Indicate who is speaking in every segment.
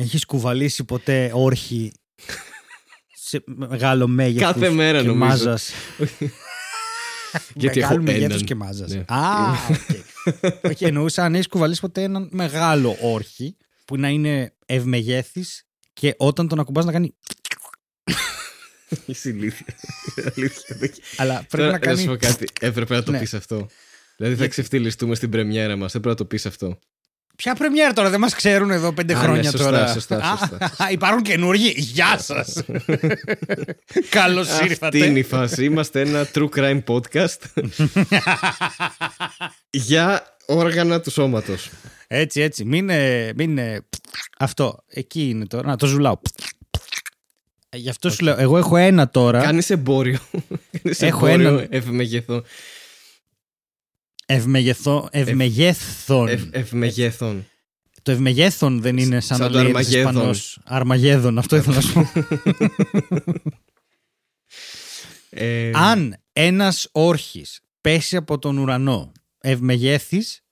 Speaker 1: Έχεις κουβαλήσει ποτέ όρχη σε μεγάλο μέγεθος.
Speaker 2: Κάθε μέρα
Speaker 1: και
Speaker 2: νομίζω.
Speaker 1: Μάζας;
Speaker 2: Γιατί
Speaker 1: Μεγάλου
Speaker 2: έχω
Speaker 1: μεγέθους
Speaker 2: έναν.
Speaker 1: και μάζας.
Speaker 2: Ναι.
Speaker 1: Α, οκ. Όχι, εννοούσα αν έχεις κουβαλήσει ποτέ έναν μεγάλο όρχη που να είναι ευμεγέθης και όταν τον ακουμπάς να κάνει.
Speaker 2: Είσαι ηλίθεια. Αλήθειας.
Speaker 1: Αλλά πρέπει
Speaker 2: Τώρα,
Speaker 1: να κάνει.
Speaker 2: σου πω κάτι. Έπρεπε να το
Speaker 1: Ναι.
Speaker 2: πεις αυτό. Δηλαδή θα ξεφτυλιστούμε στην πρεμιέρα μας. Έπρεπε να το πεις αυτό.
Speaker 1: Ποια πρεμιέρα τώρα, δεν μας ξέρουν εδώ πέντε
Speaker 2: Α,
Speaker 1: χρόνια
Speaker 2: ναι, σωστά,
Speaker 1: τώρα.
Speaker 2: σωστά, σωστά,
Speaker 1: Α, υπάρχουν καινούργοι; Γεια σας. Καλώς
Speaker 2: Αυτή είναι
Speaker 1: ήρθατε.
Speaker 2: η φάση. Είμαστε ένα true crime podcast για όργανα του σώματος.
Speaker 1: Έτσι, έτσι. Μην, ε, μην ε, Αυτό. Εκεί είναι τώρα. Να το ζουλάω. Ε, Γι' αυτό σου λέω. Εγώ έχω ένα τώρα.
Speaker 2: Κάνεις εμπόριο. Κάνεις
Speaker 1: Έχω
Speaker 2: εμπόριο
Speaker 1: έναν-
Speaker 2: ευμεγεθών.
Speaker 1: Ευμεγεθό, ευμεγέθων.
Speaker 2: Ευ, ευμεγέθων.
Speaker 1: Το ευμεγέθων δεν είναι σαν,
Speaker 2: Σαν
Speaker 1: να
Speaker 2: το
Speaker 1: λέει ένας
Speaker 2: Αρμαγέδον.
Speaker 1: Ισπανός. Αρμαγέδον, αυτό ήθελα να σου πω.
Speaker 2: Ε,
Speaker 1: Αν ένας όρχης πέσει από τον ουρανό ευμεγέθης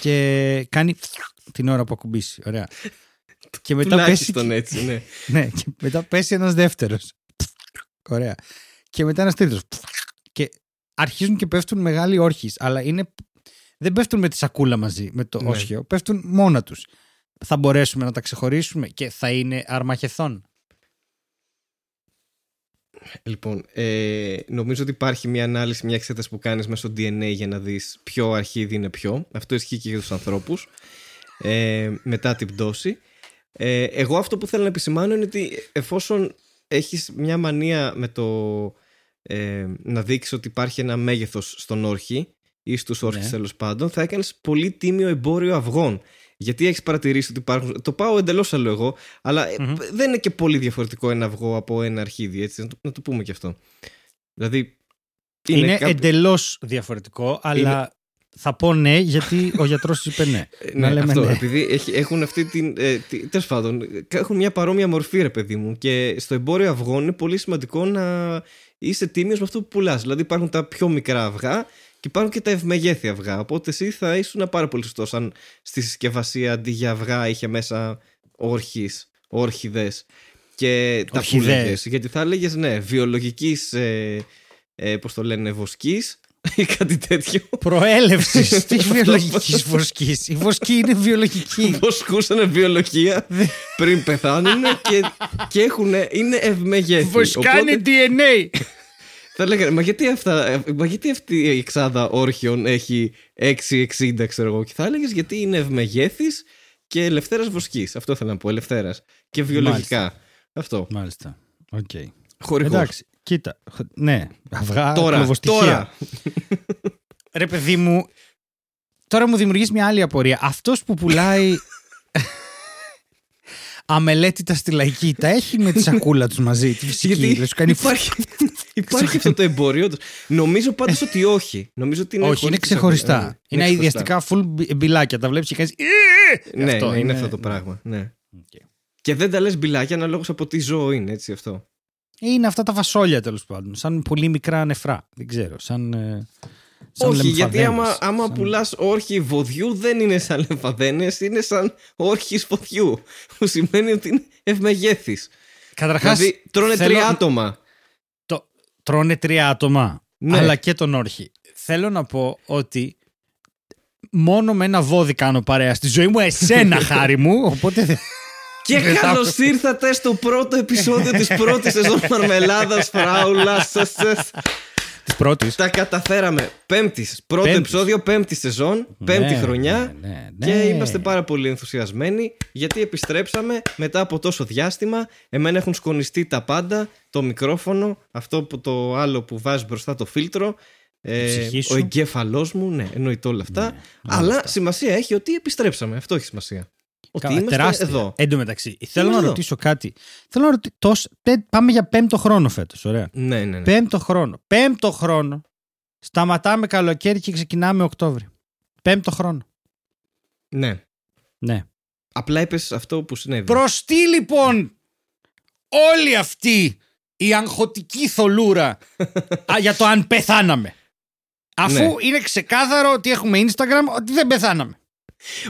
Speaker 1: και κάνει την ώρα που ακουμπήσει. Ωραία. Και μετά πέσει,
Speaker 2: τουλάχιστον έτσι, ναι.
Speaker 1: ναι, και μετά πέσει ένας δεύτερος. Ωραία. Και μετά ένας τρίτος. Και αρχίζουν και πέφτουν μεγάλοι όρχες. Αλλά είναι... δεν πέφτουν με τη σακούλα μαζί, με το
Speaker 2: Ναι.
Speaker 1: όσχιο. Πέφτουν μόνα τους. Θα μπορέσουμε να τα ξεχωρίσουμε και θα είναι αρμαχεθόν.
Speaker 2: Λοιπόν, ε, νομίζω ότι υπάρχει μια ανάλυση, μια εξέταση που κάνεις μέσω DNA για να δεις ποιο αρχίδι είναι ποιο. Αυτό ισχύει και για τους ανθρώπους. Ε, μετά την πτώση. Ε, εγώ αυτό που θέλω να επισημάνω είναι ότι εφόσον έχεις μια μανία με το ε, να δείξεις ότι υπάρχει ένα μέγεθος στον όρχη ή στους όρχες
Speaker 1: Ναι.
Speaker 2: τέλος πάντων, θα έκανες πολύ τίμιο εμπόριο αυγών. Γιατί έχεις παρατηρήσει ότι υπάρχουν. Το πάω εντελώς άλλο εγώ, αλλά ε,
Speaker 1: Μμμ.
Speaker 2: δεν είναι και πολύ διαφορετικό ένα αυγό από ένα αρχίδι, έτσι. Να το, να το πούμε και αυτό. Δηλαδή.
Speaker 1: Είναι,
Speaker 2: κάπου-
Speaker 1: εντελώς διαφορετικό, αλλά θα πω ναι γιατί ο γιατρός είπε ναι.
Speaker 2: Ε,
Speaker 1: να
Speaker 2: ναι,
Speaker 1: λέμε
Speaker 2: αυτό,
Speaker 1: ναι.
Speaker 2: επειδή έχει- έχουν αυτή την. Ε, Τέλος πάντων, έχουν μια παρόμοια μορφή, ρε παιδί μου. Και στο εμπόριο αυγών είναι πολύ σημαντικό να είσαι τίμιος με αυτό που πουλάς. Δηλαδή υπάρχουν τα πιο μικρά αυγά και υπάρχουν και τα ευμεγέθη αυγά. Οπότε εσύ θα ήσουν πάρα πολύ σωστός αν στη συσκευασία αντί για αυγά είχε μέσα όρχης, όρχιδες και τα
Speaker 1: Ορχιδές.
Speaker 2: πουλέγες. Γιατί θα έλεγες, ναι, βιολογικής. Ε, ε, Πώς το λένε, βοσκής ή κάτι τέτοιο.
Speaker 1: Προέλευσης της βιολογικής βοσκής. Η βοσκή είναι βιολογική.
Speaker 2: βοσκούσανε βιολογία πριν πεθάνουν και, και έχουν, είναι ευμεγέθη.
Speaker 1: Βοσκάνε
Speaker 2: Οπότε
Speaker 1: DNA.
Speaker 2: θα λέγανε, μα γιατί, αυτά, μα γιατί αυτή η εξάδα όρχιων έχει 6,60 ξέρω εγώ και θα έλεγες γιατί είναι ευμεγέθης και ελευθέρας βοσκής. Αυτό θέλω να πω, ελευθέρας. Και βιολογικά. Αυτό.
Speaker 1: Μάλιστα. Οκ.
Speaker 2: Χωρικός.
Speaker 1: Εντάξει, κοίτα. Ναι, αυγά,
Speaker 2: Τώρα,
Speaker 1: κλωβοστοιχεία.
Speaker 2: τώρα.
Speaker 1: Ρε παιδί μου, τώρα μου δημιουργείς μια άλλη απορία. Αυτός που πουλάει αμελέτητα στη λαϊκή, τα έχει με τη σακούλα τους μαζί, τη φυσική.
Speaker 2: Γιατί
Speaker 1: δηλαδή, σου κάνει
Speaker 2: υπάρχει, υπάρχει αυτό το εμπόριο. όντως. Νομίζω πάντως ότι όχι. Νομίζω ότι είναι
Speaker 1: Όχι,
Speaker 2: χωρίς
Speaker 1: είναι
Speaker 2: τη
Speaker 1: ξεχωριστά.
Speaker 2: σακούλα. Ε,
Speaker 1: είναι
Speaker 2: ξεχωριστά.
Speaker 1: αηδιαστικά full μπι- μπιλάκια. Τα βλέπεις και κάνεις...
Speaker 2: Ναι,
Speaker 1: Αυτό
Speaker 2: ναι, είναι
Speaker 1: είναι-
Speaker 2: αυτό το πράγμα. Ναι.
Speaker 1: Οκ.
Speaker 2: Και δεν τα λες μπιλάκια αναλόγως από τι ζώο είναι, έτσι αυτό.
Speaker 1: Είναι αυτά τα φασόλια τέλος πάντων. Σαν πολύ μικρά νεφρά. Δεν ξέρω. Σαν. ε, σαν
Speaker 2: Όχι, γιατί
Speaker 1: λεμφαδένες.
Speaker 2: άμα, άμα
Speaker 1: Σαν-
Speaker 2: πουλάς όρχη βοδιού δεν είναι σαν λεμφαδένες, είναι σαν όρχης βοδιού. Που σημαίνει ότι είναι ευμεγέθης.
Speaker 1: Καταρχάς,
Speaker 2: Δηλαδή τρώνε
Speaker 1: θέλω-
Speaker 2: τρία άτομα.
Speaker 1: Το... Τρώνε τρία άτομα.
Speaker 2: Ναι.
Speaker 1: Αλλά και τον όρχη. Θέλω να πω ότι μόνο με ένα βόδι κάνω παρέα στη ζωή μου, εσένα χάρη μου. Οπότε. δεν-
Speaker 2: Και
Speaker 1: Δεν θα-
Speaker 2: καλώ ήρθατε στο πρώτο επεισόδιο της πρώτης σεζόν Μαρμελάδας Φράουλας.
Speaker 1: Της πρώτης.
Speaker 2: Τα καταφέραμε. Πέμπτης. Πρώτο
Speaker 1: Πέμπτης.
Speaker 2: επεισόδιο, πέμπτη σεζόν, πέμπτη χρονιά.
Speaker 1: Ναι, ναι,
Speaker 2: Και
Speaker 1: ναι.
Speaker 2: είμαστε πάρα πολύ ενθουσιασμένοι γιατί επιστρέψαμε μετά από τόσο διάστημα. Εμένα έχουν σκονιστεί τα πάντα, το μικρόφωνο, αυτό που το άλλο που βάζεις μπροστά το φίλτρο, ε,
Speaker 1: ψυχή σου.
Speaker 2: ο εγκέφαλός μου, ναι, εννοείται όλα αυτά.
Speaker 1: Ναι,
Speaker 2: Αλλά σημασία έχει ότι επιστρέψαμε. Αυτό έχει σημασία. Ότι
Speaker 1: Καλά,
Speaker 2: είμαστε
Speaker 1: τεράστια.
Speaker 2: εδώ.
Speaker 1: Εν τω μεταξύ, θέλω να
Speaker 2: εδώ;
Speaker 1: ρωτήσω κάτι. Θέλω να ρωτήσω. Πάμε για πέμπτο χρόνο φέτος. Ωραία.
Speaker 2: Ναι, ναι, ναι.
Speaker 1: Πέμπτο χρόνο. Πέμπτο χρόνο. Σταματάμε καλοκαίρι και ξεκινάμε Οκτώβρη. Πέμπτο χρόνο.
Speaker 2: ναι.
Speaker 1: Ναι.
Speaker 2: Απλά είπες αυτό που συνέβη.
Speaker 1: Προς τι λοιπόν όλη αυτή η αγχωτική θολούρα α, για το αν πεθάναμε. Αφού
Speaker 2: Ναι.
Speaker 1: είναι ξεκάθαρο ότι έχουμε Instagram ότι δεν πεθάναμε.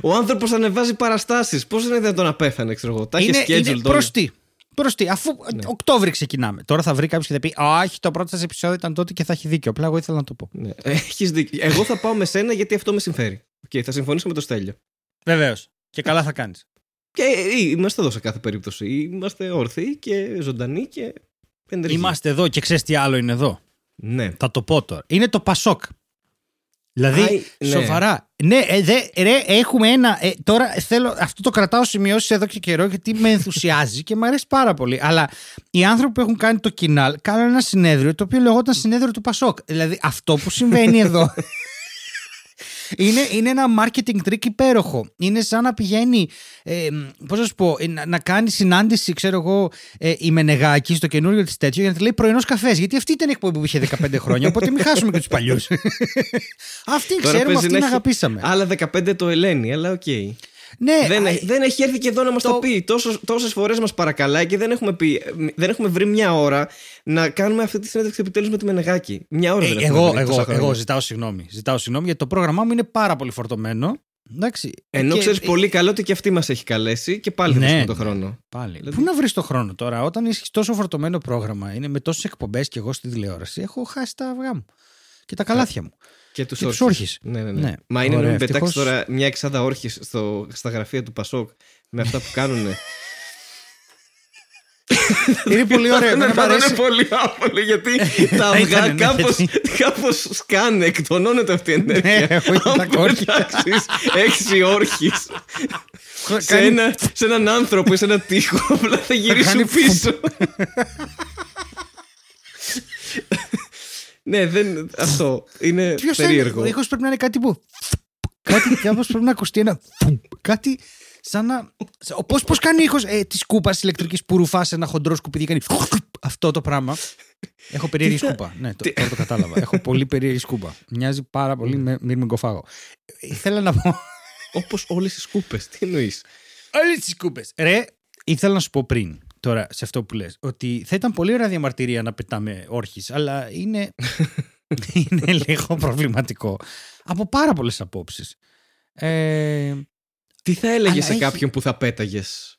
Speaker 2: Ο άνθρωπος ανεβάζει παραστάσεις. Πώς είναι δυνατόν να πέθανε, ξέρω εγώ. Τα έχει
Speaker 1: είναι,
Speaker 2: scheduled
Speaker 1: είναι
Speaker 2: όλα.
Speaker 1: προς τι; Προς τι; Αφού
Speaker 2: Ναι.
Speaker 1: Οκτώβρη ξεκινάμε. Τώρα θα βρει κάποιος και θα πει Α, όχι, το πρώτο σας επεισόδιο ήταν τότε και θα έχει δίκιο. Απλά εγώ ήθελα να το πω.
Speaker 2: Ναι. Έχεις δίκιο. Εγώ θα πάω με σένα γιατί αυτό με συμφέρει. Okay, θα συμφωνήσω με το Στέλιο.
Speaker 1: Βεβαίως. Και καλά θα κάνεις.
Speaker 2: Και ε, είμαστε εδώ σε κάθε περίπτωση. Είμαστε όρθιοι και ζωντανοί και ενεργοί.
Speaker 1: Είμαστε εδώ και ξέρεις τι άλλο είναι εδώ.
Speaker 2: Ναι.
Speaker 1: Θα το πω τώρα. Είναι το Πασόκ. Δηλαδή,
Speaker 2: Άι, ναι.
Speaker 1: σοβαρά. Ναι, ε, δε, ρε, έχουμε ένα. ε, τώρα θέλω. Αυτό το κρατάω σημειώσεις εδώ και καιρό γιατί με ενθουσιάζει και μου αρέσει πάρα πολύ. Αλλά οι άνθρωποι που έχουν κάνει το κοινάλ κάνουν ένα συνέδριο το οποίο λεγόταν συνέδριο του Πασόκ. Δηλαδή, αυτό που συμβαίνει εδώ. Είναι, είναι ένα marketing trick υπέροχο. Είναι σαν να πηγαίνει, ε, πώς να σου πω, ε, να, να κάνει συνάντηση, ξέρω εγώ, ε, η Μενεγάκη στο καινούριο της τέτοιο για να τη λέει πρωινός καφές. Γιατί αυτή ήταν η εκπομπή που είχε 15 χρόνια, οπότε μην χάσουμε και τους παλιούς. αυτή
Speaker 2: Τώρα
Speaker 1: ξέρουμε,
Speaker 2: παίζει
Speaker 1: αυτήν
Speaker 2: να έχει
Speaker 1: αγαπήσαμε.
Speaker 2: Άλλα 15 το Ελένη, αλλά οκ.
Speaker 1: Ναι,
Speaker 2: δεν,
Speaker 1: α,
Speaker 2: έχει- δεν έχει έρθει και εδώ να μας το,
Speaker 1: το-
Speaker 2: πει. Τόσες φορές μας παρακαλάει και δεν έχουμε, πει, δεν έχουμε βρει μια ώρα να κάνουμε αυτή τη συνέντευξη επιτέλους με τη Μενεγάκη. Μια ώρα
Speaker 1: ε,
Speaker 2: δεν έχουμε
Speaker 1: εγώ,
Speaker 2: βρει.
Speaker 1: εγώ,
Speaker 2: τόσα χρόνια.
Speaker 1: εγώ ζητάω συγγνώμη. Ζητάω συγγνώμη γιατί το πρόγραμμά μου είναι πάρα πολύ φορτωμένο. Εντάξει.
Speaker 2: Ενώ
Speaker 1: Και-
Speaker 2: ξέρεις πολύ καλά ότι και αυτή μας έχει καλέσει και πάλι δεν
Speaker 1: Ναι,
Speaker 2: βρίσκουμε τον
Speaker 1: ναι.
Speaker 2: χρόνο.
Speaker 1: Πάλι.
Speaker 2: Δηλαδή-
Speaker 1: Πού να βρεις το χρόνο τώρα, όταν έχει τόσο φορτωμένο πρόγραμμα, είναι με τόσες εκπομπές και εγώ στη τηλεόραση, έχω χάσει τα αυγά μου και τα καλάθια μου.
Speaker 2: Και τους
Speaker 1: Και τους
Speaker 2: όρχες.
Speaker 1: όρχες.
Speaker 2: Ναι, ναι, ναι.
Speaker 1: Ναι.
Speaker 2: Μα είναι
Speaker 1: Ωραία,
Speaker 2: να μην πετάξεις
Speaker 1: ευτυχώς.
Speaker 2: τώρα μια εξάδα όρχες στα γραφεία του Πασόκ με αυτά που κάνουν.
Speaker 1: είναι πολύ ωραίο. εμένα
Speaker 2: Ναι,
Speaker 1: μου
Speaker 2: ναι,
Speaker 1: αρέσει.
Speaker 2: είναι πολύ άβολο γιατί τα
Speaker 1: Θα
Speaker 2: αυγά
Speaker 1: ήτανε, ναι,
Speaker 2: κάπως,
Speaker 1: γιατί-
Speaker 2: κάπως σκάνε, εκτονώνεται αυτή η ενέργεια.
Speaker 1: Ναι, έχω ήδη τα
Speaker 2: Αν
Speaker 1: κόρια.
Speaker 2: πετάξεις έξι όρχες σε,
Speaker 1: Κάνει-
Speaker 2: ένα, σε έναν άνθρωπο ή σε ένα τείχο, απλά θα γυρίσουν
Speaker 1: κάνει
Speaker 2: πίσω. ναι, δεν, αυτό είναι
Speaker 1: Ποιος θα
Speaker 2: περίεργο.
Speaker 1: είναι, ίσως πρέπει να είναι κάτι που. κάτι κάπως πρέπει να ακουστεί ένα. κάτι σαν να. Πώς πώς κάνει ήχος; Ε, της σκούπα ηλεκτρικής που ρουφάς σε ένα χοντρό σκουπίδι και κάνει. Αυτό το πράγμα. Έχω περίεργη
Speaker 2: Τι θα-
Speaker 1: σκούπα. Ναι, το,
Speaker 2: τι-
Speaker 1: τώρα το κατάλαβα. Έχω πολύ περίεργη σκούπα. Μοιάζει πάρα πολύ με μυρμηγκοφάγο. Ήθελα να πω.
Speaker 2: Όπως όλες οι σκούπες, τι εννοείς;
Speaker 1: Όλες τις σκούπε. Ρε, ήθελα να σου πω πριν, τώρα σε αυτό που λες, ότι θα ήταν πολύ ωραία διαμαρτυρία να πετάμε όρχη, αλλά είναι, είναι λίγο προβληματικό. Από πάρα πολλές απόψεις. Ε,
Speaker 2: Τι θα έλεγες
Speaker 1: Αλλά
Speaker 2: σε
Speaker 1: έχει-
Speaker 2: κάποιον που θα πέταγες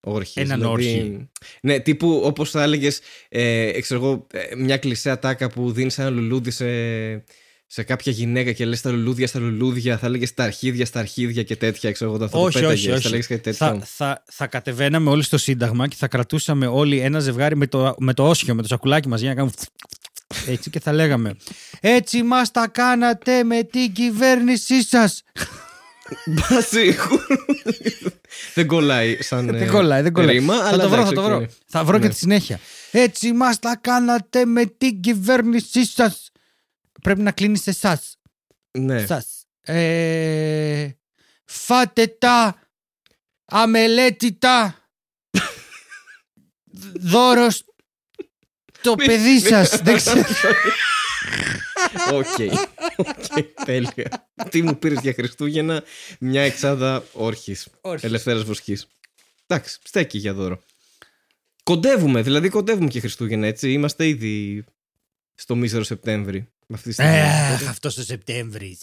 Speaker 2: όρχη.
Speaker 1: Έναν όρχη.
Speaker 2: Ναι, τύπου όπως θα έλεγες, ε, ξέρω εγώ, ε, μια κλεισέα τάκα που δίνει ένα λουλούδι σε, σε κάποια γυναίκα και λες τα λουλούδια στα λουλούδια, θα έλεγες τα αρχίδια στα αρχίδια και τέτοια, ξέρω εγώ, θα
Speaker 1: όχι,
Speaker 2: το
Speaker 1: όχι,
Speaker 2: πέταγες,
Speaker 1: όχι.
Speaker 2: θα λέγες κάτι τέτοιο.
Speaker 1: Θα, θα, θα κατεβαίναμε όλοι στο Σύνταγμα και θα κρατούσαμε όλοι ένα ζευγάρι με το, με το όσιο, με το σακουλάκι μας για να κάνουμε. Έτσι και θα λέγαμε. Έτσι μας τα κάνατε με την κυβέρνησή σας.
Speaker 2: Μπάση, δεν κολλάει σαν
Speaker 1: Δεν
Speaker 2: ε,
Speaker 1: κολλάει, δεν κολλάει.
Speaker 2: ρήμα,
Speaker 1: θα
Speaker 2: αλλά
Speaker 1: το βρω, θα
Speaker 2: εντάξει,
Speaker 1: το
Speaker 2: οκ,
Speaker 1: βρω.
Speaker 2: ναι.
Speaker 1: Θα βρω και
Speaker 2: Ναι.
Speaker 1: τη συνέχεια. Έτσι μας τα κάνατε με την κυβέρνησή σας. Πρέπει να κλείνεις σε εσάς.
Speaker 2: Ναι.
Speaker 1: Σας. Ε, φάτε τα αμελέτητα δώρος το παιδί σας. Δεν ξέρω.
Speaker 2: Οκ. Οκ, τέλεια. Τι μου πήρες για Χριστούγεννα, μια εξάδα όρχεις.
Speaker 1: Όρχεις.
Speaker 2: Ελευθέρας βοσκής. Εντάξει, στέκει για δώρο. Κοντεύουμε, δηλαδή κοντεύουμε και Χριστούγεννα, έτσι. Είμαστε ήδη στο μίζερο Σεπτέμβρη. Με αυτή τη στιγμή.
Speaker 1: Αχ, αυτός το Σεπτέμβρης.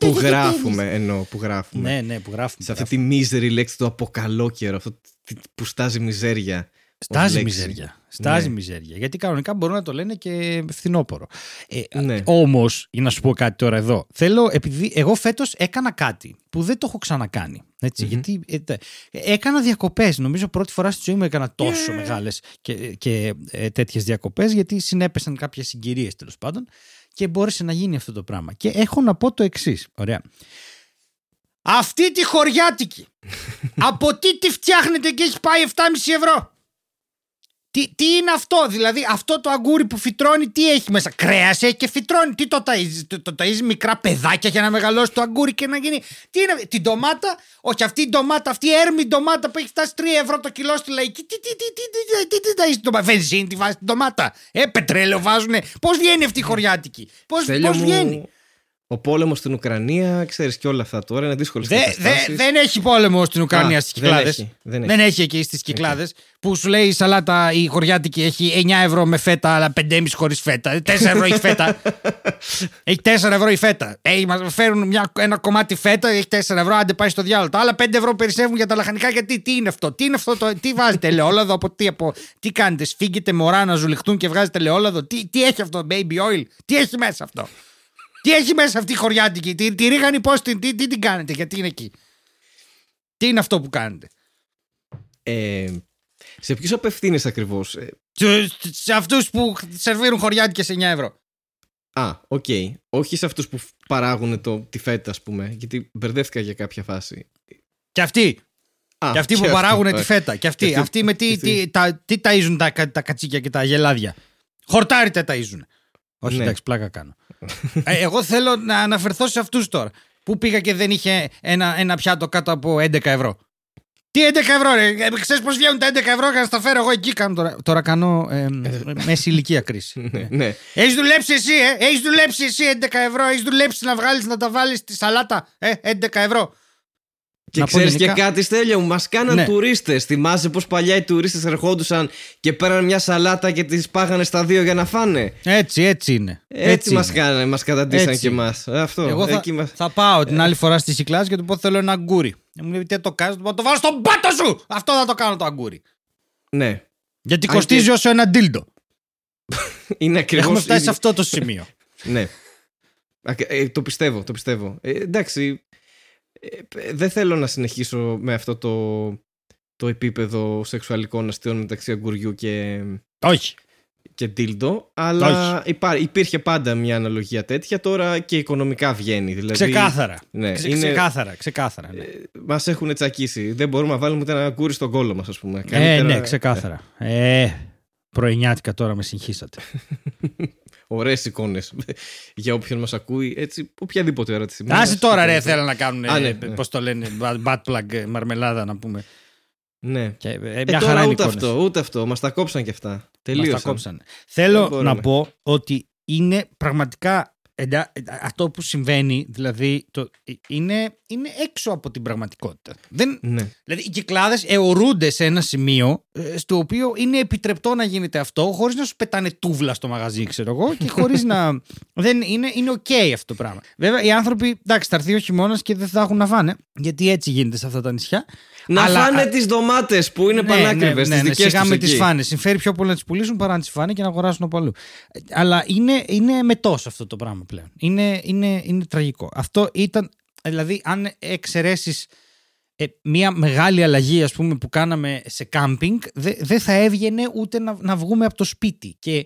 Speaker 2: που γράφουμε, εννοώ, που γράφουμε.
Speaker 1: Ναι, ναι, που γράφουμε.
Speaker 2: Σε αυτή τη μίζερη λέξη του αποκαλόκαιρο, αυτό τι- που στάζει μιζέρια. Ως
Speaker 1: Στάζει
Speaker 2: λέξη.
Speaker 1: μιζέρια. Στάζει
Speaker 2: Ναι.
Speaker 1: μιζέρια. Γιατί κανονικά μπορούν να το λένε και φθινόπορο. Ε,
Speaker 2: Ναι.
Speaker 1: Όμως, για να σου πω κάτι τώρα εδώ. Θέλω, επειδή εγώ φέτος έκανα κάτι που δεν το έχω ξανακάνει. Έτσι, Γιατί ε, τε- έκανα διακοπές. Νομίζω πρώτη φορά στη ζωή μου έκανα τόσο μεγάλες και, και ε, τέτοιες διακοπές, γιατί συνέπεσαν κάποιες συγκυρίες τέλος πάντων και μπόρεσε να γίνει αυτό το πράγμα. Και έχω να πω το εξής. Ωραία. Αυτή τη χωριάτικη. από τι τη φτιάχνετε και έχει πάει 7,5 ευρώ; Τι, τι είναι αυτό, δηλαδή αυτό το αγκούρι που φυτρώνει, τι έχει μέσα; Κρέας έχει και φυτρώνει. Τι το ταΐζεις, το, το ταΐζεις μικρά παιδάκια για να μεγαλώσει το αγκούρι και να γίνει. Τι είναι, την ντομάτα, όχι αυτή η ντομάτα, αυτή η έρμη ντομάτα που έχει φτάσει 3 ευρώ το κιλό στη λαϊκή. Τι, τι, τι, τι, τι, τι, τι, τι ταΐζεις την ντομάτα; Βενζίνη τη βάζει την ντομάτα. Ε, πετρέλαιο βάζουνε. Πώς βγαίνει αυτή η χωριάτικη; Πώς
Speaker 2: Στέλιο
Speaker 1: βγαίνει;
Speaker 2: Μου, Ο πόλεμος στην Ουκρανία, ξέρεις και όλα αυτά τώρα, είναι δύσκολες
Speaker 1: Δε,
Speaker 2: καταστάσεις.
Speaker 1: δε, δεν έχει πόλεμο στην Ουκρανία
Speaker 2: Α,
Speaker 1: στις
Speaker 2: δεν
Speaker 1: κυκλάδε.
Speaker 2: έχει, δεν
Speaker 1: Δεν
Speaker 2: έχει.
Speaker 1: έχει εκεί στις κυκλάδες. Που σου λέει η σαλάτα η χωριάτικη έχει 9 ευρώ με φέτα, αλλά 5,5 χωρίς φέτα. 4 ευρώ η φέτα. έχει 4 ευρώ η φέτα. Έχει, μας φέρουν μια, ένα κομμάτι φέτα, έχει 4 ευρώ, άντε πάει στο διάλογο. Τα άλλα 5 ευρώ περισσεύουν για τα λαχανικά. Γιατί τι είναι αυτό, τι είναι αυτό, το, τι βάζετε ελαιόλαδο, από τι, από, τι κάνετε, σφίγγετε μωρά να ζουλιχτούν και βγάζετε ελαιόλαδο. Τι, τι έχει αυτό, baby oil, τι έχει μέσα αυτό; Τι έχει μέσα αυτή η χωριάτικη, τη, τη ρίγανη πώς την, τι, τι την κάνετε, γιατί είναι εκεί; Τι είναι αυτό που κάνετε;
Speaker 2: Ε, σε ποιους απευθύνεσαι ακριβώς.
Speaker 1: Σε, σε αυτούς που σερβίρουν χωριάτικες 9 ευρώ.
Speaker 2: Α, οκ. Όχι σε αυτούς που παράγουν το, τη φέτα, ας πούμε. Γιατί μπερδεύτηκα για κάποια φάση.
Speaker 1: Και αυτοί.
Speaker 2: Α,
Speaker 1: και αυτοί που παράγουν τη φέτα. Και αυτοί.
Speaker 2: Και αυτοί-
Speaker 1: αυτοί με τι,
Speaker 2: και αυτοί.
Speaker 1: τι, τα, τι ταΐζουν τα, κα- τα κατσίκια και τα γελάδια. Χορτάρι τα ταΐζουν. Όχι,
Speaker 2: Ναι.
Speaker 1: εντάξει, πλάκα κάνω. ε, εγώ θέλω να αναφερθώ σε αυτούς τώρα. Πού πήγα και δεν είχε ένα, ένα πιάτο κάτω από 11 ευρώ. Τι 11 ευρώ, ρε; Ε, Ξέρεις πώς βγαίνουν τα 11 ευρώ και να στα φέρω εγώ εκεί. Κάνω τώρα, τώρα κάνω ε, μέση ηλικία κρίση.
Speaker 2: Ναι, ναι.
Speaker 1: Έχεις δουλέψει εσύ, ε! Έχεις δουλέψει εσύ 11 ευρώ. Έχεις δουλέψει να βγάλεις να τα βάλεις στη σαλάτα. Ε, 11 ευρώ.
Speaker 2: Και
Speaker 1: Να πω
Speaker 2: ξέρεις και
Speaker 1: γενικά-
Speaker 2: κάτι, Στέλιο μου, μας κάναν
Speaker 1: Ναι.
Speaker 2: τουρίστες. Θυμάσαι πώς παλιά οι τουρίστες ερχόντουσαν και πέραν μια σαλάτα και τις πάγανε στα δύο για να φάνε;
Speaker 1: Έτσι, έτσι είναι.
Speaker 2: Έτσι, μας
Speaker 1: είναι.
Speaker 2: κάνανε, μας καταντήσαν
Speaker 1: Έτσι.
Speaker 2: και εμάς. Αυτό.
Speaker 1: Εγώ θα,
Speaker 2: εκεί μας-
Speaker 1: θα πάω την άλλη φορά στη Σικλάς και του πω θέλω ένα αγκούρι. Ε, Μου λέει τι θα το κάνεις, του πω το βάλω στον πάτο σου! Αυτό θα το κάνω το αγκούρι.
Speaker 2: Ναι.
Speaker 1: Γιατί
Speaker 2: Αν
Speaker 1: κοστίζει
Speaker 2: και-
Speaker 1: όσο ένα ντίλντο.
Speaker 2: Είναι ακριβώ.
Speaker 1: Έχουμε φτάσει σε αυτό το σημείο.
Speaker 2: Ναι. Ακ- ε, το πιστεύω, το πιστεύω. Ε, εντάξει. Ε, δεν θέλω να συνεχίσω με αυτό το, το επίπεδο σεξουαλικών αστείων μεταξύ αγκουριού και,
Speaker 1: Όχι.
Speaker 2: και ντίλντο, αλλά υπά, υπήρχε πάντα μια αναλογία τέτοια, τώρα και οικονομικά βγαίνει. Δηλαδή,
Speaker 1: Ξεκάθαρα.
Speaker 2: Ναι,
Speaker 1: Ξε-
Speaker 2: είναι,
Speaker 1: Ξεκάθαρα, ξεκάθαρα. Ναι.
Speaker 2: Μας έχουν τσακίσει. Δεν μπορούμε να βάλουμε ούτε ένα αγκούρι στον κόλλο μας, ας πούμε.
Speaker 1: Ε,
Speaker 2: Καλύτερα-
Speaker 1: ναι, ξεκάθαρα. Ε, πρωινιάτικα τώρα με συγχύσατε.
Speaker 2: Ωραίες εικόνες για όποιον μας ακούει. Έτσι, οποιαδήποτε ώρα της στιγμή.
Speaker 1: Άσε τώρα ρε, θέλω να κάνουν,
Speaker 2: Α, ναι,
Speaker 1: ε,
Speaker 2: ναι.
Speaker 1: πώς το λένε, bad plug ε, μαρμελάδα να πούμε.
Speaker 2: Ναι.
Speaker 1: Και, ε,
Speaker 2: Ε,
Speaker 1: μια χαρά
Speaker 2: τώρα
Speaker 1: είναι
Speaker 2: ούτε
Speaker 1: εικόνες.
Speaker 2: αυτό, ούτε αυτό. Μας τα κόψαν και αυτά.
Speaker 1: Μας
Speaker 2: Τελείωσαν.
Speaker 1: τα κόψανε. Θέλω
Speaker 2: Δεν μπορούμε.
Speaker 1: να πω ότι είναι πραγματικά εντά- ε, αυτό που συμβαίνει, δηλαδή, το, ε, είναι, είναι έξω από την πραγματικότητα. Δεν,
Speaker 2: Ναι.
Speaker 1: δηλαδή, οι Κυκλάδες αιωρούνται σε ένα σημείο ε, στο οποίο είναι επιτρεπτό να γίνεται αυτό χωρίς να σου πετάνε τούβλα στο μαγαζί, ξέρω εγώ, και χωρίς να. Δεν είναι, είναι οκ αυτό το πράγμα. Βέβαια, οι άνθρωποι, εντάξει, θα έρθει ο χειμώνας και δεν θα έχουν να φάνε, γιατί έτσι γίνεται σε αυτά τα νησιά.
Speaker 2: Να
Speaker 1: Αλλά-
Speaker 2: φάνε τις ντομάτες που είναι πανάκριβες.
Speaker 1: ναι,
Speaker 2: τις
Speaker 1: ναι, ναι,
Speaker 2: δικές
Speaker 1: σιγά
Speaker 2: τους
Speaker 1: με τις
Speaker 2: εκεί.
Speaker 1: φάνες. Συμφέρει πιο πολύ να τις πουλήσουν παρά να τις φάνε και να αγοράσουν από αλλού. Ε, Αλλά είναι, είναι μετό αυτό το πράγμα πλέον. Είναι, είναι, είναι τραγικό. Αυτό ήταν. Δηλαδή, αν εξαιρέσεις μια μεγάλη αλλαγή ας πούμε, που κάναμε σε κάμπινγκ, δε- δεν θα έβγαινε ούτε να, να βγούμε από το σπίτι. Και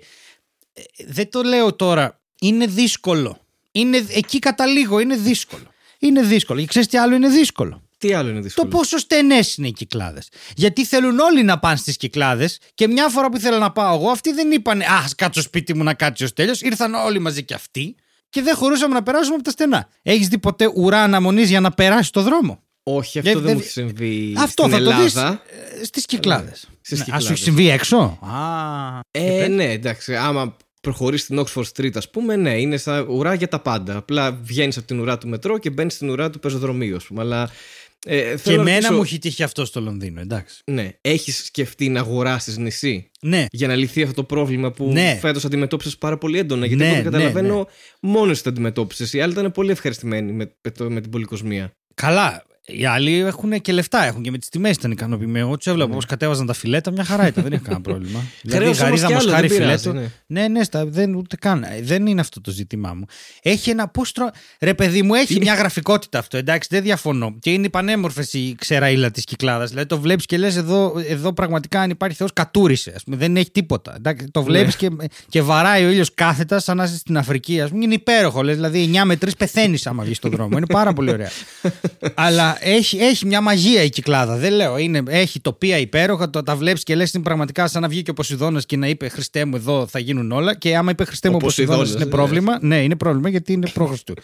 Speaker 1: ε, δεν το λέω τώρα. Είναι δύσκολο. Είναι, εκεί καταλήγω. Είναι δύσκολο. Είναι δύσκολο. Και ξέρεις τι άλλο είναι δύσκολο;
Speaker 2: Τι άλλο είναι
Speaker 1: Το
Speaker 2: δύσκολο.
Speaker 1: πόσο στενές είναι οι κυκλάδες. Γιατί θέλουν όλοι να πάνε στις κυκλάδες και μια φορά που ήθελα να πάω εγώ, αυτοί δεν είπαν Α, ας κάτσω σπίτι μου να κάτσει ω τέλειο. Ήρθαν όλοι μαζί και αυτοί και δεν χωρούσαμε να περάσουμε από τα στενά. Έχεις δει ποτέ ουρά αναμονής για να περάσει το δρόμο;
Speaker 2: Όχι, αυτό
Speaker 1: Δεν-
Speaker 2: δεν,
Speaker 1: δεν-
Speaker 2: μου έχει συμβεί
Speaker 1: Αυτό
Speaker 2: στην
Speaker 1: θα το δεις
Speaker 2: Ελλάδα.
Speaker 1: στις κυκλάδες.
Speaker 2: Στις
Speaker 1: Α, σου
Speaker 2: Κυκλάδες.
Speaker 1: έχει συμβεί έξω; Α,
Speaker 2: Ε, ναι, εντάξει. Άμα προχωρήσει στην Oxford Street, ας πούμε, ναι, είναι σαν ουρά για τα πάντα. Απλά βγαίνεις από την ουρά του μετρό και μπαίνεις στην ουρά του πεζοδρομίου, ας πούμε. Αλλά. Ε,
Speaker 1: και
Speaker 2: θέλω να
Speaker 1: εμένα
Speaker 2: ρωτήσω,
Speaker 1: μου έχει τύχει αυτό στο Λονδίνο, εντάξει.
Speaker 2: Ναι, έχεις σκεφτεί να αγοράσεις νησί
Speaker 1: Ναι,
Speaker 2: για να λυθεί αυτό το πρόβλημα που
Speaker 1: Ναι.
Speaker 2: φέτος αντιμετώπισες πάρα πολύ έντονα. Γιατί
Speaker 1: Ναι,
Speaker 2: από ό,τι
Speaker 1: ναι,
Speaker 2: καταλαβαίνω, μόνος εσύ το αντιμετώπισες. Οι άλλοι ήταν πολύ ευχαριστημένοι με, με, το- με την πολυκοσμία.
Speaker 1: Καλά. Οι άλλοι έχουν και λεφτά, έχουν και με τις τιμές ήταν ικανοποιημένοι. Εγώ τους έβλεπα
Speaker 2: Ναι.
Speaker 1: πώς κατέβαζαν τα φιλέτα, μια χαρά ήταν, δεν είχε κανένα πρόβλημα. δηλαδή,
Speaker 2: Χρέος όμως
Speaker 1: γαρίδα
Speaker 2: κι άλλο,
Speaker 1: μοσχάρι
Speaker 2: δεν πειράζει,
Speaker 1: φιλέτο.
Speaker 2: ναι.
Speaker 1: Ναι, ναι, στα, δεν, ούτε καν. Ε, Δεν είναι αυτό το ζήτημά μου. Έχει ένα πώς τρο... Ρε, παιδί μου, έχει μια γραφικότητα αυτό, εντάξει, δεν διαφωνώ. Και είναι πανέμορφες η ξεραίλα της κυκλάδας. Δηλαδή το βλέπεις και λες εδώ, εδώ πραγματικά αν υπάρχει Θεός, κατούρισε. Ας πούμε, δεν έχει τίποτα. Εντάξει, το βλέπεις και, και βαράει ο ήλιος κάθετα σαν να είσαι στην Αφρική. Ας πούμε, είναι υπέροχο. Λες, δηλαδή 9 με 3 πεθαίνεις άμα βγεις στον δρόμο. Είναι πάρα πολύ ωραία. Αλλά έχει, έχει μια μαγεία η κυκλάδα. Δεν λέω. Είναι, έχει τοπία υπέροχα. Το, τα βλέπεις και λες είναι πραγματικά σαν να βγει και ο Ποσειδώνας και να είπε Χριστέ μου, εδώ θα γίνουν όλα. Και άμα είπε Χριστέ μου,
Speaker 2: Ο
Speaker 1: ο Ποσειδώνας
Speaker 2: Ποσειδώνας,
Speaker 1: είναι
Speaker 2: ναι.
Speaker 1: πρόβλημα. Ναι, είναι πρόβλημα γιατί είναι προ Χριστού.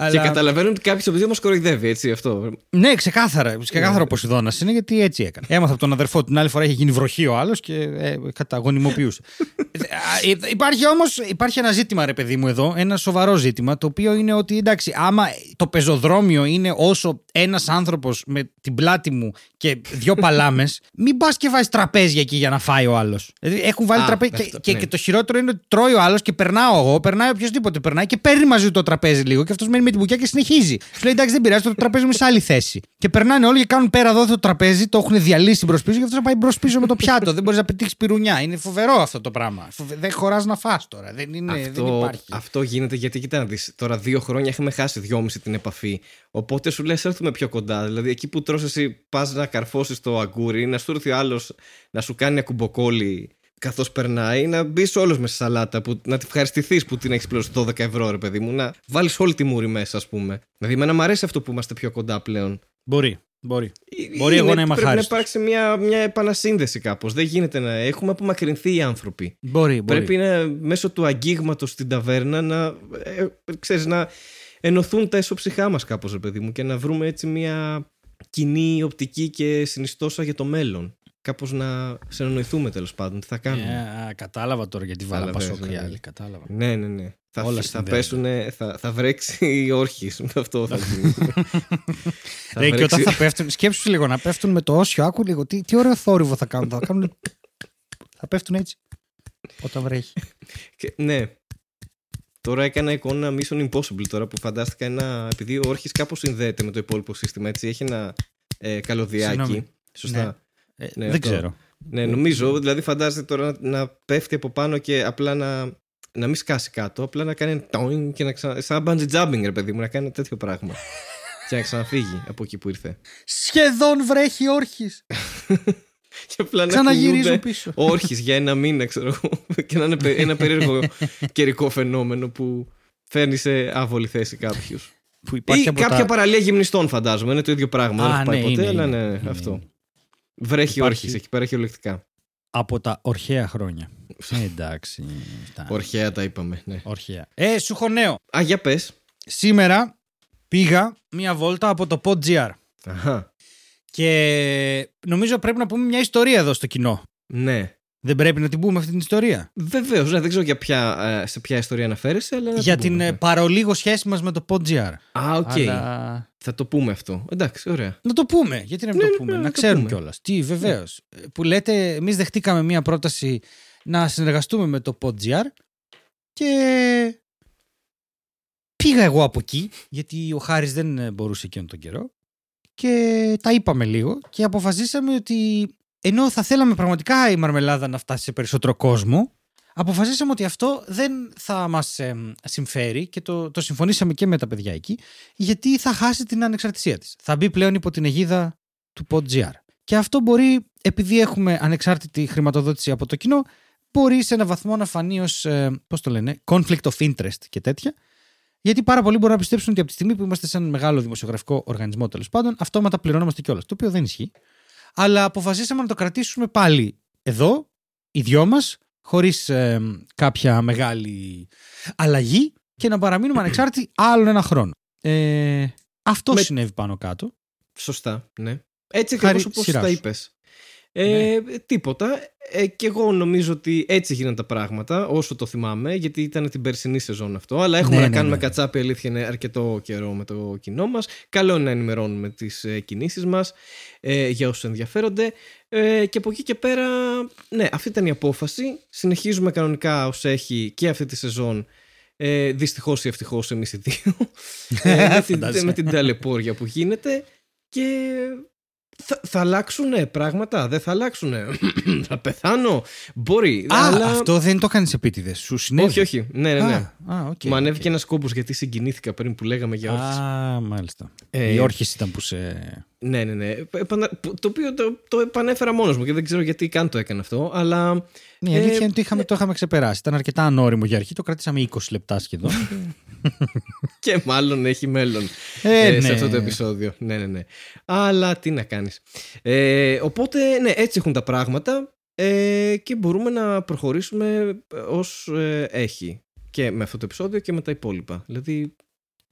Speaker 1: Αλλά...
Speaker 2: Και καταλαβαίνω ότι κάποιος από δύο μας κοροϊδεύει, έτσι αυτό.
Speaker 1: Ναι, ξεκάθαρα. Ξεκάθαρο ο Ποσειδώνα είναι γιατί έτσι έκανε. Έμαθα από τον αδερφό την άλλη φορά είχε γίνει βροχή ο άλλος και ε, καταγωνιμοποιούσε. Ε, υπάρχει όμως υπάρχει ένα ζήτημα, ρε παιδί μου, εδώ. Ένα σοβαρό ζήτημα. Το οποίο είναι ότι εντάξει, άμα το πεζοδρόμιο είναι όσο ένας άνθρωπος με την πλάτη μου και δύο παλάμες, μην πας και βάζεις τραπέζια εκεί για να φάει ο άλλος. Δηλαδή έχουν βάλει τραπέζια. Και, και,
Speaker 2: ναι.
Speaker 1: και, το χειρότερο είναι ότι τρώει ο άλλος και περνάω εγώ, περνάει οποιοδήποτε περνάει και παίρνει μαζί του το τραπέζι λίγο και αυτός μένει με την μπουκιά και συνεχίζει. Σου λέει εντάξει δεν πειράζει, το τραπέζι μου σε άλλη θέση. Και περνάνε όλοι και κάνουν πέρα εδώ το τραπέζι, το έχουν διαλύσει μπρος πίσω και αυτός θα πάει μπρος πίσω με το πιάτο. δεν μπορείς να πετύχεις πυρουνιά. Είναι φοβερό αυτό το πράγμα. Δεν χωράς να φά τώρα. Δεν, είναι,
Speaker 2: αυτό,
Speaker 1: δεν υπάρχει.
Speaker 2: Αυτό γίνεται γιατί κοιτά να δεις, τώρα δύο χρόνια έχουμε χάσει δυόμιση την επαφή. Οπότε σου λες, έρθουμε πιο κοντά. Δηλαδή εκεί που τρως εσύ πας να καρφώσεις το αγκούρι, να σου έρθει ο άλλος να σου κάνει ακουμποκόλι καθώς περνάει, να μπεις όλος με στη σαλάτα, που, να τη ευχαριστηθείς που την έχεις πληρώσει 12 ευρώ, ρε παιδί μου, να βάλεις όλη τη μούρη μέσα, ας πούμε. Δηλαδή, εμένα μου αρέσει αυτό που είμαστε πιο κοντά πλέον.
Speaker 1: Μπορεί. Μπορεί.
Speaker 2: Ε,
Speaker 1: Μπορεί εγώ να είμαι
Speaker 2: Πρέπει
Speaker 1: αχάριστος.
Speaker 2: να υπάρξει μια, μια επανασύνδεση κάπως. Δεν γίνεται να. Έχουμε απομακρυνθεί οι άνθρωποι.
Speaker 1: Μπορεί, μπορεί.
Speaker 2: Πρέπει να, μέσω του αγγίγματος στην ταβέρνα να, ε, ξέρεις, να ενωθούν τα εσωψυχά μας κάπως ρε παιδί μου και να βρούμε έτσι μια κοινή οπτική και συνιστόσα για το μέλλον. Κάπως να συνεννοηθούμε τέλος πάντων. Τι θα κάνουμε.
Speaker 1: Ε, α, κατάλαβα τώρα γιατί βάλα
Speaker 2: Καταλαβαίνεις,
Speaker 1: πασόκ οι
Speaker 2: ναι.
Speaker 1: άλλοι. Κατάλαβα.
Speaker 2: Ναι, ναι, ναι. Θα,
Speaker 1: Όλα
Speaker 2: θα
Speaker 1: συνδέονται.
Speaker 2: πέσουνε, θα, θα βρέξει η όρχης. Με αυτό θα γίνει. Θα
Speaker 1: Ρε, και όταν
Speaker 2: βρέξει-
Speaker 1: θα πέφτουν, σκέψου λίγο να πέφτουν με το όσιο, άκου λίγο. Τι, τι ωραίο θόρυβο θα κάνουν. Θα, κάνουν, θα πέφτουν έτσι. Όταν βρέχει.
Speaker 2: Και- ναι. Τώρα έκανα εικόνα Mission Impossible τώρα που φαντάστηκα ένα. Επειδή ο όρχης κάπως συνδέεται με το υπόλοιπο σύστημα, έτσι. Έχει ένα ε, καλωδιάκι.
Speaker 1: Συγγνώμη.
Speaker 2: Σωστά.
Speaker 1: Ε,
Speaker 2: Ναι,
Speaker 1: δεν
Speaker 2: αυτό.
Speaker 1: ξέρω.
Speaker 2: Ναι, νομίζω. Δηλαδή, φαντάζεται τώρα να, να πέφτει από πάνω και απλά να, να μην σκάσει κάτω. Απλά να κάνει τόιν και να ξανα. σαν bungee jumping, ρε παιδί μου, να κάνει τέτοιο πράγμα. και να ξαναφύγει από εκεί που ήρθε.
Speaker 1: Σχεδόν βρέχει όρχης.
Speaker 2: Και απλά να
Speaker 1: Ξαναγυρίζουν
Speaker 2: κουνιούνται
Speaker 1: πίσω.
Speaker 2: όρχης για ένα μήνα, ξέρω εγώ. και να είναι πε- ένα περίεργο καιρικό φαινόμενο που φέρνει σε άβολη θέση κάποιους.
Speaker 1: Που υπάρχει
Speaker 2: Ή
Speaker 1: από
Speaker 2: κάποια
Speaker 1: τα...
Speaker 2: παραλία γυμνιστών, φαντάζομαι. Είναι το ίδιο πράγμα.
Speaker 1: Α,
Speaker 2: δεν έχω πάει
Speaker 1: ναι,
Speaker 2: ποτέ,
Speaker 1: είναι,
Speaker 2: αλλά
Speaker 1: είναι.
Speaker 2: ναι,
Speaker 1: Είναι,
Speaker 2: αυτό.
Speaker 1: Είναι.
Speaker 2: Βρέχει
Speaker 1: Υπάρχει-
Speaker 2: όρχης εκεί πέρα χειρολεκτικά.
Speaker 1: από τα ορχαία χρόνια. Ε, εντάξει. αυτά.
Speaker 2: Ορχαία τα είπαμε. Ναι.
Speaker 1: Ορχαία. Ε, σου έχω νέο.
Speaker 2: Α, για πες.
Speaker 1: Σήμερα πήγα μία βόλτα από το PodGR.
Speaker 2: Αχα.
Speaker 1: Και νομίζω πρέπει να πούμε μια ιστορία εδώ στο κοινό.
Speaker 2: Ναι.
Speaker 1: Δεν πρέπει να την πούμε αυτή την ιστορία;
Speaker 2: Βεβαίως, ναι, δεν ξέρω για ποια, ε, σε ποια ιστορία αναφέρεσαι, αλλά. να
Speaker 1: Για
Speaker 2: το
Speaker 1: την
Speaker 2: πούμε,
Speaker 1: ε,
Speaker 2: ναι.
Speaker 1: παρ' ολίγο σχέση μας με το PodGR.
Speaker 2: Α, οκ.
Speaker 1: Αλλά...
Speaker 2: Θα το πούμε αυτό. Εντάξει, ωραία.
Speaker 1: Να το πούμε. Γιατί να μην
Speaker 2: Ναι,
Speaker 1: το
Speaker 2: ναι,
Speaker 1: πούμε;
Speaker 2: ναι,
Speaker 1: να
Speaker 2: να το
Speaker 1: ξέρουν
Speaker 2: πούμε.
Speaker 1: κιόλας. Τι, βεβαίως. Που λέτε, εμείς δεχτήκαμε μία πρόταση να συνεργαστούμε με το PodGR και πήγα εγώ από εκεί, γιατί ο Χάρης δεν ε, μπορούσε εκείνον τον καιρό και τα είπαμε λίγο και αποφασίσαμε ότι ενώ θα θέλαμε πραγματικά η μαρμελάδα να φτάσει σε περισσότερο κόσμο, αποφασίσαμε ότι αυτό δεν θα μας ε, συμφέρει και το, το συμφωνήσαμε και με τα παιδιά εκεί, γιατί θα χάσει την ανεξαρτησία της. Θα μπει πλέον υπό την αιγίδα του PodGR. Και αυτό μπορεί, επειδή έχουμε ανεξάρτητη χρηματοδότηση από το κοινό, μπορεί σε ένα βαθμό να φανεί ως, ε, πώς το λένε, conflict of interest και τέτοια, γιατί πάρα πολλοί μπορούν να πιστέψουν ότι από τη στιγμή που είμαστε σε έναν μεγάλο δημοσιογραφικό οργανισμό τέλος πάντων, αυτόματα πληρωνόμαστε κιόλας. Το οποίο δεν ισχύει. Αλλά αποφασίσαμε να το κρατήσουμε πάλι εδώ, οι δυο μας, χωρίς κάποια μεγάλη αλλαγή και να παραμείνουμε ανεξάρτητοι άλλον ένα χρόνο. Ε, αυτό
Speaker 2: Με-
Speaker 1: συνέβη πάνω κάτω.
Speaker 2: Σωστά, ναι. Έτσι
Speaker 1: Χάρη
Speaker 2: ακριβώ όπως
Speaker 1: σειράς
Speaker 2: τα
Speaker 1: σου.
Speaker 2: είπες. Ε, Τίποτα. Ε, και εγώ νομίζω ότι έτσι γίνανε τα πράγματα, όσο το θυμάμαι, γιατί ήταν την περσινή σεζόν αυτό. Αλλά έχουμε
Speaker 1: Ναι,
Speaker 2: να
Speaker 1: ναι,
Speaker 2: κάνουμε
Speaker 1: ναι.
Speaker 2: κατσάπι, αλήθεια είναι αρκετό καιρό με το κοινό μας. Καλό είναι να ενημερώνουμε τις ε, κινήσεις μας ε, για όσους ενδιαφέρονται. Ε, και από εκεί και πέρα, ναι, αυτή ήταν η απόφαση. Συνεχίζουμε κανονικά ως έχει και αυτή τη σεζόν. Ε, Δυστυχώς ή ευτυχώς εμείς οι δύο. ε, με, την,
Speaker 1: Φαντάζεσαι.
Speaker 2: με την ταλαιπώρια που γίνεται. Και θα, θα αλλάξουν πράγματα, δεν θα αλλάξουν. θα πεθάνω. Μπορεί.
Speaker 1: Α,
Speaker 2: αλλά...
Speaker 1: αυτό δεν το έκανε επίτηδες. Σου συνέβη.
Speaker 2: Όχι, όχι. Ναι, ναι, ναι.
Speaker 1: Α, α, οκ,
Speaker 2: Μου ανέβηκε
Speaker 1: οκ.
Speaker 2: ένας κόμπος γιατί συγκινήθηκα πριν που λέγαμε για όρχεις.
Speaker 1: Α, μάλιστα.
Speaker 2: Ε,
Speaker 1: οι όρχεις ήταν που σε.
Speaker 2: Ναι, ναι, ναι. Επανα- που- Το οποίο το, το επανέφερα μόνος μου και δεν ξέρω γιατί καν το έκανα αυτό. Αλλά.
Speaker 1: Ναι, η
Speaker 2: Ε,
Speaker 1: αλήθεια είναι ότι είχαμε, το είχαμε ξεπεράσει. Ήταν αρκετά ανώριμο για αρχή. Το κρατήσαμε 20 λεπτά σχεδόν.
Speaker 2: και μάλλον έχει μέλλον
Speaker 1: Ε,
Speaker 2: ε, σε
Speaker 1: ναι.
Speaker 2: αυτό το επεισόδιο. Ναι, ναι, ναι. Αλλά τι να κάνεις. Ε, οπότε, ναι, έτσι έχουν τα πράγματα ε, και μπορούμε να προχωρήσουμε ως ε, έχει. Και με αυτό το επεισόδιο και με τα υπόλοιπα. Δηλαδή,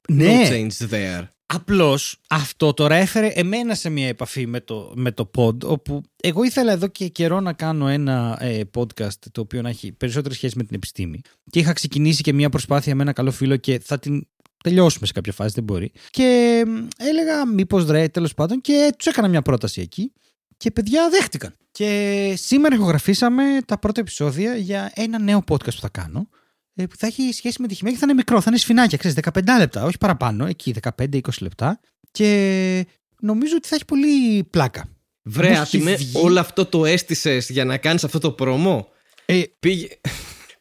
Speaker 1: Ναι.
Speaker 2: No change there.
Speaker 1: Απλώς αυτό τώρα έφερε εμένα σε μια επαφή με το, με το pod, όπου εγώ ήθελα εδώ και καιρό να κάνω ένα ε, podcast το οποίο να έχει περισσότερη σχέση με την επιστήμη. Και είχα ξεκινήσει και μια προσπάθεια με ένα καλό φίλο και θα την τελειώσουμε σε κάποια φάση, δεν μπορεί. Και μ, έλεγα, μήπως ρε, τέλος πάντων, και τους έκανα μια πρόταση εκεί. Και παιδιά δέχτηκαν. Και σήμερα ηχογραφήσαμε τα πρώτα επεισόδια για ένα νέο podcast που θα κάνω. ε, Που θα έχει σχέση με τη χημεία και θα είναι μικρό, θα είναι σφινάκια, ξέρεις, 15 λεπτά, όχι παραπάνω, εκεί 15-20 λεπτά. Και νομίζω ότι θα έχει πολύ πλάκα.
Speaker 2: Βρε,
Speaker 1: Μου έχει
Speaker 2: άτιμε,
Speaker 1: βγει-
Speaker 2: όλο αυτό το αίσθησε για να κάνεις αυτό το πρόμο;
Speaker 1: Ε,
Speaker 2: Πήγε...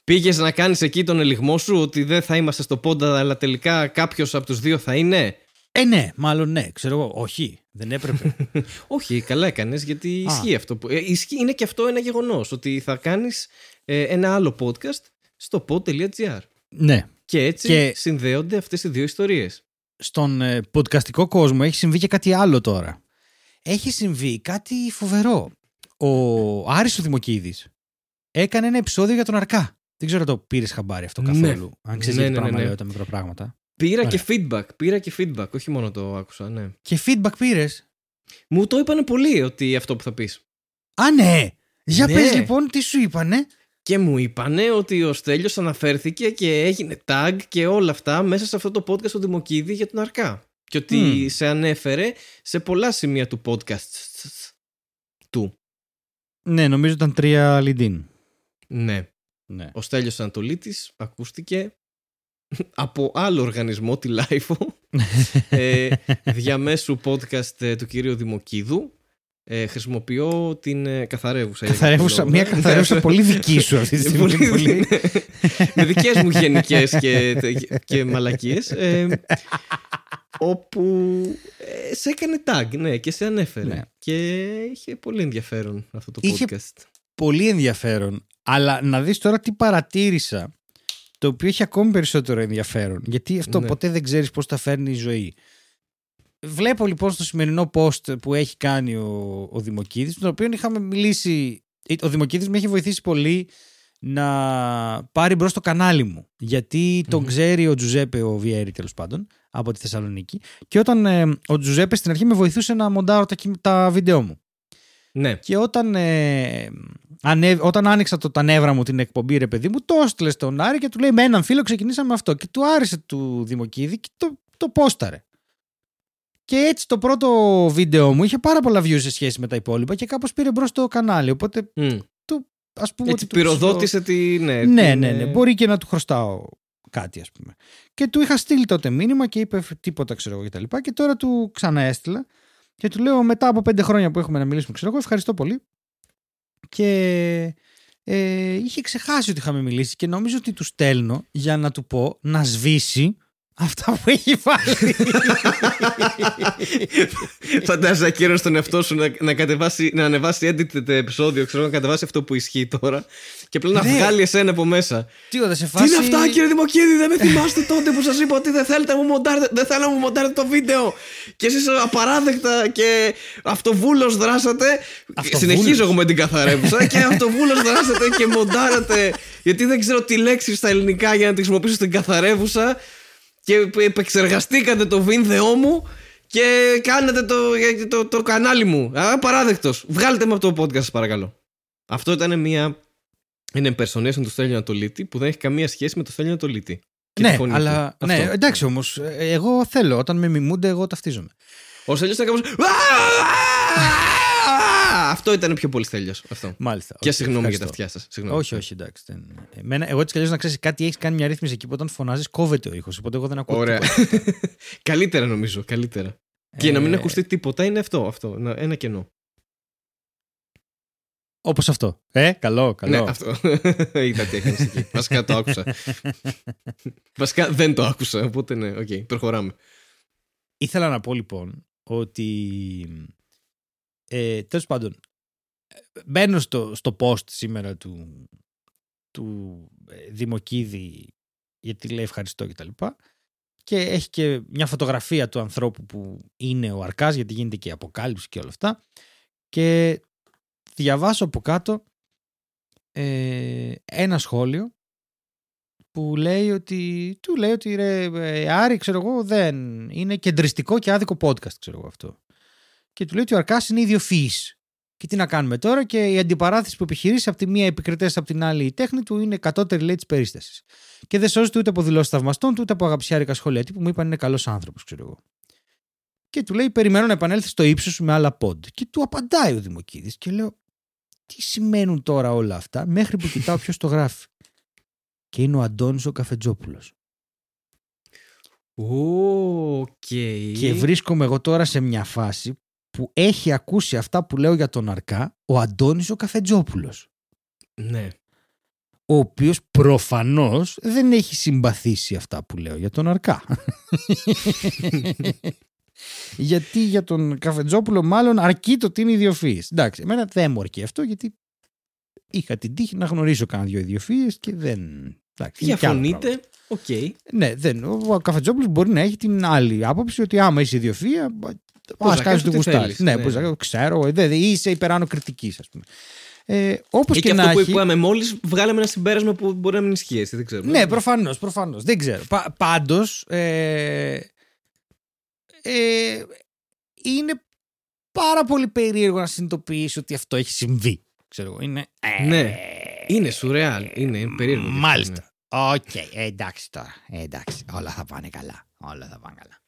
Speaker 2: Πήγες να κάνεις εκεί τον ελιγμό σου ότι δεν θα είμαστε στο πόντα αλλά τελικά κάποιος από τους δύο θα είναι;
Speaker 1: ε, ναι, μάλλον ναι, ξέρω εγώ. Όχι, δεν έπρεπε.
Speaker 2: Όχι, καλά έκανες γιατί ισχύει αυτό. Που... Ε, ισχύει, είναι και αυτό ένα γεγονός ότι θα κάνεις ε, ένα άλλο podcast στο pod.gr
Speaker 1: ναι.
Speaker 2: και έτσι
Speaker 1: Και-
Speaker 2: συνδέονται αυτές οι δύο ιστορίες.
Speaker 1: Στον ε, podcastικό κόσμο έχει συμβεί και κάτι άλλο τώρα. Έχει συμβεί κάτι φοβερό. Ο Άρης ο Δημοκίδης έκανε ένα επεισόδιο για τον Αρκά. Δεν ξέρω αν το πήρες χαμπάρι αυτό
Speaker 2: Ναι.
Speaker 1: καθόλου. Αν ξέρεις
Speaker 2: Ναι,
Speaker 1: τι
Speaker 2: ναι, ναι,
Speaker 1: πράγμα
Speaker 2: ναι.
Speaker 1: λέω τα μικρά πράγματα.
Speaker 2: Πήρα
Speaker 1: Ωραία.
Speaker 2: και feedback, πήρα και feedback, όχι μόνο το άκουσα, ναι.
Speaker 1: Και feedback πήρες;
Speaker 2: Μου το είπανε πολύ ότι αυτό που θα πεις.
Speaker 1: Α, ναι! Για
Speaker 2: Ναι.
Speaker 1: πες λοιπόν τι σου είπανε.
Speaker 2: Και μου είπανε ότι ο Στέλιος αναφέρθηκε και έγινε tag και όλα αυτά μέσα σε αυτό το podcast του Δημοκίδη για τον Αρκά. Και ότι
Speaker 1: Μμμ.
Speaker 2: σε ανέφερε σε πολλά σημεία του podcast του.
Speaker 1: Ναι, νομίζω ήταν τρία LinkedIn.
Speaker 2: Ναι.
Speaker 1: Ναι.
Speaker 2: Ο Στέλιος Ανατολίτης ακούστηκε από άλλο οργανισμό, τη LIFO, ε, διαμέσου podcast ε, του κυρίου Δημοκίδου. Ε, χρησιμοποιώ την ε, καθαρεύουσα. για
Speaker 1: Καθαρεύουσα,
Speaker 2: κάποιο
Speaker 1: μια
Speaker 2: λόγο.
Speaker 1: καθαρεύουσα πολύ δική σου αυτή τη στιγμή.
Speaker 2: Πολύ-
Speaker 1: πολύ.
Speaker 2: με δικές μου γενικές και, και μαλακίες ε, όπου ε, σε έκανε tag ναι, και σε ανέφερε
Speaker 1: Ναι.
Speaker 2: και είχε πολύ ενδιαφέρον αυτό το
Speaker 1: Είχε-
Speaker 2: podcast
Speaker 1: πολύ ενδιαφέρον. Αλλά να δεις τώρα τι παρατήρησα, το οποίο έχει ακόμη περισσότερο ενδιαφέρον. Γιατί αυτό
Speaker 2: Ναι.
Speaker 1: ποτέ δεν ξέρεις πώς θα φέρνει η ζωή. Βλέπω λοιπόν στο σημερινό post που έχει κάνει ο, ο Δημοκίδης, τον οποίο είχαμε μιλήσει... Ο Δημοκίδης με έχει βοηθήσει πολύ να πάρει μπρος το κανάλι μου. Γιατί τον
Speaker 2: Μμμ.
Speaker 1: ξέρει ο Τζουζέπε ο Βιέρη τέλος πάντων από τη Θεσσαλονίκη. Και όταν ε, ο Τζουζέπε στην αρχή με βοηθούσε να μοντάρω τα, κει- τα βίντεο μου.
Speaker 2: Ναι
Speaker 1: Και όταν, ε, ανέ, όταν άνοιξα το, τα νεύρα μου την εκπομπή, ρε παιδί μου, το έστειλε στον Άρη και του λέει: Με έναν φίλο ξεκινήσαμε αυτό. Και του άρεσε του Δημοκίδη και το, το πόσταρε. Και έτσι το πρώτο βίντεο μου είχε πάρα πολλά views σε σχέση με τα υπόλοιπα και κάπως πήρε μπρος το κανάλι. Οπότε
Speaker 2: Μμ.
Speaker 1: ας πούμε
Speaker 2: έτσι
Speaker 1: ότι του
Speaker 2: πυροδότησε τη ναι,
Speaker 1: χρωστάω- Ναι,
Speaker 2: την,
Speaker 1: ναι,
Speaker 2: ε,
Speaker 1: ναι. Μπορεί και να του χρωστάω κάτι ας πούμε. Και του είχα στείλει τότε μήνυμα και είπε τίποτα ξέρω εγώ και τα λοιπά και τώρα του ξαναέστειλα και του λέω μετά από πέντε χρόνια που έχουμε να μιλήσουμε ξέρω εγώ ευχαριστώ πολύ. Και ε, είχε ξεχάσει ότι είχαμε μιλήσει και νομίζω ότι του στέλνω για να του πω να σβήσει αυτά που έχει βάλει.
Speaker 2: Φαντάζεσαι ακύρωνε τον εαυτό σου να, να, κατεβάσει, να ανεβάσει edited επεισόδιο, ξέρω να κατεβάσει αυτό που ισχύει τώρα και απλά να
Speaker 1: Ναι.
Speaker 2: βγάλει εσένα από μέσα.
Speaker 1: Τίποτα σε
Speaker 2: Τι
Speaker 1: φάση.
Speaker 2: είναι αυτά, κύριε Δημοκίδη, δεν με θυμάστε τότε που σας είπα ότι δεν θέλετε να μου μοντάρετε, δεν θέλω να μου μοντάρετε το βίντεο. Και εσείς απαράδεκτα και αυτοβούλος δράσατε.
Speaker 1: Αυτοβούλος.
Speaker 2: Συνεχίζω εγώ με την καθαρεύουσα και αυτοβούλος δράσατε και μοντάρατε. Γιατί δεν ξέρω τι λέξεις στα ελληνικά για να τη χρησιμοποιήσω στην καθαρεύουσα. Και επεξεργαστήκατε το βίνδεό μου και κάνετε το, το, το, κανάλι μου. Απαράδεκτο. Βγάλτε με από το podcast, σας παρακαλώ. Αυτό ήταν μια είναι impersonation του Στέλιου Ανατολίτη που δεν έχει καμία σχέση με το Στέλιο Ανατολίτη. Και τη
Speaker 1: Ναι,
Speaker 2: φωνή του.
Speaker 1: αλλά. Ναι,
Speaker 2: Αυτό.
Speaker 1: εντάξει όμως. Εγώ θέλω. Όταν με μιμούνται, εγώ ταυτίζομαι.
Speaker 2: Ο Στέλιος ήταν κάπως... Αυτό ήταν πιο πολύ Στέλιος. Αυτό.
Speaker 1: Μάλιστα.
Speaker 2: Και
Speaker 1: Οκ,
Speaker 2: συγγνώμη για τα
Speaker 1: ευχαριστώ.
Speaker 2: αυτιά σας. Συγγνώμη.
Speaker 1: Όχι, όχι, εντάξει. Δεν... Εμένα, εγώ έτσι κι αλλιώς να ξέρεις κάτι, έχεις κάνει μια ρύθμιση εκεί που όταν φωνάζεις κόβεται ο ήχος. Οπότε εγώ δεν ακούω.
Speaker 2: Ωραία.
Speaker 1: τίποτα.
Speaker 2: Καλύτερα νομίζω. Καλύτερα. Και να μην
Speaker 1: Ε,
Speaker 2: ακουστεί τίποτα είναι αυτό. αυτό να- ένα κενό.
Speaker 1: Όπως αυτό. Ε, καλό, καλό.
Speaker 2: Ναι, αυτό. Είδα τι έκανες εκεί. Βασικά το άκουσα. Βασικά δεν το άκουσα. Οπότε ναι, οκ, προχωράμε.
Speaker 1: Ήθελα να πω λοιπόν ότι. Ε, Τέλος πάντων, ε, μπαίνω στο, στο post σήμερα του, του ε, Δημοκίδη γιατί λέει ευχαριστώ και τα λοιπά και έχει και μια φωτογραφία του ανθρώπου που είναι ο Αρκάς γιατί γίνεται και η αποκάλυψη και όλα αυτά και διαβάσω από κάτω ε, ένα σχόλιο που λέει ότι, του λέει ότι ρε, ε, Άρη, ξέρω εγώ, δεν είναι κεντριστικό και άδικο podcast, ξέρω εγώ αυτό. Και του λέει ότι ο Αρκάς είναι ιδιοφυής. Και τι να κάνουμε τώρα και η αντιπαράθεση που επιχειρήσει από τη μία επικριτές από την άλλη η τέχνη του είναι κατώτερη λέει της περίστασης. Και δεν σώζεται ούτε από δηλώσεις θαυμαστών, ούτε από αγαπησιάρικα σχόλια που μου είπαν είναι καλός άνθρωπος, ξέρω εγώ. Και του λέει: Περιμένω να επανέλθει στο ύψος σου με άλλα πόντ. Και του απαντάει ο Δημοκίδης και λέω: Τι σημαίνουν τώρα όλα αυτά, μέχρι που κοιτάω ποιος το γράφει. Και είναι ο Αντώνης ο Καφετζόπουλος.
Speaker 2: Okay.
Speaker 1: Και βρίσκομαι εγώ τώρα σε μια φάση που έχει ακούσει αυτά που λέω για τον Αρκά ο Αντώνης ο Καφετζόπουλος.
Speaker 2: Ναι.
Speaker 1: Ο οποίος προφανώς δεν έχει συμπαθήσει αυτά που λέω για τον Αρκά. γιατί για τον Καφετζόπουλο μάλλον αρκεί το ότι είναι ιδιοφυής. Εντάξει, εμένα δεν μου αρκεί αυτό γιατί είχα την τύχη να γνωρίσω κάνα δυο ιδιοφύες και δεν...
Speaker 2: Διαφωνείτε, OK. Okay.
Speaker 1: Ναι, δεν, ο Καφετζόπουλος μπορεί να έχει την άλλη άποψη ότι άμα είσαι ιδιοφυΐα Πώς κάνεις ό,τι γουστάρεις. Ναι, ναι. ναι. ξέρω. Δεν, είσαι υπεράνω κριτικής, ας πούμε. Ε, όπως
Speaker 2: και,
Speaker 1: και,
Speaker 2: αυτό
Speaker 1: να
Speaker 2: που
Speaker 1: έχει...
Speaker 2: είπαμε μόλις, βγάλαμε ένα συμπέρασμα που μπορεί να μην ισχύει. Δεν ξέρω.
Speaker 1: Ναι, προφανώς. Προφανώς. Δεν ξέρω. Πα, Πάντως. Ε, ε, είναι πάρα πολύ περίεργο να συνειδητοποιήσει ότι αυτό έχει συμβεί. Ξέρω, είναι,
Speaker 2: ε, ναι. Είναι σουρεάλ. Είναι, είναι περίεργο.
Speaker 1: Μάλιστα. OK. Okay. εντάξει τώρα. εντάξει. Όλα θα πάνε καλά. Όλα θα πάνε καλά.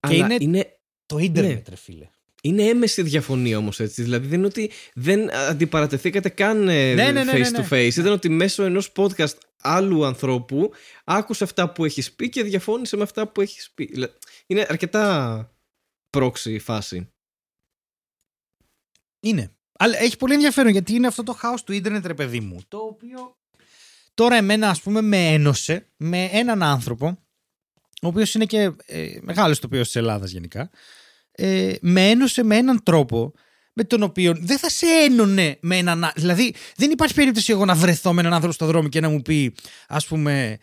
Speaker 2: Αλλά και είναι, είναι
Speaker 1: το ίντερνετ, ναι. ρε φίλε.
Speaker 2: Είναι έμμεση διαφωνία όμως έτσι. Δηλαδή δεν είναι ότι δεν αντιπαρατεθήκατε καν ε, ναι, ναι, ναι, face to face. Ήταν ότι μέσω ενός podcast άλλου ανθρώπου άκουσε αυτά που έχει πει και διαφώνησε με αυτά που έχει πει. Είναι αρκετά πρόξη φάση.
Speaker 1: Είναι. Αλλά έχει πολύ ενδιαφέρον γιατί είναι αυτό το χάος του ίντερνετ, ρε παιδί μου. Το οποίο τώρα εμένα, ας πούμε, με ένωσε με έναν άνθρωπο ο οποίος είναι και ε, μεγάλος τοπίος της Ελλάδας γενικά, ε, με ένωσε με έναν τρόπο με τον οποίο δεν θα σε ένωνε με έναν. Δηλαδή, δεν υπάρχει περίπτωση εγώ να βρεθώ με έναν άνθρωπο στο δρόμο και να μου πει, ας πούμε,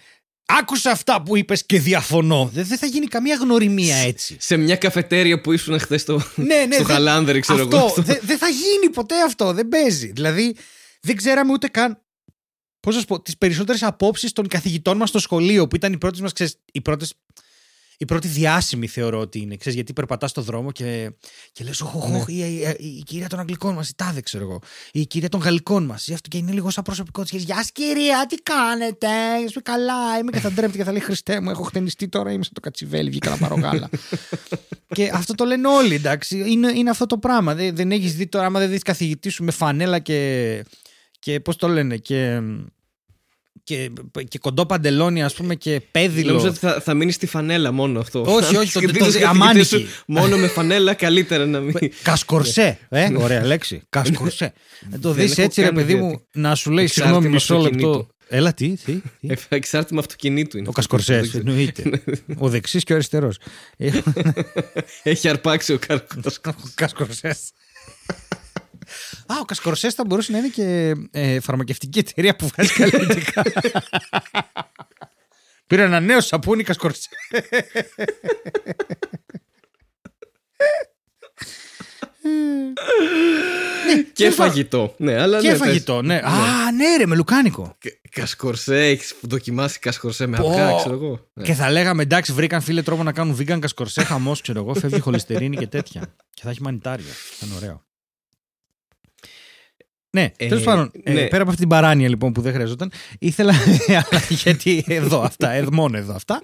Speaker 1: Άκουσα αυτά που είπες και διαφωνώ. Δεν, θα γίνει καμία γνωριμία έτσι.
Speaker 2: Σε μια καφετέρια που ήσουν χθες στο, ναι, ναι, στο Χαλάνδρη, ξέρω
Speaker 1: εγώ. Δεν θα γίνει ποτέ αυτό. Δεν παίζει. Δηλαδή, δεν ξέραμε ούτε καν. Πώς να σου πω, τις περισσότερες απόψεις των καθηγητών μας στο σχολείο που ήταν οι πρώτες μας, οι πρώτες η πρώτη διάσημη θεωρώ ότι είναι. Ξέρεις, γιατί περπατάς στο δρόμο και, και λες: Οχ, ναι. η, η, η, κυρία των Αγγλικών μας, η τάδε, ξέρω εγώ. Η κυρία των Γαλλικών μας. Και είναι λίγο σαν προσωπικό της. Γεια σας, κυρία, τι κάνετε; Είμαι καλά. Είμαι και θα ντρέπεται και θα λέει: Χριστέ μου, έχω χτενιστεί τώρα. Είμαι στο το κατσιβέλι, βγήκα να πάρω γάλα. και αυτό το λένε όλοι, εντάξει. Είναι, είναι αυτό το πράγμα. Δεν, δεν έχεις δει τώρα, άμα δεν δεις καθηγητή σου με φανέλα και. και πώς το λένε, και και, και κοντό παντελόνι, ας πούμε, και πέδιλο.
Speaker 2: Νομίζω ότι θα, θα μείνει στη φανέλα μόνο αυτό.
Speaker 1: Όχι, όχι, το, το, το αμάνικη.
Speaker 2: Μόνο με φανέλα καλύτερα να μην.
Speaker 1: Κασκορσέ. Ε, ωραία λέξη. Κασκορσέ. να το δεις έτσι, ρε παιδί μου, να σου λέει συγγνώμη μισό λεπτό. Έλα, τι, τι. τι.
Speaker 2: Εξάρτημα αυτοκινήτου είναι.
Speaker 1: Ο Κασκορσές, εννοείται. ο δεξί και ο αριστερός.
Speaker 2: Έχει αρπάξει ο
Speaker 1: Κασκορσές. Α, ο Κασκορσές θα μπορούσε να είναι και ε, φαρμακευτική εταιρεία που βγάζει καλλιτικά. Πήρε ένα νέο σαπούνι Κασκορσέ.
Speaker 2: ναι, και φαγητό. Ναι, αλλά
Speaker 1: και
Speaker 2: ναι,
Speaker 1: φαγητό, ναι. Α, ναι, ρε, με λουκάνικο.
Speaker 2: Κασκορσέ, έχεις δοκιμάσει κασκορσέ με αυγά, ξέρω εγώ.
Speaker 1: Ναι. Και θα λέγαμε εντάξει, βρήκαν φίλε τρόπο να κάνουν vegan κασκορσέ, χαμός, ξέρω εγώ, φεύγει χολυστερίνη και τέτοια. Και θα έχει μανιτάρια. Θα είναι ωραίο. Ναι, ε, τέλος πάντων. Ε, ναι. πέρα από αυτή την παράνοια λοιπόν που δεν χρειαζόταν, ήθελα. γιατί εδώ αυτά, εδώ, μόνο εδώ αυτά.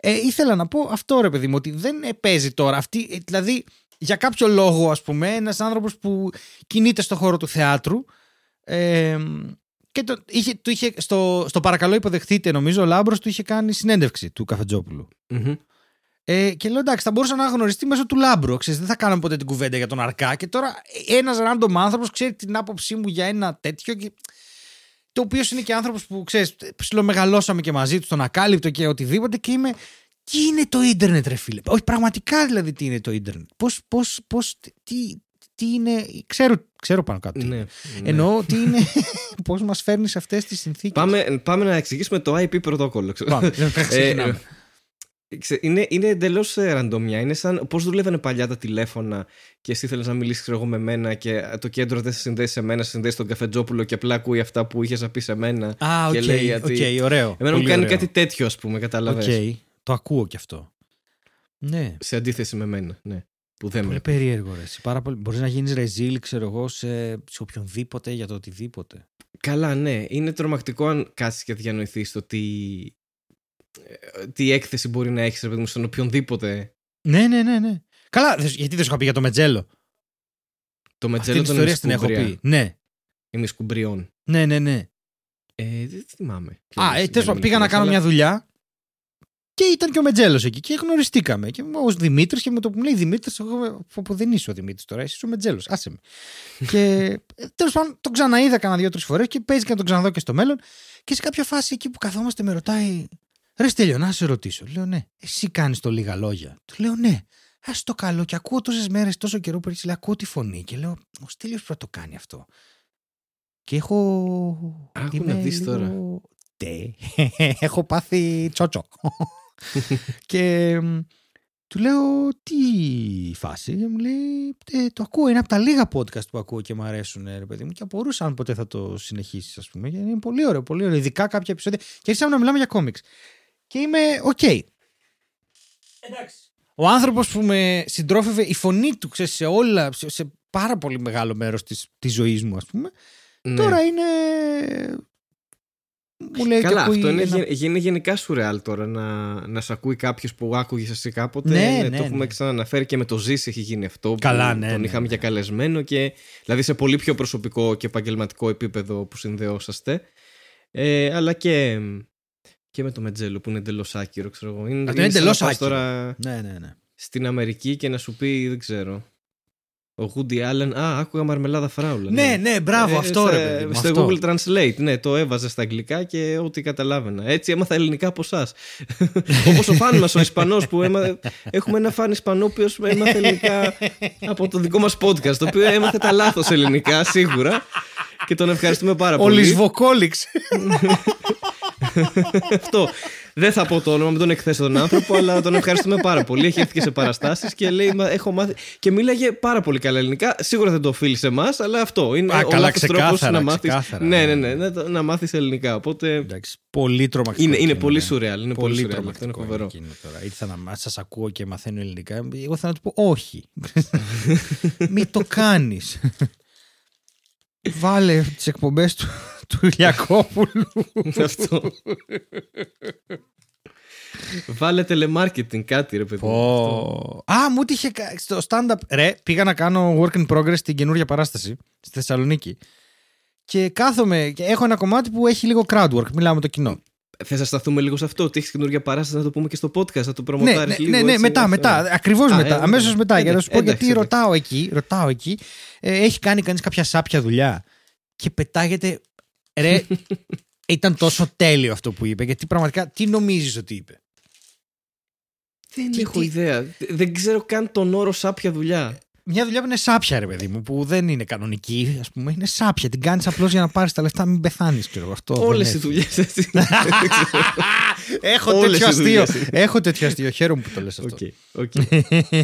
Speaker 1: Ε, ήθελα να πω αυτό ρε παιδί μου, ότι δεν παίζει τώρα. Αυτή, ε, δηλαδή, για κάποιο λόγο, ας πούμε, ένας άνθρωπος που κινείται στο χώρο του θεάτρου. Ε, και το, είχε, του είχε, στο, στο παρακαλώ υποδεχτείτε νομίζω ο Λάμπρος του είχε κάνει συνέντευξη του καφετζοπουλου ε, και λέω εντάξει, θα μπορούσα να γνωριστεί μέσω του λάμπρου. Ξέρεις, δεν θα κάναμε ποτέ την κουβέντα για τον Αρκά. Και τώρα ένας random άνθρωπος ξέρει την άποψή μου για ένα τέτοιο. Και... Το οποίος είναι και άνθρωπος που ξέρεις, ψιλομεγαλώσαμε και μαζί τους, τον ακάλυπτο και οτιδήποτε. Και είμαι. Τι είναι το ίντερνετ, ρε φίλε; Όχι, πραγματικά δηλαδή τι είναι το ίντερνετ. Πώς, πώς, πώς, τι, τι είναι. Ξέρω, ξέρω πάνω κάτω. Ναι, ναι. Εννοώ τι είναι. Πώς μας φέρνει σε αυτές τις συνθήκες.
Speaker 2: Πάμε, πάμε να εξηγήσουμε το IP πρωτόκολλο.
Speaker 1: Πάμε. ε,
Speaker 2: Ξε- Είναι, είναι εντελώς ραντομιά. Είναι σαν πώς δουλεύανε παλιά τα τηλέφωνα και εσύ θέλεις να μιλήσεις ξέρω εγώ, με μένα και το κέντρο δεν σε συνδέσει σε μένα, σε συνδέσει τον Καφετζόπουλο και απλά ακούει αυτά που είχες να πεις σε μένα.
Speaker 1: Α,
Speaker 2: και
Speaker 1: οκ,
Speaker 2: λέει γιατί-
Speaker 1: οκ, ωραίο.
Speaker 2: Εμένα μου
Speaker 1: Πολύ
Speaker 2: κάνει
Speaker 1: ωραίο.
Speaker 2: κάτι τέτοιο, ας πούμε, κατάλαβες.
Speaker 1: Οκ, το ακούω κι αυτό. Ναι.
Speaker 2: Σε αντίθεση με μένα. Ναι. Που δεν
Speaker 1: Πολύ
Speaker 2: με.
Speaker 1: περίεργο ρε. εσύ. Πάρα πολύ. Μπορείς να γίνεις ρεζίλ, ξέρω εγώ, σε, σε οποιονδήποτε για το οτιδήποτε.
Speaker 2: Καλά, ναι. Είναι τρομακτικό αν κάτσει και διανοηθείς το τι. Ε, Τι έκθεση μπορεί να έχεις, ρε παιδί μου, στον οποιονδήποτε;
Speaker 1: Ναι, ναι, ναι, ναι. Καλά, δεν- γιατί δεν σου είχα πει για το Μετζέλο;
Speaker 2: Το
Speaker 1: Αυτή
Speaker 2: μετζέλο
Speaker 1: την
Speaker 2: των
Speaker 1: ιστορία στην έχω
Speaker 2: ημισκουμπριά.
Speaker 1: πει. Ναι,
Speaker 2: ημισκουμπριών.
Speaker 1: ναι, ναι. ναι.
Speaker 2: Ε, δεν θυμάμαι.
Speaker 1: Α, ε, τέλος πάντων, πήγα να κάνω μια δουλειά και ήταν και ο Μετζέλος εκεί και γνωριστήκαμε. Και ω Δημήτρης και με το που μου λέει Δημήτρης, εγώ που, που δεν είσαι ο Δημήτρης τώρα, είσαι ο Μετζέλος. Άσε με. και τέλος πάντων τον ξαναείδα κανένα δύο-τρεις φορές και παίζει και να τον ξαναδώ και στο μέλλον. Και σε κάποια φάση εκεί που καθόμαστε με ρωτάει, Ρε Στέλιο, να σε ρωτήσω. Λέω ναι, εσύ κάνεις το λίγα λόγια. Του λέω ναι. Α το καλό και ακούω τόσες μέρες, τόσο καιρό που έχεις, λέει, ακούω τη φωνή και λέω, Ο Στέλιος πρέπει να το κάνει αυτό. Και έχω.
Speaker 2: Άκου
Speaker 1: είμαι
Speaker 2: να δεις
Speaker 1: λίγο-
Speaker 2: τώρα.
Speaker 1: Τε. έχω πάθει τσότσο. και μ, του λέω τι φάση; Και μου λέει «Ε, το ακούω, είναι από τα λίγα podcast που ακούω και μου αρέσουν ρε παιδί μου και απορούσα αν ποτέ θα το συνεχίσεις ας πούμε γιατί είναι πολύ ωραίο, πολύ ωραίο, ειδικά κάποια επεισόδια και αρχίσαμε να μιλάμε για κόμιξ και είμαι οκ Εντάξει. Ο άνθρωπος που με συντρόφευε η φωνή του ξέρεις, σε όλα, σε, σε πάρα πολύ μεγάλο μέρος της, της ζωής μου ας πούμε
Speaker 2: Ναι.
Speaker 1: τώρα είναι μου λέει
Speaker 2: Καλά,
Speaker 1: και ακούει
Speaker 2: αυτό είναι,
Speaker 1: ένα-
Speaker 2: γε- είναι γενικά σουρεάλ τώρα να, να σε ακούει κάποιος που άκουγες εσύ κάποτε.
Speaker 1: Ναι,
Speaker 2: Ναι,
Speaker 1: ναι,
Speaker 2: το έχουμε
Speaker 1: ναι.
Speaker 2: ξαναναφέρει και με το Ζήση έχει γίνει αυτό. που
Speaker 1: Καλά, ναι,
Speaker 2: Τον
Speaker 1: ναι,
Speaker 2: είχαμε
Speaker 1: ναι.
Speaker 2: και καλεσμένο και. Δηλαδή σε πολύ πιο προσωπικό και επαγγελματικό επίπεδο που συνδεώσαστε. Ε, αλλά και, και με το Μετζέλο που είναι εντελώς άκυρο, ξέρω εγώ. Είναι,
Speaker 1: Αυτό είναι
Speaker 2: σαν
Speaker 1: εντελώς
Speaker 2: να πας
Speaker 1: άκυρο.
Speaker 2: τώρα
Speaker 1: ναι ναι ναι
Speaker 2: στην Αμερική και να σου πει, δεν ξέρω. Ο Woody Allen, Α, άκουγα μαρμελάδα φράουλα.
Speaker 1: Ναι, ναι, μπράβο,
Speaker 2: Ε,
Speaker 1: αυτό
Speaker 2: στα-
Speaker 1: ρε παιδί μου,
Speaker 2: Στο
Speaker 1: αυτό.
Speaker 2: Google Translate, ναι, το έβαζα στα αγγλικά και ό,τι καταλάβαινα. Έτσι έμαθα ελληνικά από εσάς. Όπως ο φαν μας, ο Ισπανός, που έμα... έχουμε ένα φαν Ισπανό, ο οποίος έμαθε ελληνικά από το δικό μας podcast, το οποίο έμαθε τα λάθος ελληνικά, σίγουρα. Και τον ευχαριστούμε πάρα
Speaker 1: Ο
Speaker 2: πολύ.
Speaker 1: Λισβοκόλιξ.
Speaker 2: Αυτό. Δεν θα πω το όνομα, μην τον εκθέσω τον άνθρωπο, αλλά τον ευχαριστούμε πάρα πολύ. Έχει έρθει και σε παραστάσεις και λέει: «Μα έχω μάθει. Και μίλαγε πάρα πολύ καλά ελληνικά. Σίγουρα δεν το οφείλει σε εμάς, αλλά αυτό είναι
Speaker 1: Α,
Speaker 2: ο
Speaker 1: καλά,
Speaker 2: λάθος τρόπος
Speaker 1: ξεκάθαρα,
Speaker 2: να μάθει.
Speaker 1: ξεκάθαρα,
Speaker 2: Ναι,
Speaker 1: ναι.
Speaker 2: ναι, ναι, να, να μάθεις ελληνικά. Οπότε.
Speaker 1: Εντάξει, πολύ τρομακτικό.
Speaker 2: Είναι, είναι
Speaker 1: εκείνο,
Speaker 2: πολύ
Speaker 1: ναι.
Speaker 2: σουρεάλ. Είναι πολύ, σουρεάλ. Αυτό είναι
Speaker 1: τρομακτικό
Speaker 2: φοβερό.
Speaker 1: εκείνο τώρα. Ήρθα να σας ακούω και μαθαίνω ελληνικά. Εγώ θα να του πω όχι. Μην το κάνεις. Βάλε τις εκπομπές του, του Ιακώπουλου.
Speaker 2: αυτό. Βάλε telemarketing κάτι, ρε παιδί. μου.
Speaker 1: Πω. Α, μου είχε στο stand-up. Ρε, πήγα να κάνω work in progress στην καινούργια παράσταση στη Θεσσαλονίκη. Και κάθομαι και έχω ένα κομμάτι που έχει λίγο crowd work. Μιλάω με το κοινό.
Speaker 2: Θες να σταθούμε λίγο σε αυτό. Ότι έχεις καινούργια παράσταση, να το πούμε και στο podcast, να το
Speaker 1: Ναι,
Speaker 2: προμοτάρεις
Speaker 1: ναι,
Speaker 2: λίγο.
Speaker 1: ναι, ναι,
Speaker 2: έτσι,
Speaker 1: μετά,
Speaker 2: να-
Speaker 1: μετά. Ακριβώς
Speaker 2: Α,
Speaker 1: μετά.
Speaker 2: ε,
Speaker 1: Αμέσως
Speaker 2: ναι.
Speaker 1: μετά. Για να σου πω
Speaker 2: Εντάξει,
Speaker 1: γιατί
Speaker 2: εντάξει.
Speaker 1: ρωτάω εκεί. Ρωτάω εκεί. Ε, έχει κάνει κανείς κάποια σάπια δουλειά. Και πετάγεται. Ρε, ήταν τόσο τέλειο αυτό που είπε. Γιατί πραγματικά τι νομίζεις ότι είπε;
Speaker 2: Δεν
Speaker 1: Τι-
Speaker 2: έχω
Speaker 1: τι-
Speaker 2: ιδέα. Δεν ξέρω καν τον όρο σάπια δουλειά.
Speaker 1: Μια δουλειά που είναι σάπια, ρε παιδί μου, που δεν είναι κανονική, ας πούμε, είναι σάπια. Την κάνεις απλώς για να πάρεις τα λεφτά, μην πεθάνεις, ξέρω εγώ. αυτό. δεν
Speaker 2: Όλες οι
Speaker 1: έχει.
Speaker 2: δουλειές έτσι.
Speaker 1: Έχω
Speaker 2: Όλες
Speaker 1: τέτοιο
Speaker 2: οι
Speaker 1: αστείο.
Speaker 2: δουλειές.
Speaker 1: Έχω τέτοιο αστείο. Χαίρομαι που το λες αυτό.
Speaker 2: OK, OK.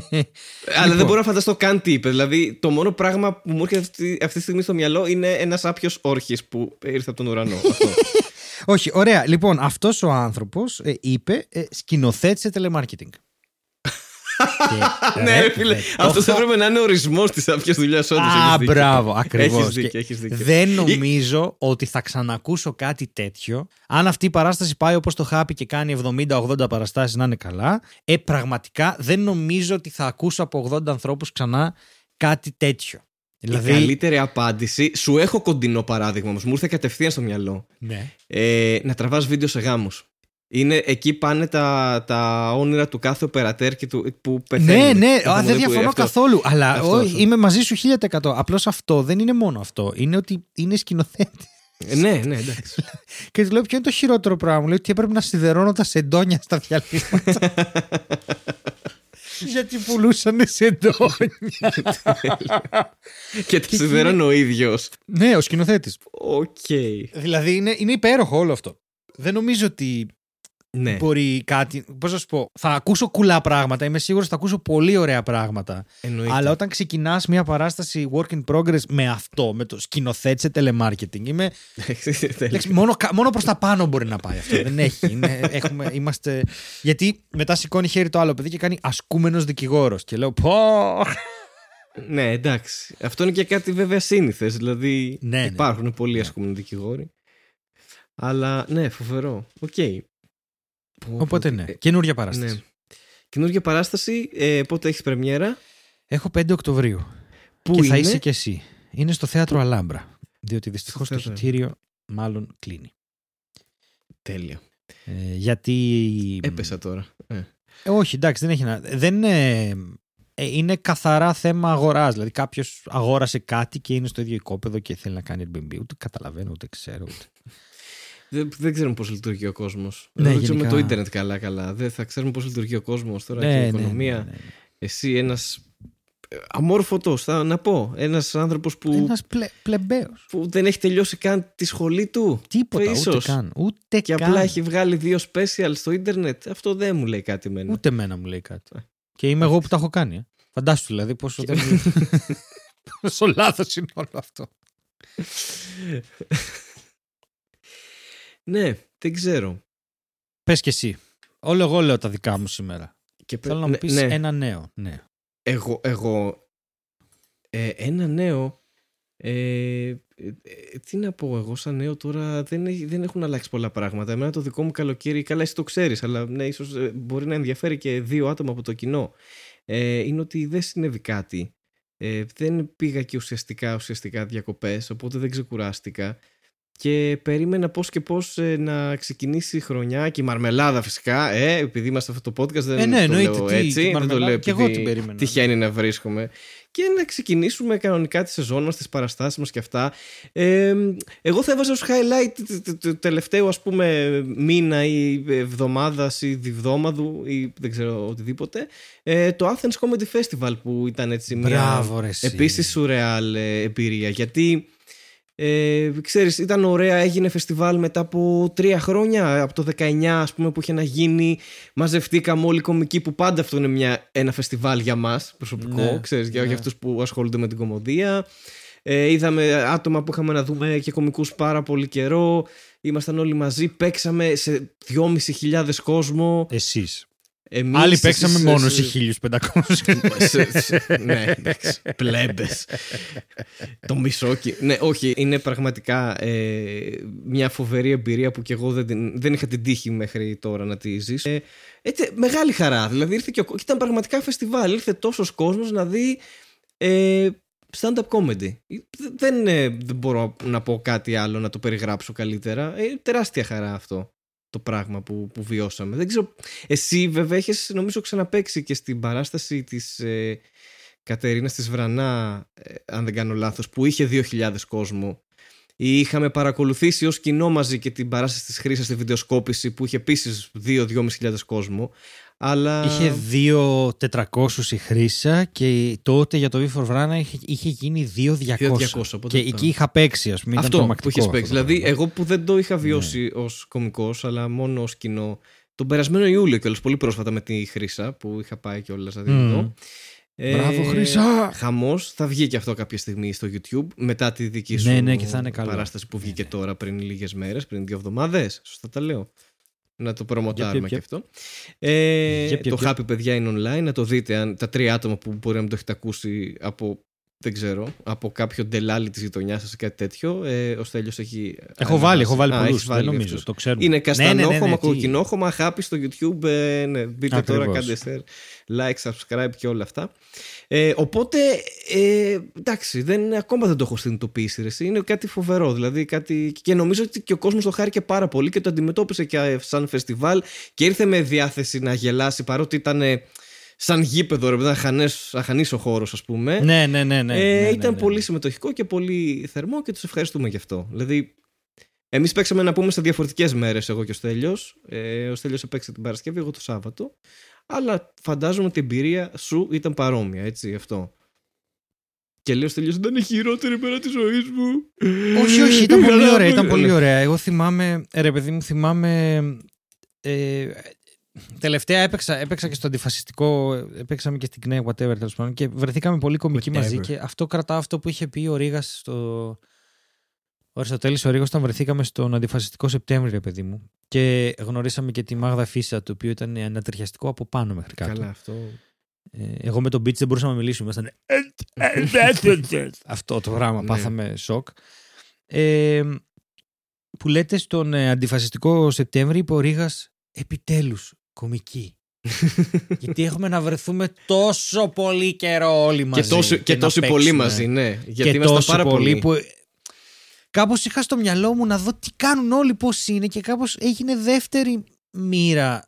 Speaker 2: Αλλά δεν μπορώ να φανταστώ καν τι είπε. Δηλαδή, το μόνο πράγμα που μου έρχεται αυτή, αυτή τη στιγμή στο μυαλό είναι ένας άπιος όρχις που ήρθε από τον ουρανό. Αυτό.
Speaker 1: Όχι, ωραία. Λοιπόν, αυτός ο άνθρωπος είπε ε, σκηνοθέτησε telemarketing. Και,
Speaker 2: ναι, ρε φίλε.
Speaker 1: το
Speaker 2: Αυτός
Speaker 1: έχω-
Speaker 2: έπρεπε να είναι ορισμός της άπιας δουλειάς, όντως.
Speaker 1: Α, μπράβο, ακριβώς.
Speaker 2: Έχεις δίκιο, έχεις δίκιο.
Speaker 1: Δεν νομίζω ότι θα ξανακούσω κάτι τέτοιο. Αν αυτή η παράσταση πάει όπως το χάπι και κάνει 70-80 παραστάσεις να είναι καλά, ε, πραγματικά δεν νομίζω ότι θα ακούσω από 80 ανθρώπους ξανά κάτι τέτοιο.
Speaker 2: Η
Speaker 1: Δηλαδή.
Speaker 2: καλύτερη απάντηση. Σου έχω κοντινό παράδειγμα όμως. Μου ήρθε κατευθείαν στο μυαλό.
Speaker 1: Ναι.
Speaker 2: Ε, να τραβάς βίντεο σε γάμους. Είναι, εκεί πάνε τα, τα όνειρα του κάθε οπερατέρ και του, που πεθαίνει.
Speaker 1: Ναι, ναι,
Speaker 2: Το
Speaker 1: α, δεν
Speaker 2: παιδί που-
Speaker 1: διαφωνώ
Speaker 2: αυτό.
Speaker 1: καθόλου. Αλλά
Speaker 2: Αυτό,
Speaker 1: όχι,
Speaker 2: αυτό.
Speaker 1: είμαι μαζί σου 1000%. Απλώς αυτό δεν είναι μόνο αυτό. Είναι ότι είναι σκηνοθέτης.
Speaker 2: Ε, ναι, ναι, εντάξει.
Speaker 1: Και του λέω ποιο είναι το χειρότερο πράγμα; Μου λέει ότι έπρεπε να σιδερώνω τα σεντόνια στα διαλείμματα. Γιατί πουλούσαν σεντόνια.
Speaker 2: και τα σιδερώνει ο ίδιος.
Speaker 1: ναι, ο σκηνοθέτης.
Speaker 2: Οκ.
Speaker 1: Δηλαδή είναι, είναι υπέροχο όλο αυτό. Δεν νομίζω ότι
Speaker 2: Ναι.
Speaker 1: μπορεί κάτι. Πώς να σου πω, θα ακούσω κουλά πράγματα. Είμαι σίγουρος θα ακούσω πολύ ωραία πράγματα.
Speaker 2: Εννοείται.
Speaker 1: Αλλά όταν ξεκινάς μια παράσταση work in progress με αυτό, με το σκηνοθέτησε telemarketing, είμαι. λέξη, μόνο μόνο προς τα πάνω μπορεί να πάει αυτό. Δεν έχει. Είναι, έχουμε, είμαστε... Γιατί μετά σηκώνει χέρι το άλλο παιδί και κάνει ασκούμενος δικηγόρος. Και λέω, Πω!
Speaker 2: ναι, εντάξει. Αυτό είναι και κάτι βέβαια σύνηθες. Δηλαδή
Speaker 1: Ναι, ναι.
Speaker 2: υπάρχουν πολλοί
Speaker 1: Ναι.
Speaker 2: ασκούμενοι δικηγόροι. Αλλά ναι, φοβερό. Οκ. Πω,
Speaker 1: Οπότε
Speaker 2: πω,
Speaker 1: ναι,
Speaker 2: ε,
Speaker 1: καινούργια παράσταση.
Speaker 2: ναι. Καινούργια παράσταση. Ε, πότε έχεις πρεμιέρα;
Speaker 1: Έχω 5 Οκτωβρίου.
Speaker 2: Πού
Speaker 1: και
Speaker 2: είναι;
Speaker 1: θα είσαι κι εσύ. Είναι στο θέατρο Αλάμπρα. Διότι δυστυχώς
Speaker 2: Στο
Speaker 1: το
Speaker 2: θέατρο.
Speaker 1: εισιτήριο μάλλον κλείνει.
Speaker 2: Τέλεια.
Speaker 1: Ε, γιατί.
Speaker 2: Έπεσα τώρα. Ε.
Speaker 1: Ε, όχι, εντάξει, δεν έχει να. Δεν είναι. ε, είναι καθαρά θέμα αγοράς. Δηλαδή, κάποιος αγόρασε κάτι και είναι στο ίδιο οικόπεδο και θέλει να κάνει Airbnb. Ούτε καταλαβαίνω, ούτε ξέρω. Ούτε.
Speaker 2: Δεν, δεν ξέρουμε πώς λειτουργεί ο κόσμος.
Speaker 1: Ναι,
Speaker 2: δεν ξέρουμε
Speaker 1: γενικά.
Speaker 2: το ίντερνετ καλά-καλά. Δεν θα ξέρουμε πώς λειτουργεί ο κόσμος τώρα
Speaker 1: Ναι,
Speaker 2: και η
Speaker 1: ναι,
Speaker 2: οικονομία.
Speaker 1: ναι, ναι, ναι.
Speaker 2: Εσύ ένας. Αμόρφωτος, θα να πω. Ένας άνθρωπος που,
Speaker 1: Ένας πλε, πλεμπαίος.
Speaker 2: που δεν έχει τελειώσει καν τη σχολή του.
Speaker 1: Τίποτα,
Speaker 2: ίσως.
Speaker 1: ούτε καν. Ούτε
Speaker 2: Και
Speaker 1: καν.
Speaker 2: απλά έχει βγάλει δύο special στο ίντερνετ. Αυτό δεν μου λέει κάτι εμένα.
Speaker 1: Ούτε εμένα μου λέει κάτι.
Speaker 2: Ε.
Speaker 1: Και είμαι εγώ που τα έχω κάνει. Ε. Φαντάσου δηλαδή πόσο δεν. πόσο λάθος είναι όλο αυτό.
Speaker 2: Ναι, δεν ξέρω.
Speaker 1: Πες και εσύ. Όλο εγώ λέω τα δικά μου σήμερα.
Speaker 2: Και πε-
Speaker 1: Θέλω να
Speaker 2: ναι,
Speaker 1: μου πεις
Speaker 2: ναι.
Speaker 1: ένα νέο. Ναι.
Speaker 2: Εγώ, εγώ ε, ένα νέο ε, ε, ε, τι να πω εγώ σαν νέο τώρα δεν, έχει- δεν έχουν αλλάξει πολλά πράγματα εμένα το δικό μου καλοκαίρι καλά εσύ το ξέρεις αλλά ναι ίσως ε, μπορεί να ενδιαφέρει και δύο άτομα από το κοινό ε, είναι ότι δεν συνέβη κάτι ε, δεν πήγα και ουσιαστικά ουσιαστικά διακοπές οπότε δεν ξεκουράστηκα και περίμενα πώς και πώς ε, να ξεκινήσει η χρονιά και η μαρμελάδα φυσικά ε, επειδή είμαστε αυτό το podcast δεν
Speaker 1: Ε, ναι,
Speaker 2: το
Speaker 1: εννοείται.
Speaker 2: λέω
Speaker 1: Τι,
Speaker 2: έτσι
Speaker 1: τη
Speaker 2: δεν το
Speaker 1: μαρμελάδα,
Speaker 2: λέω
Speaker 1: και εγώ
Speaker 2: επειδή
Speaker 1: την περίμενα.
Speaker 2: τυχαίνει να βρίσκομαι και να ξεκινήσουμε κανονικά τη σεζόν μας, τις παραστάσεις μας και αυτά. Ε, εγώ θα έβαζα ως highlight του- του- του τελευταίου ας πούμε μήνα ή εβδομάδας ή διβδόμαδου ή δεν ξέρω οτιδήποτε ε, το Athens Comedy Festival που ήταν έτσι μια
Speaker 1: Μπράβο, ρε. εσύ.
Speaker 2: επίσης σουρεάλ ε, εμπειρία γιατί ε, ξέρεις ήταν ωραία έγινε φεστιβάλ μετά από τρία χρόνια από το 19 ας πούμε που είχε να γίνει μαζευτήκαμε όλοι οι κομικοί που πάντα αυτό είναι μια, ένα φεστιβάλ για μας προσωπικό
Speaker 1: Ναι,
Speaker 2: ξέρεις για,
Speaker 1: ναι.
Speaker 2: για αυτούς που ασχολούνται με την κομμωδία ε, είδαμε άτομα που είχαμε να δούμε και κομικούς πάρα πολύ καιρό ήμασταν όλοι μαζί παίξαμε σε 2.500 κόσμο
Speaker 1: Εσείς.
Speaker 2: Εμείς,
Speaker 1: Άλλοι
Speaker 2: σε-
Speaker 1: παίξαμε
Speaker 2: σε-
Speaker 1: μόνος
Speaker 2: σε-
Speaker 1: σε 1500.
Speaker 2: σε- σε- ναι, εντάξει. Πλέμπες. το μισόκι. Ναι, όχι, είναι πραγματικά ε, μια φοβερή εμπειρία που και εγώ δεν, την- δεν είχα την τύχη μέχρι τώρα να τη ζήσω. Ε, έτσι, μεγάλη χαρά. Δηλαδή ήρθε και, ο, και ήταν πραγματικά φεστιβάλ. Ήρθε τόσος κόσμος να δει ε, stand-up comedy. Δεν, ε, δεν μπορώ να πω κάτι άλλο να το περιγράψω καλύτερα. Ε, τεράστια χαρά αυτό το πράγμα που, που βιώσαμε. Δεν ξέρω. Εσύ βέβαια έχεις νομίζω ξαναπέξει και στην παράσταση της ε, Κατερίνας της Βρανά ε, αν δεν κάνω λάθος που είχε 2.000 κόσμο Είχαμε παρακολουθήσει ως κοινό μαζί και την παράσταση της Χρύσας στη βιντεοσκόπηση που είχε επίσης 2-2.500 κόσμο αλλά...
Speaker 1: Είχε 2.400 η Χρύσα και τότε για το V for Vrana είχε, είχε γίνει 2.200.
Speaker 2: 2.200, οπότε
Speaker 1: Και
Speaker 2: το-
Speaker 1: εκεί είχα παίξει, ας πούμε. ήταν
Speaker 2: Αυτό
Speaker 1: τρομακτικό
Speaker 2: που είχες
Speaker 1: αυτό
Speaker 2: παίξει.
Speaker 1: το
Speaker 2: Δηλαδή,
Speaker 1: πράγμα.
Speaker 2: εγώ που δεν το είχα βιώσει ως κωμικός, αλλά μόνο ως κοινό, τον περασμένο Ιούλιο κιόλας, πολύ πρόσφατα με τη Χρύσα, που είχα πάει κιόλας να την
Speaker 1: Μμμ.
Speaker 2: δω. Ε,
Speaker 1: Μπράβο, Χρύσα!
Speaker 2: Χαμός, θα βγει και αυτό κάποια στιγμή στο YouTube, μετά τη δική σου
Speaker 1: Ναι, ναι, και θα είναι καλό.
Speaker 2: παράσταση που βγήκε
Speaker 1: Ναι,
Speaker 2: τώρα πριν λίγες μέρες, πριν δύο εβδομάδες. Σωστά τα λέω. Να το προμοτάρουμε
Speaker 1: Yep, yep,
Speaker 2: και
Speaker 1: yep.
Speaker 2: αυτό. Ε,
Speaker 1: Yep, yep,
Speaker 2: το
Speaker 1: yep.
Speaker 2: Happy παιδιά είναι online, να το δείτε αν, τα τρία άτομα που μπορεί να μην το έχετε ακούσει από δεν ξέρω, από κάποιο ντελάλι της γειτονιάς σας ή κάτι τέτοιο. Ε, ο Στέλιος έχει.
Speaker 1: Έχω βάλει, έχω βάλει
Speaker 2: Α,
Speaker 1: πολλούς.
Speaker 2: έχεις βάλει
Speaker 1: Δεν νομίζω,
Speaker 2: αυτούς.
Speaker 1: το ξέρουμε.
Speaker 2: Είναι
Speaker 1: Ναι,
Speaker 2: καστανόχωμα,
Speaker 1: ναι, ναι, ναι, τι-
Speaker 2: κοκκινόχωμα, χάπι στο YouTube. Ε, ναι, μπείτε
Speaker 1: Ακριβώς.
Speaker 2: τώρα, κάντε share, like, subscribe και όλα αυτά. Ε, οπότε, ε, εντάξει, δεν, ακόμα δεν το έχω συνειδητοποιήσει. Ρε. εσύ. Είναι κάτι φοβερό. Δηλαδή, κάτι, και νομίζω ότι και ο κόσμος το χάρηκε πάρα πολύ και το αντιμετώπισε και ε, σαν φεστιβάλ και ήρθε με διάθεση να γελάσει παρότι ήταν ε, σαν γήπεδο, ρε, ήταν αχανές, αχανής ο χώρος, ας πούμε.
Speaker 1: Ναι, ναι, ναι. ναι,
Speaker 2: Ε,
Speaker 1: ναι, ναι,
Speaker 2: ήταν
Speaker 1: ναι,
Speaker 2: πολύ
Speaker 1: ναι.
Speaker 2: συμμετοχικό και πολύ θερμό και τους ευχαριστούμε γι' αυτό. Δηλαδή, εμείς παίξαμε να πούμε σε διαφορετικές μέρες εγώ και ο Στέλιος. Ε, ο Στέλιος έπαιξε την Παρασκευή, εγώ το Σάββατο. Αλλά φαντάζομαι ότι η εμπειρία σου ήταν παρόμοια, έτσι, αυτό. Και λέω Στέλιος, ήταν η χειρότερη μέρα της ζωής μου.
Speaker 1: Όχι, όχι, ήταν πολύ
Speaker 2: Καλά,
Speaker 1: ωραία. Ήταν
Speaker 2: ναι.
Speaker 1: πολύ ωραία. Εγώ θυμάμαι, ε, ρε παιδί μου, θυμάμαι Ε, τελευταία έπαιξα, έπαιξα και στο αντιφασιστικό, έπαιξαμε και στην ΚΝΕ, whatever, τέλος πάντων, και βρεθήκαμε πολύ κομικοί
Speaker 2: Whatever.
Speaker 1: μαζί και αυτό κρατάω αυτό που είχε πει ο Ρήγας στο... Ο Αριστοτέλης ο Ρήγος όταν βρεθήκαμε στον αντιφασιστικό Σεπτέμβριο, ρε παιδί μου. Και γνωρίσαμε και τη Μάγδα Φίσα, το οποίο ήταν ανατριχιαστικό από πάνω μέχρι κάτω.
Speaker 2: Καλά, αυτό.
Speaker 1: Ε, εγώ με τον Beach δεν μπορούσαμε να μιλήσουμε. Ήμασταν. Αυτό το πράγμα.
Speaker 2: Ναι.
Speaker 1: Πάθαμε σοκ. Ε, που λέτε στον ε, αντιφασιστικό Σεπτέμβρη είπε ο Ρήγας επιτέλους κομική. Γιατί έχουμε να βρεθούμε τόσο πολύ καιρό όλοι μαζί.
Speaker 2: και τόσο, και
Speaker 1: να
Speaker 2: τόσοι πολύ
Speaker 1: παίξουμε.
Speaker 2: μαζί, ναι. Γιατί
Speaker 1: και
Speaker 2: ήμασταν
Speaker 1: τόσο
Speaker 2: πάρα
Speaker 1: πολύ
Speaker 2: πολύ.
Speaker 1: που κάπως είχα στο μυαλό μου να δω τι κάνουν όλοι πώς είναι και κάπως έγινε δεύτερη μοίρα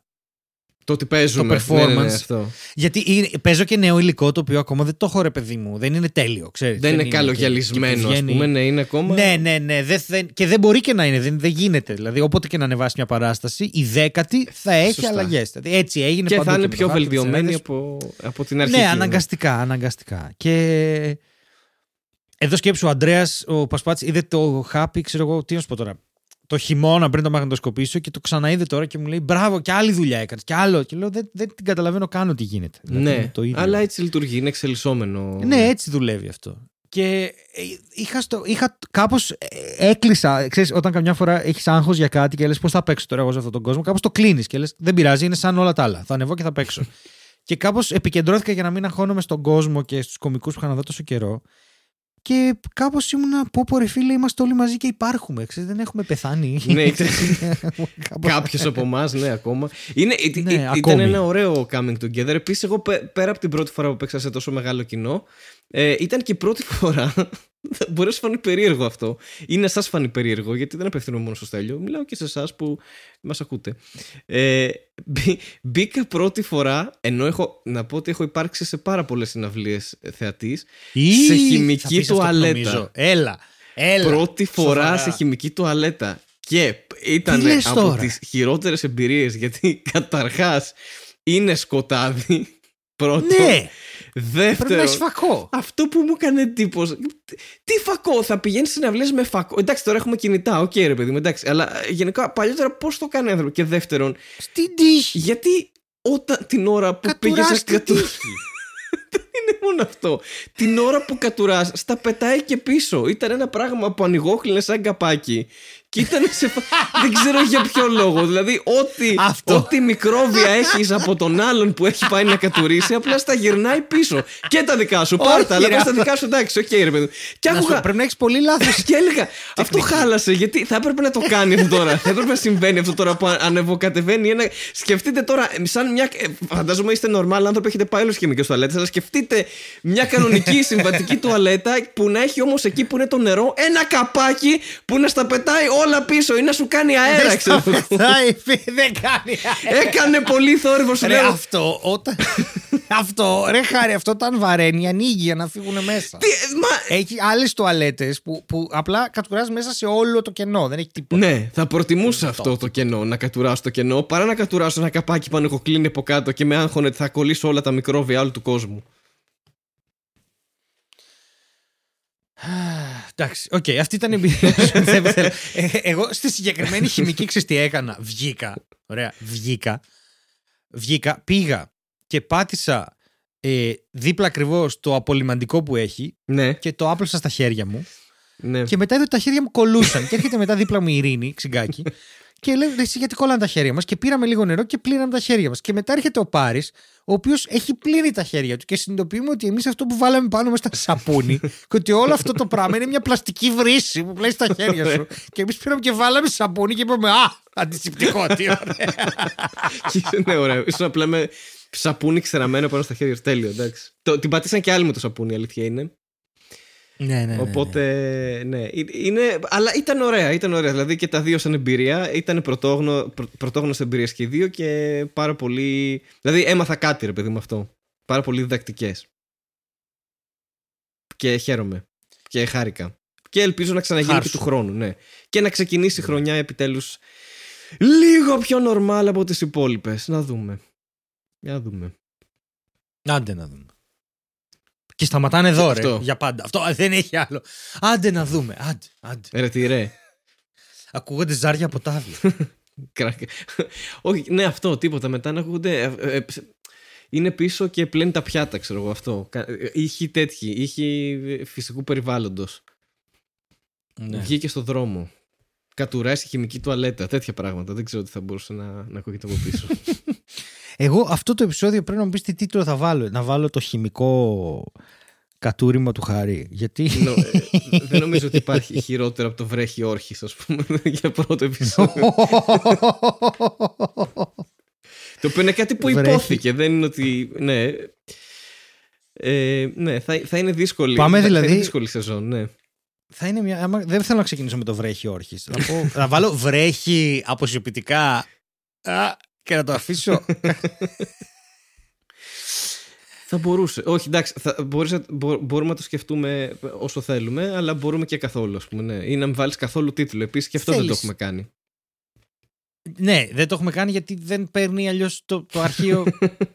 Speaker 2: Το ότι παίζουμε.
Speaker 1: Το
Speaker 2: Ναι, ναι, ναι,
Speaker 1: performance.
Speaker 2: αυτό.
Speaker 1: γιατί είναι- παίζω και νέο υλικό το οποίο ακόμα δεν το έχω ρε παιδί μου. Δεν είναι τέλειο, ξέρεις.
Speaker 2: Δεν είναι
Speaker 1: και-
Speaker 2: καλογιαλισμένο,
Speaker 1: και που
Speaker 2: ας
Speaker 1: βγαίνει-
Speaker 2: πούμε. Ναι, είναι ακόμα.
Speaker 1: Ναι, ναι, ναι. Δεν, δεν- και δεν μπορεί και να είναι. Δεν, δεν γίνεται. Δηλαδή, όποτε και να ανεβάσει μια παράσταση, η δέκατη θα έχει
Speaker 2: Σωστά.
Speaker 1: αλλαγές. Δηλαδή, έτσι έγινε
Speaker 2: Και
Speaker 1: παντού
Speaker 2: θα είναι
Speaker 1: με
Speaker 2: πιο
Speaker 1: το χάρτη,
Speaker 2: βελτιωμένη
Speaker 1: τις
Speaker 2: από, από την αρχή.
Speaker 1: Ναι, αναγκαστικά, αναγκαστικά. Και εδώ σκέψου ο Αντρέα, ο Πασπάτης, είδε το χάπι, ξέρω εγώ, τι να σου πω τώρα. Το χειμώνα πριν το μαγνητοσκοπήσω και το ξαναείδε τώρα και μου λέει Μπράβο, και άλλη δουλειά έκανες. Και άλλο. Και λέω Δεν, δεν την καταλαβαίνω καν τι γίνεται. Δηλαδή,
Speaker 2: Ναι,
Speaker 1: είναι το ίδιο.
Speaker 2: αλλά έτσι λειτουργεί, είναι εξελισσόμενο.
Speaker 1: Ναι, έτσι δουλεύει αυτό. Και ε, είχα, στο, είχα κάπως ε, έκλεισα. Ξέρεις, όταν καμιά φορά έχεις άγχος για κάτι και λες πώς θα παίξω τώρα εγώ σε αυτόν τον κόσμο, κάπως το κλείνεις και λες δεν πειράζει, είναι σαν όλα τα άλλα. Θα ανεβώ και θα παίξω. και κάπως επικεντρώθηκα για να μην αγχώνομαι στον κόσμο και στους κομικούς που είχα να δω τόσο καιρό. Και κάπως ήμουνα, πω πω ρε φίλε, είμαστε όλοι μαζί και υπάρχουμε. Ξέρεις, δεν έχουμε πεθάνει.
Speaker 2: Ναι,
Speaker 1: Κάπως-
Speaker 2: Κάποιος από εμάς, ναι, ακόμα. Είναι, ε,
Speaker 1: Ναι,
Speaker 2: ε, ήταν
Speaker 1: ακόμη.
Speaker 2: ένα ωραίο coming together. Επίσης, εγώ πε- πέρα από την πρώτη φορά που παίξα σε τόσο μεγάλο κοινό, ε, ήταν και η πρώτη φορά. Μπορεί να σου φανεί περίεργο αυτό. Ή να σας φανεί περίεργο, γιατί δεν απευθύνομαι μόνο στο Στέλιο. Μιλάω και σε εσάς που μας ακούτε. Ε, μπή- μπήκα πρώτη φορά, ενώ έχω να πω ότι έχω υπάρξει σε πάρα πολλές συναυλίες θεατής.
Speaker 1: Ή,
Speaker 2: σε
Speaker 1: θα
Speaker 2: χημική
Speaker 1: πεις αυτό που
Speaker 2: τουαλέτα.
Speaker 1: νομίζω. Έλα. Έλα.
Speaker 2: Πρώτη φορά
Speaker 1: Σοβαρά.
Speaker 2: σε χημική τουαλέτα. Και ήταν
Speaker 1: Τι λες
Speaker 2: από
Speaker 1: τώρα;
Speaker 2: τις χειρότερες εμπειρίες γιατί καταρχάς είναι σκοτάδι. Πρώτο.
Speaker 1: Ναι, πρέπει να
Speaker 2: Δεύτερο.
Speaker 1: έχεις φακό.
Speaker 2: Αυτό που μου έκανε εντύπωση. Τι φακό, θα πηγαίνεις συναυλίες με φακό. Εντάξει, τώρα έχουμε κινητά, οκ, ρε παιδί μου, εντάξει. Αλλά ε, γενικά παλιότερα πώς το κάνει άνθρωπο. Και δεύτερον,
Speaker 1: Στην τύχη.
Speaker 2: γιατί όταν την ώρα που πήγες
Speaker 1: Κατουράς
Speaker 2: να
Speaker 1: την
Speaker 2: κατου...
Speaker 1: τύχη.
Speaker 2: είναι μόνο αυτό. Την ώρα που κατουράς στα πετάει και πίσω. Ήταν ένα πράγμα που ανοιγόκλεινε σαν καπάκι. Και ήταν σε. φα- Δεν ξέρω για ποιο λόγο. Δηλαδή, ό,τι,
Speaker 1: Αυτό.
Speaker 2: ό,τι μικρόβια έχεις από τον άλλον που έχει πάει να κατουρήσει, απλά στα γυρνάει πίσω. Και τα δικά σου.
Speaker 1: Όχι,
Speaker 2: Πάρτα, αλλά
Speaker 1: ρε,
Speaker 2: πες τα
Speaker 1: αυτό.
Speaker 2: δικά σου, εντάξει, οκ, ρε παιδί. μου. Και
Speaker 1: Να σου-
Speaker 2: άκουγα.
Speaker 1: Πρέπει να έχεις πολύ λάθος.
Speaker 2: Και έλεγα, αυτό χάλασε. Γιατί θα έπρεπε να το κάνει αυτό τώρα. θα έπρεπε να συμβαίνει αυτό τώρα που ανεβοκατεβαίνει ένα. Σκεφτείτε τώρα, σαν μια. ε, Φαντάζομαι είστε νορμάλ άνθρωποι, έχετε πάει όλε χημικέ τουαλέτε, αλλά σκεφτείτε μια κανονική συμβατική τουαλέτα που να έχει όμως εκεί που είναι το νερό ένα καπάκι που να στα πετάει όλα πίσω ή να σου κάνει αέρας, ξέρω. εγώ.
Speaker 1: Δεν κάνει.
Speaker 2: Έκανε πολύ θόρυβο, σου
Speaker 1: Ρε,
Speaker 2: λέω.
Speaker 1: αυτό όταν. αυτό, ρε χάρη, αυτό όταν βαραίνει, ανοίγει για να φύγουν μέσα.
Speaker 2: Τι, ε, μα,
Speaker 1: Έχει άλλες τουαλέτες που, που απλά κατουράζει μέσα σε όλο το κενό. Δεν έχει τίποτα.
Speaker 2: Ναι, θα προτιμούσα αυτό το κενό, να κατουράσω το κενό, παρά να κατουράσω ένα καπάκι που ανοιγοκλείνει από κάτω και με άγχωνε ότι θα κολλήσω όλα τα μικρόβια όλου του κόσμου.
Speaker 1: Εντάξει, οκ, αυτή ήταν η εμπειρία σου. Δεν θέλω. Ε, Εγώ στη συγκεκριμένη χημική ξέρεις τι έκανα. Βγήκα. Ωραία, βγήκα. Βγήκα, πήγα και πάτησα ε, δίπλα ακριβώς το απολυμαντικό που έχει
Speaker 2: Ναι,
Speaker 1: και το άπλωσα στα χέρια μου.
Speaker 2: ναι.
Speaker 1: Και μετά είδα ότι τα χέρια μου κολούσαν. και έρχεται μετά δίπλα μου η Ειρήνη, ξυγκάκι. Και λέει: «Ρε, Εσύ γιατί κολλάνε τα χέρια μας. Και πήραμε λίγο νερό και πλύναμε τα χέρια μας. Και μετά έρχεται ο Πάρης, ο οποίος έχει πλύνει τα χέρια του. Και συνειδητοποιούμε ότι εμείς αυτό που βάλαμε πάνω μας ήταν σαπούνι. και ότι όλο αυτό το πράγμα είναι μια πλαστική βρύση που πλέεις στα χέρια σου. και εμείς πήραμε και βάλαμε σαπούνι και είπαμε: Α, αντισηπτικό, τι ωραία.
Speaker 2: Και ναι, ωραίο. Ήσουν απλά με σαπούνι ξεραμένο πάνω στα χέρια. Τέλειο, εντάξει. Το, την πατήσαν και άλλοι με το σαπούνι, η αλήθεια είναι.
Speaker 1: Ναι, ναι,
Speaker 2: Οπότε, ναι. Ε- Είναι, αλλά ήταν ωραία, ήταν ωραία. Δηλαδή και τα δύο σαν εμπειρία. Ήταν πρωτόγνω, πρω, πρωτόγνωρες εμπειρίες και οι δύο και πάρα πολύ... Δηλαδή έμαθα κάτι, ρε παιδί με αυτό. Πάρα πολύ διδακτικές. Και χαίρομαι. Και χάρηκα. Και ελπίζω να ξαναγίνει
Speaker 1: Χάρσου.
Speaker 2: και του χρόνου, ναι. Και να ξεκινήσει η χρονιά επιτέλους λίγο πιο νορμάλ από τις υπόλοιπες. Να δούμε. Για να δούμε.
Speaker 1: Άντε να δούμε. Και σταματάνε εδώ, ρε,
Speaker 2: Αυτό.
Speaker 1: για πάντα. Αυτό α, δεν έχει άλλο. Άντε να δούμε. Άντε, άντε.
Speaker 2: Ρε τι ρε.
Speaker 1: Ακούγονται ζάρια από τάβλη.
Speaker 2: Όχι, ναι, αυτό, τίποτα. Μετά να ακούγονται. ε, ε, ε, είναι πίσω και πλένει τα πιάτα, ξέρω εγώ αυτό. Κα- ε, Ήχοι τέτοιοι, ήχοι φυσικού περιβάλλοντος.
Speaker 1: Ναι.
Speaker 2: Βγήκε στο δρόμο. Κατουράει στη χημική τουαλέτα, τέτοια πράγματα. Δεν ξέρω τι θα μπορούσε να, να ακούγεται από πίσω.
Speaker 1: Εγώ αυτό το επεισόδιο πρέπει να μου πεις τι τίτλο θα βάλω. Να βάλω το χημικό κατούριμα του Χαρή. Γιατί.
Speaker 2: Νο- ε, δεν νομίζω ότι υπάρχει χειρότερο από το βρέχει όρχης, ας πούμε, για πρώτο επεισόδιο. το οποίο είναι κάτι που
Speaker 1: Βρέχει.
Speaker 2: υπόθηκε, δεν είναι ότι. Ναι. Ε, ναι, θα, θα είναι δύσκολη.
Speaker 1: Πάμε
Speaker 2: θα- θα
Speaker 1: δηλαδή-
Speaker 2: είναι δύσκολη σεζόν, ναι.
Speaker 1: θα είναι μια. άμα- δεν θέλω να ξεκινήσω με το βρέχει όρχης. Να, πω, να βάλω βρέχει αποσιοποιητικά α, και να το αφήσω.
Speaker 2: Θα μπορούσε. Όχι, εντάξει, θα, μπορείς να- μπο- μπορούμε να το σκεφτούμε όσο θέλουμε, αλλά μπορούμε και καθόλου, ας πούμε. Ναι. Ή να μην βάλεις καθόλου τίτλο. Επίσης και αυτό δεν το
Speaker 1: Θέλεις.
Speaker 2: έχουμε κάνει.
Speaker 1: Ναι, δεν το έχουμε κάνει γιατί δεν παίρνει αλλιώς το, το αρχείο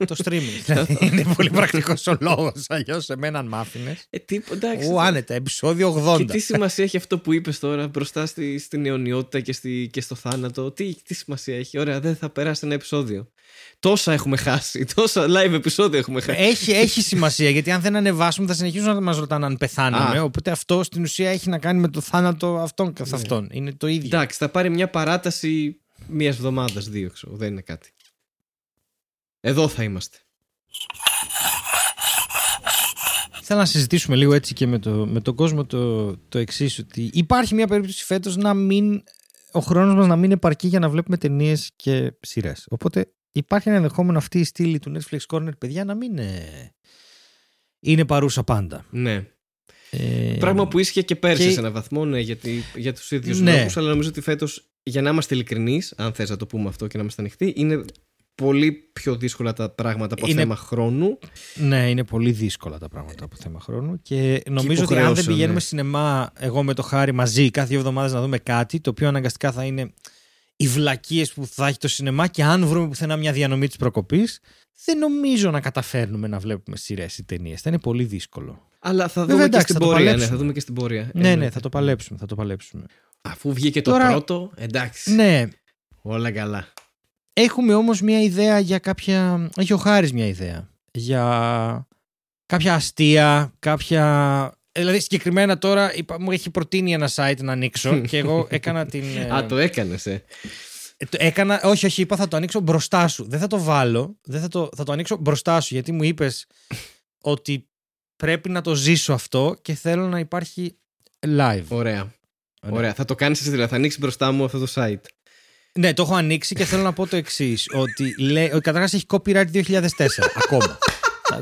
Speaker 1: το streaming. δηλαδή είναι πολύ πρακτικός ο λόγος. Αλλιώς σε μένα αν μ' άφηνες.
Speaker 2: Ε, τι, εντάξει.
Speaker 1: Ου, άνετα, επεισόδιο 80.
Speaker 2: Και τι σημασία έχει αυτό που είπες τώρα μπροστά στη, στην αιωνιότητα και, στη, και στο θάνατο; Τι, τι σημασία έχει; Ωραία, δεν θα περάσει ένα επεισόδιο. Τόσα έχουμε χάσει. Τόσα live επεισόδια έχουμε χάσει.
Speaker 1: Έχει, έχει σημασία γιατί αν δεν ανεβάσουμε θα συνεχίσουν να μας ρωτάνε αν πεθάναμε.
Speaker 2: Α.
Speaker 1: Οπότε αυτό στην ουσία έχει να κάνει με το θάνατο αυτών καθ' αυτόν. Είναι το ίδιο.
Speaker 2: Εντάξει, θα πάρει μια παράταση μιας εβδομάδας, δύο, ξέρω. Δεν είναι κάτι. Εδώ θα είμαστε.
Speaker 1: Θέλω να συζητήσουμε λίγο έτσι και με, το, με τον κόσμο το, το εξής, ότι υπάρχει μια περίπτωση φέτος να μην. Ο χρόνος μας να μην επαρκεί για να βλέπουμε ταινίες και σειρές. Οπότε υπάρχει ένα ενδεχόμενο αυτή η στήλη του Netflix Corner, παιδιά, να μην ε, είναι παρούσα πάντα.
Speaker 2: Ναι.
Speaker 1: Ε,
Speaker 2: Πράγμα που ίσχυε και πέρσι
Speaker 1: και-
Speaker 2: σε έναν βαθμό, ναι, γιατί, για τους ίδιους
Speaker 1: Ναι.
Speaker 2: λόγους. Αλλά νομίζω ότι φέτος, για να είμαστε ειλικρινείς, αν θες να το πούμε αυτό και να είμαστε ανοιχτοί, είναι πολύ πιο δύσκολα τα πράγματα από
Speaker 1: Είναι-
Speaker 2: θέμα χρόνου.
Speaker 1: Ναι, είναι πολύ δύσκολα τα πράγματα από θέμα χρόνου και νομίζω ότι αν δεν
Speaker 2: υποχρεώσεων,
Speaker 1: πηγαίνουμε
Speaker 2: ναι.
Speaker 1: σινεμά εγώ με το Χάρη μαζί κάθε δύο εβδομάδες να δούμε κάτι το οποίο αναγκαστικά θα είναι οι βλακίες που θα έχει το σινεμά και αν βρούμε πουθενά μια διανομή της προκοπής δεν νομίζω να καταφέρνουμε να βλέπουμε σειρές ή ταινίες. Θα είναι πολύ δύσκολο.
Speaker 2: Αλλά θα
Speaker 1: Βέβαια,
Speaker 2: δούμε
Speaker 1: εντάξει,
Speaker 2: και στην
Speaker 1: θα το
Speaker 2: πορεία. Ναι,
Speaker 1: παλέψουμε.
Speaker 2: θα δούμε και στην πορεία.
Speaker 1: ναι, ναι,
Speaker 2: Εννοείται.
Speaker 1: θα το παλέψουμε. Θα το παλέψουμε.
Speaker 2: Αφού βγήκε το
Speaker 1: Τώρα-
Speaker 2: πρώτο, εντάξει.
Speaker 1: Ναι,
Speaker 2: Όλα καλά.
Speaker 1: έχουμε όμως μια ιδέα για κάποια... Έχει ο Χάρης μια ιδέα για κάποια αστεία, κάποια... Δηλαδή συγκεκριμένα τώρα είπα, μου έχει προτείνει ένα site να ανοίξω και εγώ έκανα την... ε,
Speaker 2: Α, το έκανες, ε.
Speaker 1: ε, το έκανα, όχι, όχι, είπα θα το ανοίξω μπροστά σου. Δεν θα το βάλω, δεν θα το, θα το ανοίξω μπροστά σου γιατί μου είπες ότι πρέπει να το ζήσω αυτό και θέλω να υπάρχει live.
Speaker 2: Ωραία.
Speaker 1: Ωραία.
Speaker 2: Ωραία. Θα το κάνεις εσύ, δηλαδή. Θα ανοίξεις μπροστά μου αυτό το site.
Speaker 1: Ναι, το έχω ανοίξει και θέλω να πω το εξής. ότι λέει, ότι καταρχάς έχει copyright 2004 ακόμα.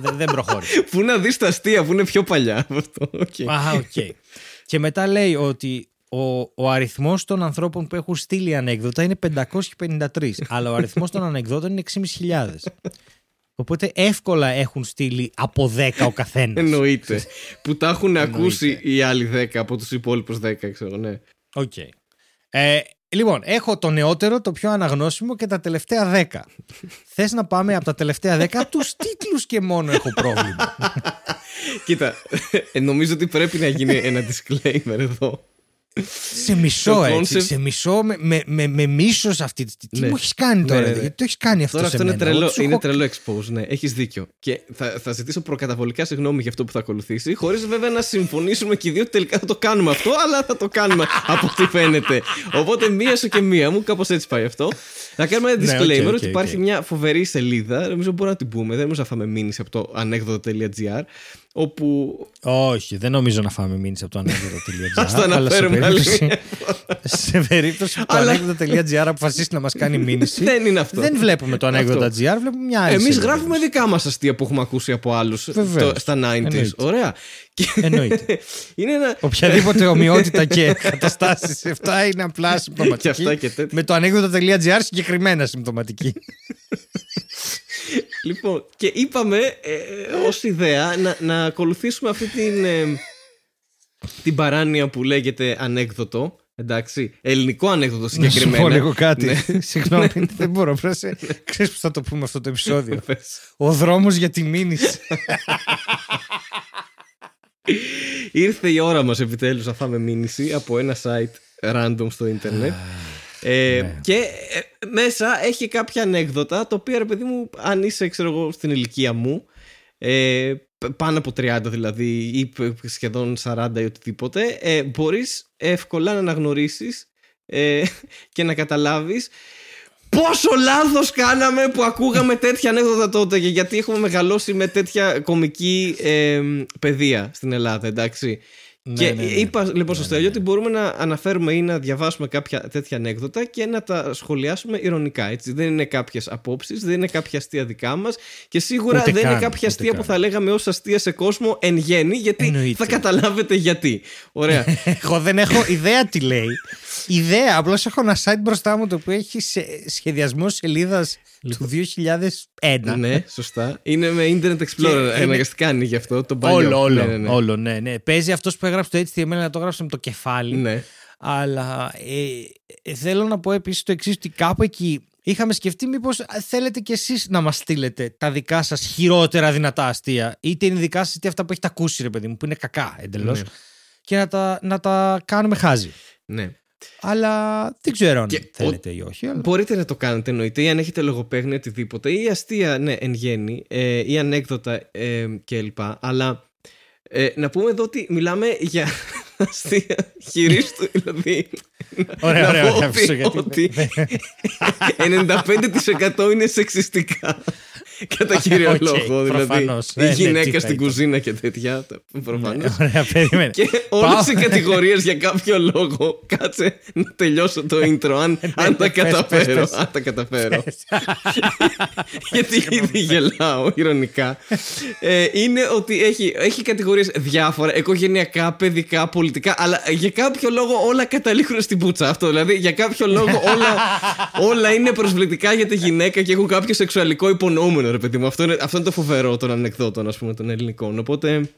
Speaker 1: δεν, δεν προχώρησε.
Speaker 2: Πού να δεις τα αστεία που είναι πιο παλιά από αυτό. Οκ.
Speaker 1: Α, οκ. Και μετά λέει ότι ο, ο αριθμός των ανθρώπων που έχουν στείλει ανέκδοτα είναι 553, αλλά ο αριθμός των ανεκδότων είναι 6.500. Οπότε εύκολα έχουν στείλει από 10 ο καθένας.
Speaker 2: Εννοείται. που τα έχουν
Speaker 1: Εννοείται.
Speaker 2: ακούσει οι άλλοι 10 από τους υπόλοιπους 10, ξέρω, ναι.
Speaker 1: Οκ. Ε, λοιπόν, έχω το νεότερο, το πιο αναγνώσιμο και τα τελευταία 10. Θες να πάμε από τα τελευταία 10, από τους τίτλους και μόνο έχω πρόβλημα.
Speaker 2: Κοίτα, ε, νομίζω ότι πρέπει να γίνει ένα disclaimer εδώ.
Speaker 1: Σε μισό
Speaker 2: Το
Speaker 1: έτσι,
Speaker 2: concept-
Speaker 1: σε μισό με, με, με, με μίσος αυτή τη Τι
Speaker 2: Ναι.
Speaker 1: μου έχεις κάνει
Speaker 2: Ναι,
Speaker 1: τώρα,
Speaker 2: ναι, ναι.
Speaker 1: γιατί το έχεις κάνει αυτό
Speaker 2: Τώρα
Speaker 1: σε
Speaker 2: αυτό είναι
Speaker 1: μένα. Εγώ
Speaker 2: τρελό,
Speaker 1: σου
Speaker 2: είναι
Speaker 1: έχω-
Speaker 2: τρελό expose, ναι, έχεις δίκιο. Και θα, θα ζητήσω προκαταβολικά συγγνώμη για αυτό που θα ακολουθήσει, χωρίς βέβαια να συμφωνήσουμε και οι δύο ότι τελικά θα το κάνουμε αυτό, αλλά θα το κάνουμε από ό,τι φαίνεται. Οπότε μία σου και μία μου, κάπως έτσι πάει αυτό. Να κάνουμε ένα
Speaker 1: Ναι, οκ,
Speaker 2: disclaimer
Speaker 1: οκ,
Speaker 2: ότι
Speaker 1: οκ.
Speaker 2: υπάρχει μια φοβερή σελίδα, νομίζω μπορούμε να την πούμε, δεν νομίζω να φάμε μήνυση από το ανέκδοτο.gr, όπου.
Speaker 1: Όχι, δεν νομίζω να φάμε μήνυση από το ανέκδοτο.gr.
Speaker 2: Ας το
Speaker 1: αλλά σε
Speaker 2: αναφέρουμε άλλη
Speaker 1: περίπτωση, σε περίπτωση που το
Speaker 2: Αλλά-
Speaker 1: ανέκδοτο.gr αποφασίσει να μας κάνει μήνυση.
Speaker 2: Δεν είναι αυτό.
Speaker 1: Δεν βλέπουμε το ανέκδοτο.gr, βλέπουμε μια άλλη.
Speaker 2: Εμείς
Speaker 1: σελίδα.
Speaker 2: γράφουμε δικά μας αστεία που έχουμε ακούσει από άλλους
Speaker 1: Βεβαίως.
Speaker 2: στα 90s.
Speaker 1: Εννοείται.
Speaker 2: Ωραία. Και
Speaker 1: Εννοείται.
Speaker 2: είναι ένα.
Speaker 1: Οποιαδήποτε ομοιότητα και καταστάσεις σε αυτά είναι απλά συμπτωματική.
Speaker 2: Και αυτά και τέτοια.
Speaker 1: Με το ανέκδοτο.gr συγκεκριμένα συμπτωματική.
Speaker 2: Λοιπόν, και είπαμε ε, ως ιδέα να, να ακολουθήσουμε αυτή την, ε, την παράνοια που λέγεται ανέκδοτο. Εντάξει, ελληνικό ανέκδοτο
Speaker 1: Να σου
Speaker 2: συγκεκριμένα.
Speaker 1: πω λίγο κάτι.
Speaker 2: Ναι.
Speaker 1: Συγγνώμη, δεν μπορώ. Πρέσε. Ξέρεις που θα το πούμε αυτό το επεισόδιο.
Speaker 2: Πες.
Speaker 1: Ο δρόμος για τη μήνυση.
Speaker 2: Ήρθε η ώρα μας επιτέλους να φάμε μήνυση από ένα site random στο ίντερνετ. Ε,
Speaker 1: Ναι.
Speaker 2: Και ε, μέσα έχει κάποια ανέκδοτα, τα οποία ρε παιδί μου, αν είσαι ξέρω εγώ, στην ηλικία μου, ε, π- πάνω από 30 δηλαδή, ή π- σχεδόν 40 ή οτιδήποτε, ε, μπορείς εύκολα να αναγνωρίσεις ε, και να καταλάβεις πόσο λάθος κάναμε που ακούγαμε τέτοια ανέκδοτα τότε και γιατί έχουμε μεγαλώσει με τέτοια κομική ε, παιδεία στην Ελλάδα, εντάξει.
Speaker 1: Ναι,
Speaker 2: και
Speaker 1: ναι, ναι.
Speaker 2: είπα λοιπόν στο
Speaker 1: Ναι,
Speaker 2: Στέλιο
Speaker 1: ναι,
Speaker 2: ότι μπορούμε να αναφέρουμε ή να διαβάσουμε κάποια τέτοια ανέκδοτα και να τα σχολιάσουμε ηρωνικά. Έτσι. Δεν είναι κάποιες απόψεις, δεν είναι κάποια αστεία δικά μας και σίγουρα
Speaker 1: Ούτε
Speaker 2: δεν
Speaker 1: καν,
Speaker 2: είναι κάποια
Speaker 1: ούτε
Speaker 2: αστεία που
Speaker 1: καν.
Speaker 2: θα λέγαμε ως αστεία σε κόσμο εν γέννη, γιατί
Speaker 1: Εννοείται.
Speaker 2: θα καταλάβετε γιατί. Ωραία.
Speaker 1: Εγώ δεν έχω ιδέα τι λέει. Ιδέα. Απλώς έχω ένα site μπροστά μου το οποίο έχει σε, σχεδιασμό σελίδας του 2001.
Speaker 2: ναι, σωστά. Είναι με Internet Explorer.
Speaker 1: είναι-
Speaker 2: Αναγκαστικά είναι γι' αυτό. Το παλιό.
Speaker 1: Όλο, όλο.
Speaker 2: Ναι, ναι, ναι.
Speaker 1: όλο ναι, ναι. Παίζει αυτός που έγραψε το HTML να το έγραψε με το κεφάλι.
Speaker 2: Ναι.
Speaker 1: Αλλά ε, ε, θέλω να πω επίσης το εξής: ότι κάπου εκεί είχαμε σκεφτεί μήπως θέλετε κι εσείς να μας στείλετε τα δικά σας χειρότερα δυνατά αστεία. Είτε είναι δικά σας είτε αυτά που έχετε ακούσει, ρε παιδί μου, που είναι κακά εντελώς.
Speaker 2: Ναι.
Speaker 1: Και να τα, να τα κάνουμε χάζι.
Speaker 2: ναι.
Speaker 1: Αλλά δεν ξέρω αν
Speaker 2: Και
Speaker 1: θέλετε ή όχι. Αλλά...
Speaker 2: Μπορείτε να το κάνετε εννοείται ή αν έχετε λογοπαίγνια οτιδήποτε ή αστεία ναι, εν γέννη ε, ή ανέκδοτα ε, κλπ. Αλλά ε, να πούμε εδώ ότι μιλάμε για αστεία χειρίστου. δηλαδή.
Speaker 1: Ωραία,
Speaker 2: να
Speaker 1: ωραία,
Speaker 2: πω
Speaker 1: ωραία,
Speaker 2: ότι-
Speaker 1: αφήσω, γιατί-
Speaker 2: ότι 95% είναι σεξιστικά. Κατά κύριο
Speaker 1: Οκ,
Speaker 2: λόγο. Δηλαδή
Speaker 1: προφανώς.
Speaker 2: η
Speaker 1: Ναι, ναι,
Speaker 2: γυναίκα
Speaker 1: τι θα
Speaker 2: στην
Speaker 1: ήταν.
Speaker 2: κουζίνα και τέτοια. Προφανώς.
Speaker 1: Ωραία, περίμενε.
Speaker 2: Και όλες οι κατηγορίες για κάποιο λόγο. Κάτσε να τελειώσω το intro. Αν, αν τα
Speaker 1: πες, πες,
Speaker 2: καταφέρω.
Speaker 1: πες.
Speaker 2: Αν τα καταφέρω. Γιατί ήδη γελάω ειρωνικά. Ε, είναι ότι έχει, έχει κατηγορίες διάφορα, οικογενειακά, παιδικά, πολιτικά, αλλά για κάποιο λόγο όλα καταλήγουν στην πουτσα αυτό. Δηλαδή για κάποιο λόγο όλα, όλα είναι προσβλητικά για τη γυναίκα και έχουν κάποιο σεξουαλικό υπονοούμενο, ρε παιδί μου. Αυτό είναι, αυτό είναι το φοβερό των ανεκδότων, ας πούμε, των ελληνικών. Οπότε.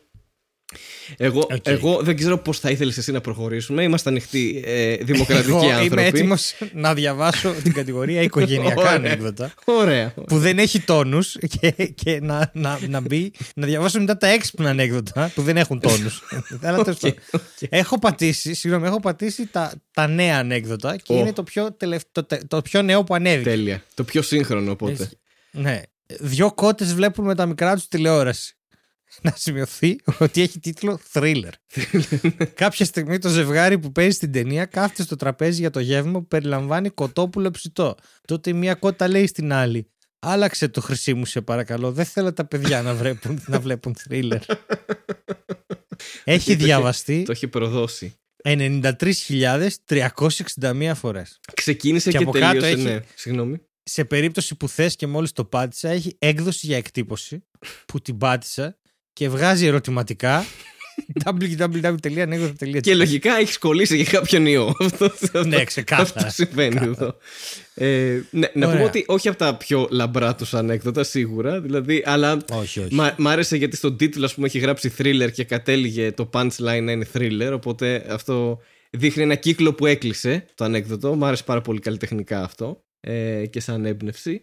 Speaker 2: Εγώ,
Speaker 1: Οκ.
Speaker 2: εγώ δεν ξέρω πώς θα ήθελες εσύ να προχωρήσουμε. Είμαστε ανοιχτοί ε, δημοκρατικοί
Speaker 1: Εγώ
Speaker 2: άνθρωποι.
Speaker 1: είμαι έτοιμος να διαβάσω την κατηγορία οικογενειακά
Speaker 2: Ωραία.
Speaker 1: ανέκδοτα.
Speaker 2: Ωραία.
Speaker 1: Που δεν έχει τόνους και, και να, να, να μπει να διαβάσω μετά τα έξυπνα ανέκδοτα που δεν έχουν τόνους. Αλλά τέλος πάντων. Έχω πατήσει, συγγνώμη, έχω πατήσει τα, τα νέα ανέκδοτα και
Speaker 2: Ω.
Speaker 1: είναι το πιο, τελευ... το, τε- το πιο νέο που ανέβηκε.
Speaker 2: Τέλεια. Το πιο σύγχρονο οπότε.
Speaker 1: Έχει- Ναι. Δυο κότες βλέπουν με τα μικρά τους τηλεόραση. Να σημειωθεί ότι έχει τίτλο Thriller. Κάποια στιγμή το ζευγάρι που παίζει στην ταινία κάθεται στο τραπέζι για το γεύμα που περιλαμβάνει κοτόπουλο ψητό. Τότε μία κότα λέει στην άλλη: Άλλαξε το χρυσί μου, σε παρακαλώ. Δεν θέλω τα παιδιά να βλέπουν, να βλέπουν thriller. έχει διαβαστεί
Speaker 2: Το έχει προδώσει.
Speaker 1: 93.361 φορές.
Speaker 2: Ξεκίνησε
Speaker 1: Και
Speaker 2: και,
Speaker 1: από κάτω
Speaker 2: τελείωσε.
Speaker 1: έχει-
Speaker 2: Ναι, συγγνώμη.
Speaker 1: σε περίπτωση που θες και μόλις το πάτησα έχει έκδοση για εκτύπωση που την πάτησα και βγάζει ερωτηματικά www.anekdota.gr
Speaker 2: Και λογικά έχει κολλήσει για κάποιον ιό. Αυτό, αυτό-
Speaker 1: Ναι, ξεκάθαρα.
Speaker 2: Αυτό συμβαίνει εδώ. Ε, ναι, να
Speaker 1: Ωραία.
Speaker 2: πούμε ότι όχι από τα πιο λαμπρά τους ανέκδοτα, σίγουρα. Δηλαδή, αλλά
Speaker 1: Όχι, όχι.
Speaker 2: Μ' μ' άρεσε γιατί στον τίτλο ας πούμε, έχει γράψει thriller και κατέληγε το punchline να είναι thriller. Οπότε αυτό δείχνει ένα κύκλο που έκλεισε το ανέκδοτο. Μ' άρεσε πάρα πολύ καλλιτεχνικά αυτό ε, και σαν έμπνευση.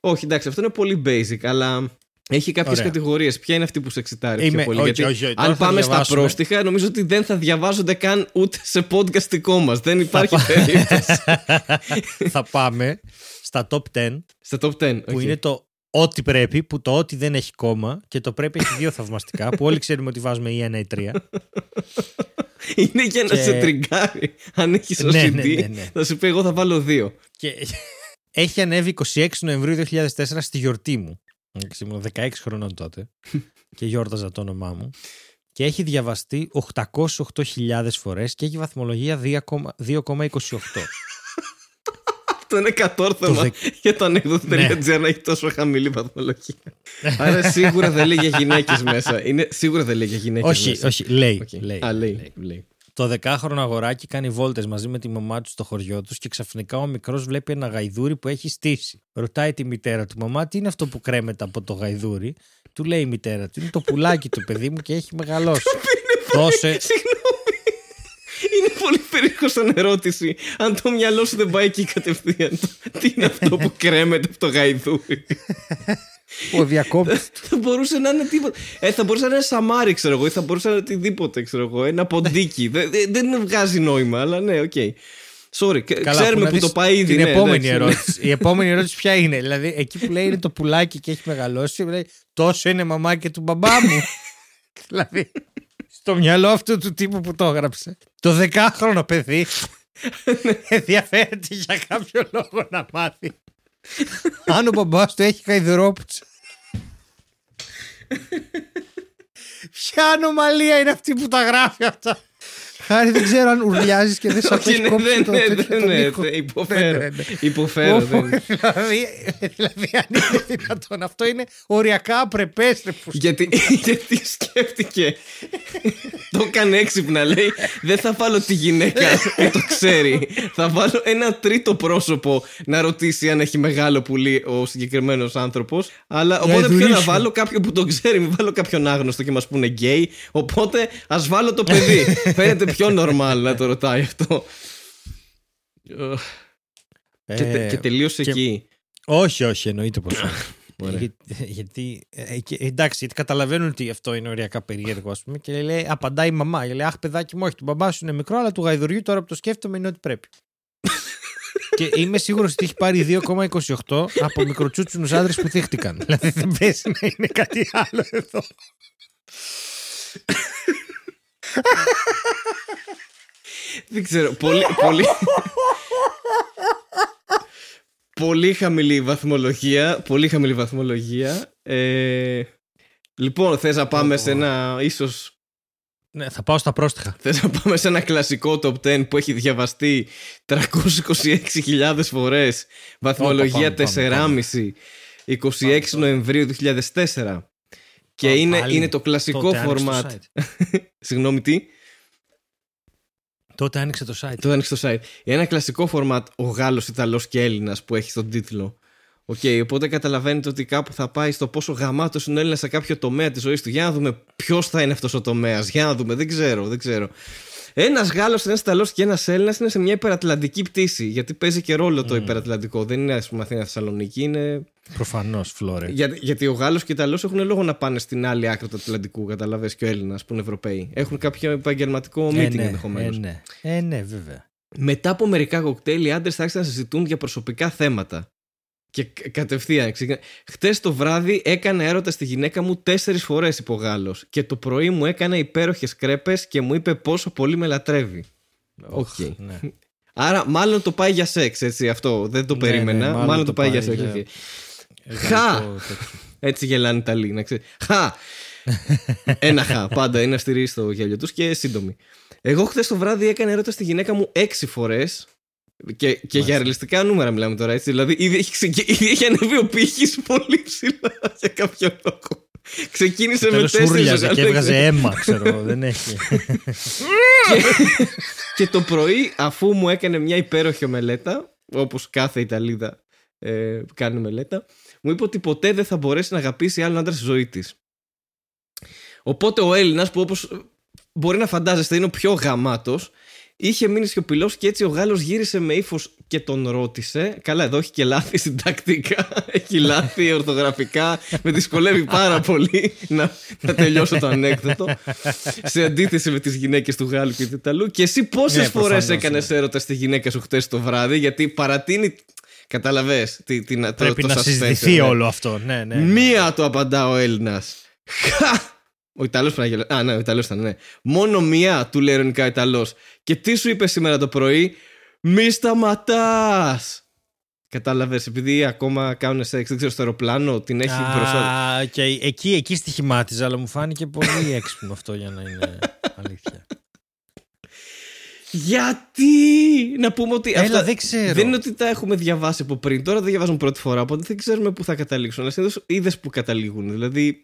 Speaker 2: Όχι, εντάξει, αυτό είναι πολύ basic, αλλά έχει κάποιες
Speaker 1: Ωραία.
Speaker 2: κατηγορίες. Ποια είναι αυτή που σε εξητάρει
Speaker 1: Είμαι-
Speaker 2: πιο πολύ;
Speaker 1: όχι,
Speaker 2: γιατί
Speaker 1: όχι, όχι, τώρα
Speaker 2: αν
Speaker 1: θα
Speaker 2: πάμε στα
Speaker 1: διαβάσουμε.
Speaker 2: πρόστιχα, νομίζω ότι δεν θα διαβάζονται καν ούτε σε podcast δικό μας. Δεν υπάρχει περίπτωση.
Speaker 1: θα πάμε στα top 10
Speaker 2: Στα top 10.
Speaker 1: που
Speaker 2: οκ.
Speaker 1: είναι το ό,τι πρέπει, που το ό,τι δεν έχει κόμμα και το πρέπει έχει δύο θαυμαστικά που όλοι ξέρουμε ότι βάζουμε ή ένα ή τρία.
Speaker 2: Είναι για να
Speaker 1: Και-
Speaker 2: σε τριγκάρει. Αν έχεις OCD,
Speaker 1: Ναι, ναι, ναι, ναι.
Speaker 2: θα σου πει: Εγώ θα βάλω δύο.
Speaker 1: Και έχει ανέβει 26 Νοεμβρίου 2004 στη γιορτή μου. Εντάξει, Ήμουν 16 χρονών τότε και γιόρταζα το όνομά μου. Και έχει διαβαστεί 808.000 φορές και έχει βαθμολογία 2,28.
Speaker 2: Αυτό είναι κατόρθωμα
Speaker 1: Το δεκ-
Speaker 2: για το ανέκδοτο.gr να έχει τόσο χαμηλή βαθμολογία. Άρα σίγουρα δεν λέει για γυναίκες μέσα. Είναι, σίγουρα δεν λέει για γυναίκες
Speaker 1: όχι,
Speaker 2: μέσα.
Speaker 1: όχι, λέει.
Speaker 2: Οκ.
Speaker 1: λέει,
Speaker 2: Α, λέει,
Speaker 1: λέει.
Speaker 2: λέει.
Speaker 1: Το δεκάχρονο αγοράκι κάνει βόλτες μαζί με τη μαμά του στο χωριό τους και ξαφνικά ο μικρός βλέπει ένα γαϊδούρι που έχει στήσει. Ρωτάει τη μητέρα του: Μαμά, τι είναι αυτό που κρέμεται από το γαϊδούρι; Του λέει η μητέρα του: Είναι το πουλάκι του παιδί μου και έχει μεγαλώσει. Δώσε.
Speaker 2: Συγγνώμη. Είναι πολύ περίεργο σαν ερώτηση. Αν το μυαλό σου δεν πάει εκεί κατευθείαν. Τι είναι αυτό που κρέμεται από το γαϊδούρι;
Speaker 1: Ο διακόπτης.
Speaker 2: θα μπορούσε να είναι τίποτα. Ε, θα μπορούσε να είναι σαμάρι, ξέρω εγώ, ή θα μπορούσε να είναι οτιδήποτε, ξέρω εγώ. Ένα ποντίκι. δεν, δεν, δεν βγάζει νόημα, αλλά ναι, οκ. Sorry,
Speaker 1: Καλά,
Speaker 2: ξέρουμε
Speaker 1: να
Speaker 2: που
Speaker 1: δεις
Speaker 2: το πάει ήδη.
Speaker 1: Την
Speaker 2: ναι,
Speaker 1: επόμενη
Speaker 2: εντάξει.
Speaker 1: ερώτηση. Η επόμενη ερώτηση ποια είναι; Δηλαδή, εκεί που λέει είναι το πουλάκι και έχει μεγαλώσει, λέει τόσο είναι μαμάκι του μπαμπά μου. δηλαδή, στο μυαλό αυτού του τύπου που το έγραψε. Το δεκάχρονο παιδί ενδιαφέρεται για κάποιο λόγο να μάθει. Αν ο μπαμπάς του έχει καηδρόπουτσα. Ποια ανομαλία είναι αυτή που τα γράφει αυτά; Χάρη δεν ξέρω αν ουρλιάζεις και δεν σε
Speaker 2: Όχι,
Speaker 1: ακούει
Speaker 2: ναι,
Speaker 1: κόψει
Speaker 2: δεν
Speaker 1: το
Speaker 2: ναι,
Speaker 1: τέτοιο
Speaker 2: δεν
Speaker 1: τον
Speaker 2: ναι,
Speaker 1: ήχο.
Speaker 2: ναι, υποφέρω.
Speaker 1: Ναι, ναι, ναι.
Speaker 2: Υποφέρω.
Speaker 1: Ω,
Speaker 2: δεν-
Speaker 1: δηλαδή, δηλαδή, αν είναι δυνατόν, αυτό είναι οριακά απρεπές ρε που
Speaker 2: Γιατί, γιατί σκέφτηκε. το έκανε έξυπνα, λέει. Δεν θα βάλω τη γυναίκα που το ξέρει. Θα βάλω ένα τρίτο πρόσωπο να ρωτήσει αν έχει μεγάλο πουλί ο συγκεκριμένος άνθρωπος. Αλλά οπότε ποιο να
Speaker 1: ειδουλήσιο.
Speaker 2: βάλω, κάποιον που το ξέρει. Μην βάλω κάποιον άγνωστο και μας πούνε γκέι. Οπότε ας βάλω το παιδί. Φαίνεται πιο normal να το ρωτάει αυτό. και, τε-
Speaker 1: Ε,
Speaker 2: και τελείωσε
Speaker 1: και-
Speaker 2: εκεί.
Speaker 1: Όχι, όχι, εννοείται πως όχι.
Speaker 2: Ωραία.
Speaker 1: Για- γιατί, ε, και- εντάξει, γιατί καταλαβαίνουν ότι αυτό είναι οριακά περίεργο, ας πούμε, και λέει, απαντάει η μαμά. Και λέει, Αχ, παιδάκι μου, όχι, του μπαμπά σου είναι μικρό, αλλά του γαϊδουριού τώρα που το σκέφτομαι είναι ότι πρέπει. και είμαι σίγουρος ότι έχει πάρει 2,28 από μικροτσούτσουνους άντρες που θύχτηκαν. δηλαδή δεν παίζει να είναι κάτι άλλο εδώ.
Speaker 2: Δεν ξέρω. Πολύ. πολύ... πολύ χαμηλή βαθμολογία. Πολύ χαμηλή βαθμολογία. Ε, λοιπόν, θες να πάμε σε ένα ίσως
Speaker 1: Ναι, θα πάω στα πρόστιχα.
Speaker 2: Θες να πάμε σε ένα κλασικό top 10 που έχει διαβαστεί 326.000 φορές Βαθμολογία
Speaker 1: Πάμε, πάμε, πάμε.
Speaker 2: 4,5 26
Speaker 1: Πάμε, πάμε.
Speaker 2: Νοεμβρίου 2004 Και
Speaker 1: Α,
Speaker 2: είναι,
Speaker 1: πάλι.
Speaker 2: είναι το κλασικό
Speaker 1: Τότε άνοιξε το
Speaker 2: format
Speaker 1: site.
Speaker 2: Συγγνώμη τι;
Speaker 1: Τότε άνοιξε το site.
Speaker 2: Το άνοιξε το site. Είναι ένα κλασικό format ο Γάλλος, Ιταλός και Έλληνας που έχει στον τίτλο. Οκ, οπότε καταλαβαίνετε ότι κάπου θα πάει στο πόσο γαμάτος είναι ο Έλληνας σε κάποιο τομέα της ζωής του. Για να δούμε ποιος θα είναι αυτός ο τομέας. Για να δούμε, δεν ξέρω, δεν ξέρω. Ένας Γάλλος, ένας Ιταλός και ένας Έλληνας είναι σε μια υπερατλαντική πτήση. Γιατί παίζει και ρόλο το υπερατλαντικό. Δεν είναι, ας πούμε, Αθήνα Θεσσαλονίκη. Είναι.
Speaker 1: Προφανώς, Φλόρε.
Speaker 2: Για, γιατί ο Γάλλος και ο Ιταλός έχουν λόγο να πάνε στην άλλη άκρη του Ατλαντικού, κατάλαβε και ο Έλληνας που είναι Ευρωπαίοι. Έχουν κάποιο επαγγελματικό meeting
Speaker 1: ε, ναι,
Speaker 2: ενδεχομένως.
Speaker 1: ε, ναι. ε, ναι, βέβαια.
Speaker 2: Μετά από μερικά κοκτέιλ, οι άντρες άρχισαν να συζητούν για προσωπικά θέματα. Και κα- κατευθείαν ξεκινά. Χτες το βράδυ έκανα έρωτα στη γυναίκα μου τέσσερις φορές, είπε ο Γάλλος. Και το πρωί μου έκανε υπέροχες κρέπες και μου είπε πόσο πολύ με λατρεύει. Οκ.
Speaker 1: Ναι.
Speaker 2: Άρα, μάλλον το πάει για σεξ, έτσι αυτό. Δεν το
Speaker 1: Ναι,
Speaker 2: περίμενα.
Speaker 1: ναι,
Speaker 2: μάλλον, το πάει, για σεξ.
Speaker 1: για-
Speaker 2: οκ.
Speaker 1: Γαλλικό
Speaker 2: Χα!
Speaker 1: τέτοιο.
Speaker 2: Έτσι γελάνε οι Ιταλοί, να ξέρει. Χα! Ένα χα. Πάντα είναι αυστηροί στο γέλιο τους και σύντομοι. Εγώ χθες το βράδυ έκανα έρωτα στη γυναίκα μου έξι φορές. Και, και για ρεαλιστικά νούμερα μιλάμε τώρα, έτσι. Δηλαδή, ήδη έχει, ξεκι... ήδη έχει ανεβεί ο πύχης πολύ ψηλά για κάποιο λόγο. Ξεκίνησε με
Speaker 1: Τέλος
Speaker 2: τέσσερις
Speaker 1: ούρλιαζε και έβγαζε αίμα, ξέρω. δεν έχει.
Speaker 2: και το πρωί, αφού μου έκανε μια υπέροχη μελέτα, όπως κάθε Ιταλίδα ε, κάνει μελέτα, μου είπε ότι ποτέ δεν θα μπορέσει να αγαπήσει άλλον άντρα στη ζωή της. Οπότε ο Έλληνας, που όπως μπορεί να φαντάζεστε είναι ο πιο γαμάτος, είχε μείνει σιωπηλός και έτσι ο Γάλλος γύρισε με ύφος και τον ρώτησε. Καλά, εδώ έχει και λάθη συντακτικά, έχει λάθη ορθογραφικά. με δυσκολεύει πάρα πολύ να, να τελειώσω το ανέκδοτο. σε αντίθεση με τις γυναίκες του Γάλλου και του Ιταλού. Και εσύ πόσες
Speaker 1: Ναι,
Speaker 2: φορές
Speaker 1: προφανώς,
Speaker 2: έκανες
Speaker 1: ναι.
Speaker 2: έρωτα στη γυναίκα σου χτες το βράδυ, γιατί παρατείνει. Καταλαβέ.
Speaker 1: Πρέπει να συζητηθεί όλο αυτό. Ναι, ναι. ναι.
Speaker 2: Μία το απαντά ο Έλληνας. Χα! Ο Ιταλός πρέπει να γελάσει. Α, ναι, ο Ιταλός ήταν, ναι. Μόνο μία του λέει ειρωνικά ο Ιταλός. Και τι σου είπες σήμερα το πρωί, Μη σταματάς! Κατάλαβες, επειδή ακόμα κάνουν σεξ, δεν ξέρω, στο αεροπλάνο την έχει μπροστά.
Speaker 1: Α, και εκεί, εκεί στοιχημάτιζα, αλλά μου φάνηκε πολύ έξυπνο αυτό για να είναι αλήθεια.
Speaker 2: Γιατί! Να πούμε ότι.
Speaker 1: Έλα,
Speaker 2: αυτά
Speaker 1: δεν ξέρω.
Speaker 2: Δεν είναι ότι τα έχουμε διαβάσει από πριν. Τώρα δεν διαβάζουμε πρώτη φορά, οπότε δεν ξέρουμε πού θα καταλήξουν. Αλλά συνήθως είδες που καταλήγουν. Δηλαδή,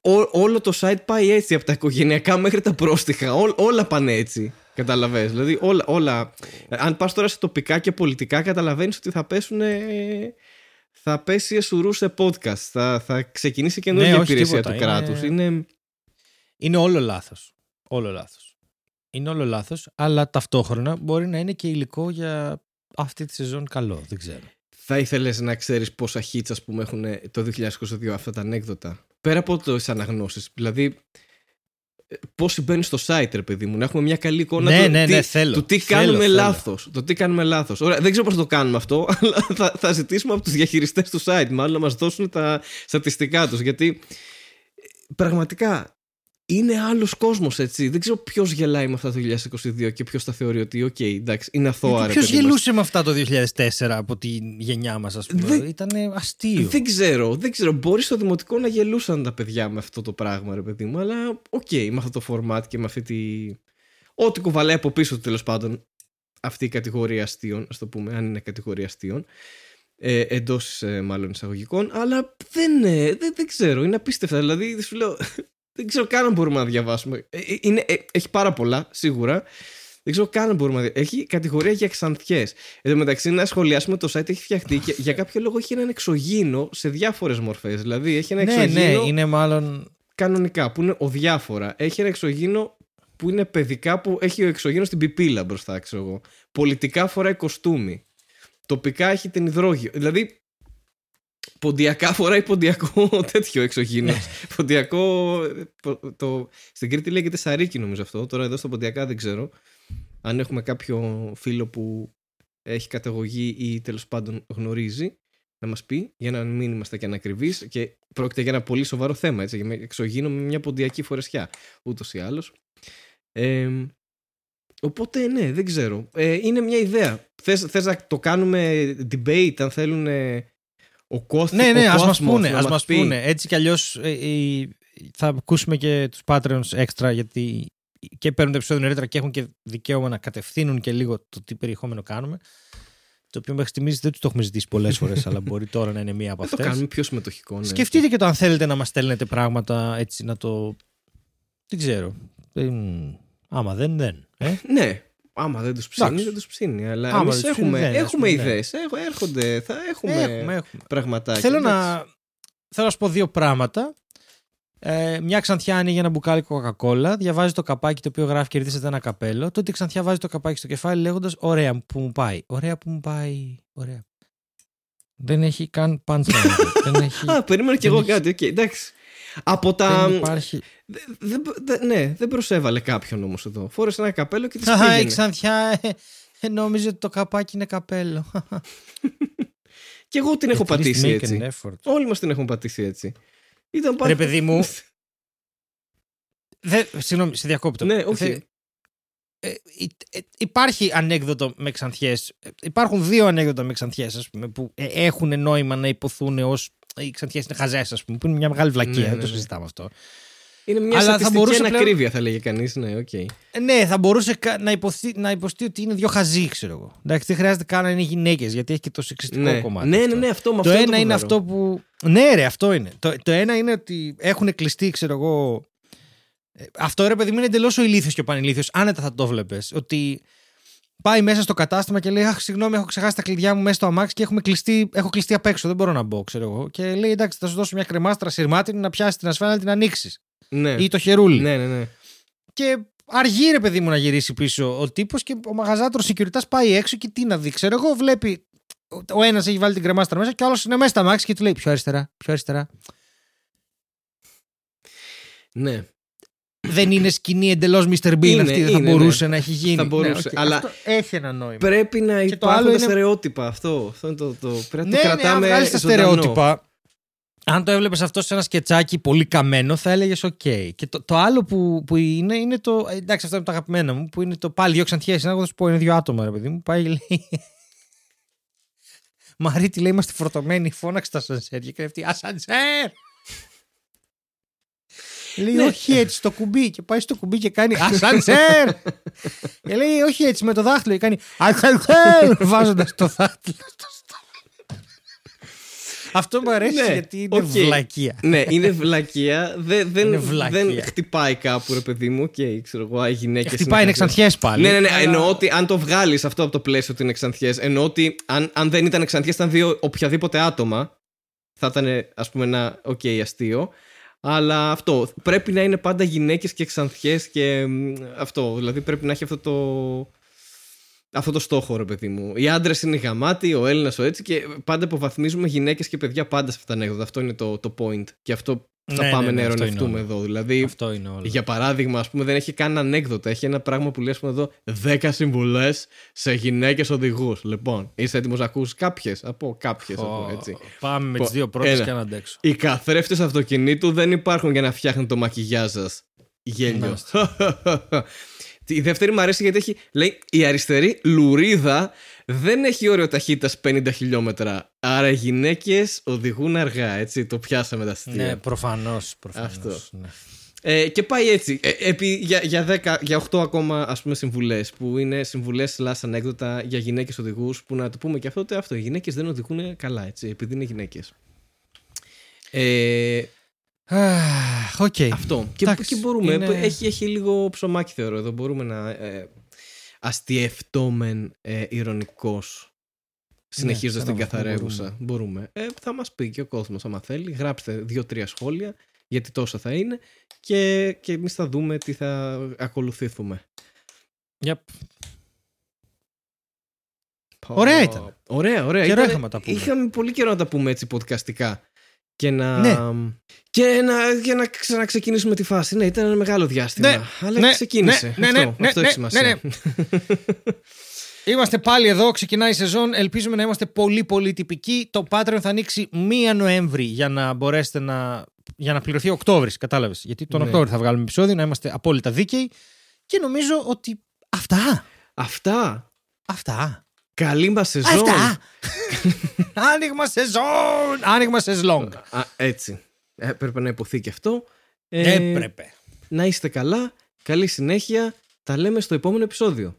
Speaker 2: ό- όλο το site πάει έτσι από τα οικογενειακά μέχρι τα πρόστιχα. Ό- όλα πάνε έτσι. Καταλαβες. Δηλαδή, όλα. όλα... Αν πας τώρα σε τοπικά και πολιτικά, καταλαβαίνεις ότι θα πέσουν. Θα πέσει εσουρούς σε podcast. Θα, θα ξεκινήσει καινούργια
Speaker 1: Ναι, όχι
Speaker 2: υπηρεσία
Speaker 1: τίποτα.
Speaker 2: του κράτους. Είναι...
Speaker 1: Είναι όλο λάθος. Όλο λάθος. Είναι όλο λάθος, αλλά ταυτόχρονα μπορεί να είναι και υλικό για αυτή τη σεζόν καλό. Δεν ξέρω.
Speaker 2: Θα ήθελες να ξέρεις πόσα hits, ας πούμε, έχουν το 2022 αυτά τα ανέκδοτα; Πέρα από τις αναγνώσεις. Δηλαδή, πόσοι μπαίνουν στο site, ρε παιδί μου, να έχουμε μια καλή εικόνα
Speaker 1: Ναι,
Speaker 2: του,
Speaker 1: ναι,
Speaker 2: τι,
Speaker 1: ναι, θέλω.
Speaker 2: του τι
Speaker 1: Θέλω,
Speaker 2: κάνουμε
Speaker 1: θέλω.
Speaker 2: λάθος. Το τι κάνουμε λάθος. Ωραία, δεν ξέρω πώς το κάνουμε αυτό, αλλά θα, θα ζητήσουμε από τους διαχειριστές του site μάλλον να μας δώσουν τα στατιστικά τους, γιατί ε, πραγματικά είναι άλλος κόσμος, έτσι. Δεν ξέρω ποιος γελάει με αυτά το 2022 και ποιος θα θεωρεί ότι, οκ, εντάξει, είναι αθώα, ρε
Speaker 1: Ποιος
Speaker 2: παιδί μας.
Speaker 1: γελούσε με αυτά το 2004 από τη γενιά μας, ας πούμε.
Speaker 2: Δεν-
Speaker 1: Ήταν αστείο.
Speaker 2: Δεν ξέρω, δεν ξέρω. Μπορεί στο δημοτικό να γελούσαν τα παιδιά με αυτό το πράγμα, ρε παιδί μου, αλλά οκ, με αυτό το format και με αυτή τη. Ό,τι κουβαλάει από πίσω του τέλος πάντων αυτή η κατηγορία αστείων, ας το πούμε, αν είναι κατηγορία αστείων. Ε, Εντός μάλλον εισαγωγικών, αλλά δεν, ε, δεν, δεν ξέρω, είναι απίστευτα. Δηλαδή, σου λέω, δεν ξέρω καν αν μπορούμε να διαβάσουμε. Ε, ε, είναι, ε, έχει πάρα πολλά, σίγουρα. Δεν ξέρω καν αν μπορούμε να δια- Έχει κατηγορία για εξανθιέ. Εν τω μεταξύ, να σχολιάσουμε το site έχει φτιαχτεί και για κάποιο λόγο έχει έναν εξωγήινο σε διάφορες μορφές. Δηλαδή, έχει ένα
Speaker 1: ναι, ναι,
Speaker 2: εξωγήινο
Speaker 1: είναι μάλλον.
Speaker 2: κανονικά που είναι ο διάφορα. Έχει ένα εξωγήινο που είναι παιδικά που έχει ο εξωγήινος στην πιπίλα μπροστά, ξέρω εγώ. Πολιτικά φοράει κοστούμι. Τοπικά έχει την υδρόγειο. Δηλαδή, ποντιακά φοράει ποντιακό τέτοιο εξωγήινος. ποντιακό. πο- Το, στην Κρήτη λέγεται σαρίκι νομίζω αυτό. Τώρα εδώ στα ποντιακά δεν ξέρω. Αν έχουμε κάποιο φίλο που έχει καταγωγή ή τέλος πάντων γνωρίζει να μας πει για να μην είμαστε και ανακριβείς και πρόκειται για ένα πολύ σοβαρό θέμα έτσι, για εξωγήινο με μια ποντιακή φορεσιά ούτως ή άλλως ε, οπότε ναι δεν ξέρω ε, είναι μια ιδέα θες, θες να το κάνουμε debate αν θέλουν ε, ο κόσμο
Speaker 1: Ναι, ναι,
Speaker 2: ο
Speaker 1: ας μας
Speaker 2: κόσμος
Speaker 1: πούνε.
Speaker 2: να
Speaker 1: Ας μας
Speaker 2: πει.
Speaker 1: πούνε. Έτσι κι αλλιώς θα ακούσουμε και τους Patreons έξτρα γιατί και παίρνουν το επεισόδιο νωρίτερα και έχουν και δικαίωμα να κατευθύνουν και λίγο το τι περιεχόμενο κάνουμε. Το οποίο μέχρι στιγμής δεν τους το έχουμε ζητήσει πολλές φορές, αλλά μπορεί τώρα να είναι μία από
Speaker 2: δεν το
Speaker 1: αυτές.
Speaker 2: κάνουμε πιο συμμετοχικό ναι.
Speaker 1: Σκεφτείτε και το αν θέλετε να μας στέλνετε πράγματα έτσι να το. Δεν ξέρω. Δεν- Άμα δεν, δεν. Ε;
Speaker 2: ναι άμα δεν τους ψήνει
Speaker 1: Εντάξει.
Speaker 2: δεν τους ψήνει αλλά
Speaker 1: Άμα
Speaker 2: εμείς
Speaker 1: δεν τους ψήνει,
Speaker 2: έχουμε,
Speaker 1: δεν, ας
Speaker 2: έχουμε
Speaker 1: πούμε, ναι.
Speaker 2: ιδέες Έχω- έρχονται θα έχουμε,
Speaker 1: Έχουμε, έχουμε.
Speaker 2: πραγματάκια
Speaker 1: Θέλω
Speaker 2: εντάξει.
Speaker 1: να, θέλω να σου πω δύο πράγματα. Ε, μια ξανθιά ανοίγει ένα μπουκάλι κοκακόλα, διαβάζει το καπάκι το οποίο γράφει κερδίσατε ένα καπέλο. Τότε η ξανθιά βάζει το καπάκι στο κεφάλι λέγοντας Ωραία που μου πάει. Ωραία που μου πάει. Ωραία. Δεν έχει καν punchline. δεν έχει.
Speaker 2: Α, περίμενα κι
Speaker 1: δεν
Speaker 2: εγώ
Speaker 1: έχει-
Speaker 2: κάτι. οκ, εντάξει. Από τα.
Speaker 1: δεν υπάρχει.
Speaker 2: Δε- δεν- δε- ναι, δεν προσέβαλε κάποιον όμως εδώ. Φόρεσε ένα καπέλο και τη
Speaker 1: Χαχα, η
Speaker 2: πήγαινε.
Speaker 1: ξανθιά ε, ε, νόμιζε ότι το καπάκι είναι καπέλο.
Speaker 2: Και εγώ την έχω
Speaker 1: At least
Speaker 2: πατήσει
Speaker 1: make
Speaker 2: έτσι.
Speaker 1: an effort.
Speaker 2: Όλοι μας την έχουν πατήσει έτσι. Ήταν πάρα
Speaker 1: Ρε παιδί μου, Δε, συγγνώμη, σε διακόπτω.
Speaker 2: ναι, όχι.
Speaker 1: Θε- ε, υ- ε, υπάρχει ανέκδοτο με ξανθιές. Ε, Υπάρχουν δύο ανέκδοτα με ξανθιές, ας πούμε, που ε, έχουν νόημα να ειπωθούν ως οι ξανθιές είναι χαζές, ας πούμε, που είναι μια μεγάλη βλακεία,
Speaker 2: Ναι,
Speaker 1: δεν
Speaker 2: ναι,
Speaker 1: το
Speaker 2: ναι.
Speaker 1: συζητάμε αυτό.
Speaker 2: Είναι μια
Speaker 1: Αλλά θα
Speaker 2: στατιστική
Speaker 1: μπορούσε πλέον-
Speaker 2: ανακρίβεια, θα λέγε κανείς. Ναι, οκ.
Speaker 1: Ε, ναι, θα μπορούσε κα- να, ειπωθεί, να ειπωθεί ότι είναι δύο χαζοί, ξέρω εγώ. Εντάξει, δεν χρειάζεται καν να είναι γυναίκες, γιατί έχει και το σεξιστικό
Speaker 2: Ναι.
Speaker 1: κομμάτι.
Speaker 2: ναι, ναι,
Speaker 1: αυτό.
Speaker 2: ναι, αυτό με
Speaker 1: Το
Speaker 2: αυτό
Speaker 1: ένα είναι
Speaker 2: φοβερό.
Speaker 1: αυτό που. Ναι, ρε, αυτό είναι. Το, το ένα είναι ότι έχουν κλειστεί, ξέρω εγώ. Ε, Αυτό ρε παιδί μου είναι εντελώς ο ηλίθιος και ο πανηλίθιος. Άνετα θα το βλέπεις. Ότι πάει μέσα στο κατάστημα και λέει: Αχ, συγγνώμη, έχω ξεχάσει τα κλειδιά μου μέσα στο αμάξι και έχουμε κλειστεί, έχω κλειστεί απ' έξω. Δεν μπορώ να μπω, ξέρω εγώ. Και λέει: Εντάξει, θα σου δώσω μια κρεμάστρα συρμάτινη να πιάσεις την ασφάλεια να την ανοίξεις.
Speaker 2: Ναι.
Speaker 1: Ή το χερούλι.
Speaker 2: ναι, ναι, ναι.
Speaker 1: Και αργεί ρε παιδί μου να γυρίσει πίσω ο τύπος και ο μαγαζάτορας security πάει έξω και τι να δει. Ξέρω εγώ, βλέπει. Ο ένας έχει βάλει την κρεμάστρα μέσα και ο άλλος είναι μέσα στο αμάξι και του λέει πιο αριστερά, πιο αριστερά.
Speaker 2: ναι.
Speaker 1: Δεν είναι σκηνή εντελώς Mr. Bean
Speaker 2: Είναι,
Speaker 1: αυτή, δεν θα
Speaker 2: είναι,
Speaker 1: μπορούσε
Speaker 2: ναι.
Speaker 1: να έχει γίνει.
Speaker 2: Θα μπορούσε,
Speaker 1: οκ.
Speaker 2: αλλά-
Speaker 1: Αυτό έχει ένα νόημα.
Speaker 2: Πρέπει να
Speaker 1: Και το
Speaker 2: υπάρχουν
Speaker 1: άλλο
Speaker 2: τα
Speaker 1: είναι-
Speaker 2: στερεότυπα. Αυτό, αυτό είναι το, το. Πρέπει να
Speaker 1: ναι,
Speaker 2: το
Speaker 1: ναι, αν
Speaker 2: κρατάμε.
Speaker 1: βγάλεις τα
Speaker 2: ζωντανό.
Speaker 1: στερεότυπα, αν το έβλεπες αυτό σε ένα σκετσάκι πολύ καμένο, θα έλεγες οκ. Και το, το άλλο που, που είναι, είναι το. ε, Εντάξει, αυτό είναι το αγαπημένο μου, που είναι το πάλι δύο ξανθιές. Να θα σου πω, είναι δύο άτομα, ρε παιδί μου. Πάει και λέει. Μαρή, της λέει: Είμαστε φορτωμένοι. Φώναξε τ' ασανσέρ. Και κάνει αυτή. Ασανσέρ! Λέει
Speaker 2: Ναι.
Speaker 1: όχι έτσι στο κουμπί και πάει στο κουμπί και κάνει ασανσέρ και λέει όχι έτσι με το δάχτυλο και κάνει ασανσέρ βάζοντας το δάχτυλο στο στόμα. Αυτό μου αρέσει
Speaker 2: Ναι,
Speaker 1: γιατί είναι
Speaker 2: οκ.
Speaker 1: βλακεία.
Speaker 2: ναι, είναι βλακεία. Δεν, δεν,
Speaker 1: Είναι βλακεία.
Speaker 2: δεν χτυπάει κάπου, ρε παιδί μου. Και ξέρω εγώ, οι γυναίκες.
Speaker 1: Χτυπάει είναι ξανθιές πάλι.
Speaker 2: Ναι, ναι, ναι.
Speaker 1: Αλλά-
Speaker 2: Εννοώ ότι αν το βγάλεις αυτό από το πλαίσιο ότι είναι ξανθιές, εννοώ ότι αν, αν δεν ήταν ξανθιές, ήταν δύο οποιαδήποτε άτομα, θα ήταν ας πούμε ένα οκ αστείο. Αλλά αυτό. Πρέπει να είναι πάντα γυναίκες και ξανθιές και μ, αυτό. Δηλαδή πρέπει να έχει αυτό το. Αυτό το στόχο, ρε παιδί μου. Οι άντρες είναι γαμάτοι, ο Έλληνας ο έτσι και πάντα υποβαθμίζουμε γυναίκες και παιδιά πάντα σε αυτά τα ανέκδοτα. Αυτό είναι το, το point. Και αυτό θα
Speaker 1: Ναι,
Speaker 2: πάμε
Speaker 1: ναι, ναι,
Speaker 2: να
Speaker 1: αυτό είναι
Speaker 2: ειρωνευτούμε
Speaker 1: όλο.
Speaker 2: εδώ. Δηλαδή,
Speaker 1: Αυτό είναι όλο.
Speaker 2: για παράδειγμα, ας πούμε, δεν έχει καν ανέκδοτα. Έχει ένα πράγμα που λέει, ας πούμε, εδώ 10 συμβουλές σε γυναίκες οδηγούς. Λοιπόν, είσαι έτοιμος να ακούσεις κάποιες; Από κάποιες,
Speaker 1: Ω,
Speaker 2: έτσι.
Speaker 1: Πάμε με
Speaker 2: Πω,
Speaker 1: τις δύο πρώτες
Speaker 2: ένα.
Speaker 1: και να αντέξω.
Speaker 2: Οι καθρέφτες αυτοκινήτου δεν υπάρχουν για να φτιάχνουν το μακιγιάζ σας. Γέλιο. Η δεύτερη μου αρέσει γιατί έχει, λέει, η αριστερή λουρίδα δεν έχει όριο ταχύτητας 50 χιλιόμετρα. Άρα οι γυναίκες οδηγούν αργά, έτσι. Το πιάσαμε τα αστεία.
Speaker 1: Ναι, προφανώς.
Speaker 2: Αυτό.
Speaker 1: Ναι.
Speaker 2: Ε, και πάει έτσι. Ε, επί, για, για, 10, για 8 ακόμα ας πούμε συμβουλές που είναι συμβουλές slash ανέκδοτα για γυναίκες οδηγούς που να το πούμε και αυτό ότι αυτό οι γυναίκες δεν οδηγούν καλά έτσι επειδή είναι γυναίκες. Ε,
Speaker 1: Αχ, Οκ.
Speaker 2: αυτό. Και,
Speaker 1: Εντάξει,
Speaker 2: και μπορούμε.
Speaker 1: είναι-
Speaker 2: Έχει, έχει λίγο ψωμάκι θεωρώ εδώ. Μπορούμε να ε, αστειευτώμεν ε, ειρωνικώς συνεχίζοντας
Speaker 1: Ναι,
Speaker 2: την
Speaker 1: σε ένα βαθμό
Speaker 2: καθαρεύουσα. Μπορούμε. Ε, θα μας πει και ο κόσμος άμα θέλει. Γράψτε δύο-τρία σχόλια γιατί τόσο θα είναι και, και εμείς θα δούμε τι θα ακολουθήσουμε.
Speaker 1: Yep.
Speaker 2: Πω.
Speaker 1: Ωραία ήταν.
Speaker 2: Ωραία, ωραία.
Speaker 1: Καιρό
Speaker 2: Ήταν-
Speaker 1: είχαμε να τα πούμε.
Speaker 2: Είχαμε πολύ καιρό να τα πούμε έτσι podcastικά. Και να,
Speaker 1: Ναι.
Speaker 2: και να, και να ξαναξεκινήσουμε τη φάση. Ναι, ήταν ένα μεγάλο διάστημα.
Speaker 1: Ναι,
Speaker 2: Αλλά
Speaker 1: ναι,
Speaker 2: ξεκίνησε.
Speaker 1: ναι,
Speaker 2: αυτό,
Speaker 1: ναι, ναι,
Speaker 2: αυτό
Speaker 1: ναι,
Speaker 2: έχει σημασία.
Speaker 1: ναι, Είμαστε πάλι εδώ, ξεκινάει η σεζόν. Ελπίζουμε να είμαστε πολύ πολύ τυπικοί. Το Patreon θα ανοίξει 1 Νοέμβρη για να μπορέσετε να. για να πληρωθεί Οκτώβρης. Κατάλαβες. Γιατί τον
Speaker 2: Ναι.
Speaker 1: Οκτώβρη θα βγάλουμε επεισόδιο, να είμαστε απόλυτα δίκαιοι. Και νομίζω ότι. Αυτά.
Speaker 2: Αυτά.
Speaker 1: Αυτά.
Speaker 2: Καλή μας σεζόν.
Speaker 1: Αυτά. Άνοιγμα σεζόν. Άνοιγμα σεζόν.
Speaker 2: Α, έτσι. Ε, πρέπει να υποθεί και αυτό. Ε,
Speaker 1: Έπρεπε.
Speaker 2: Να είστε καλά. Καλή συνέχεια. Τα λέμε στο επόμενο επεισόδιο.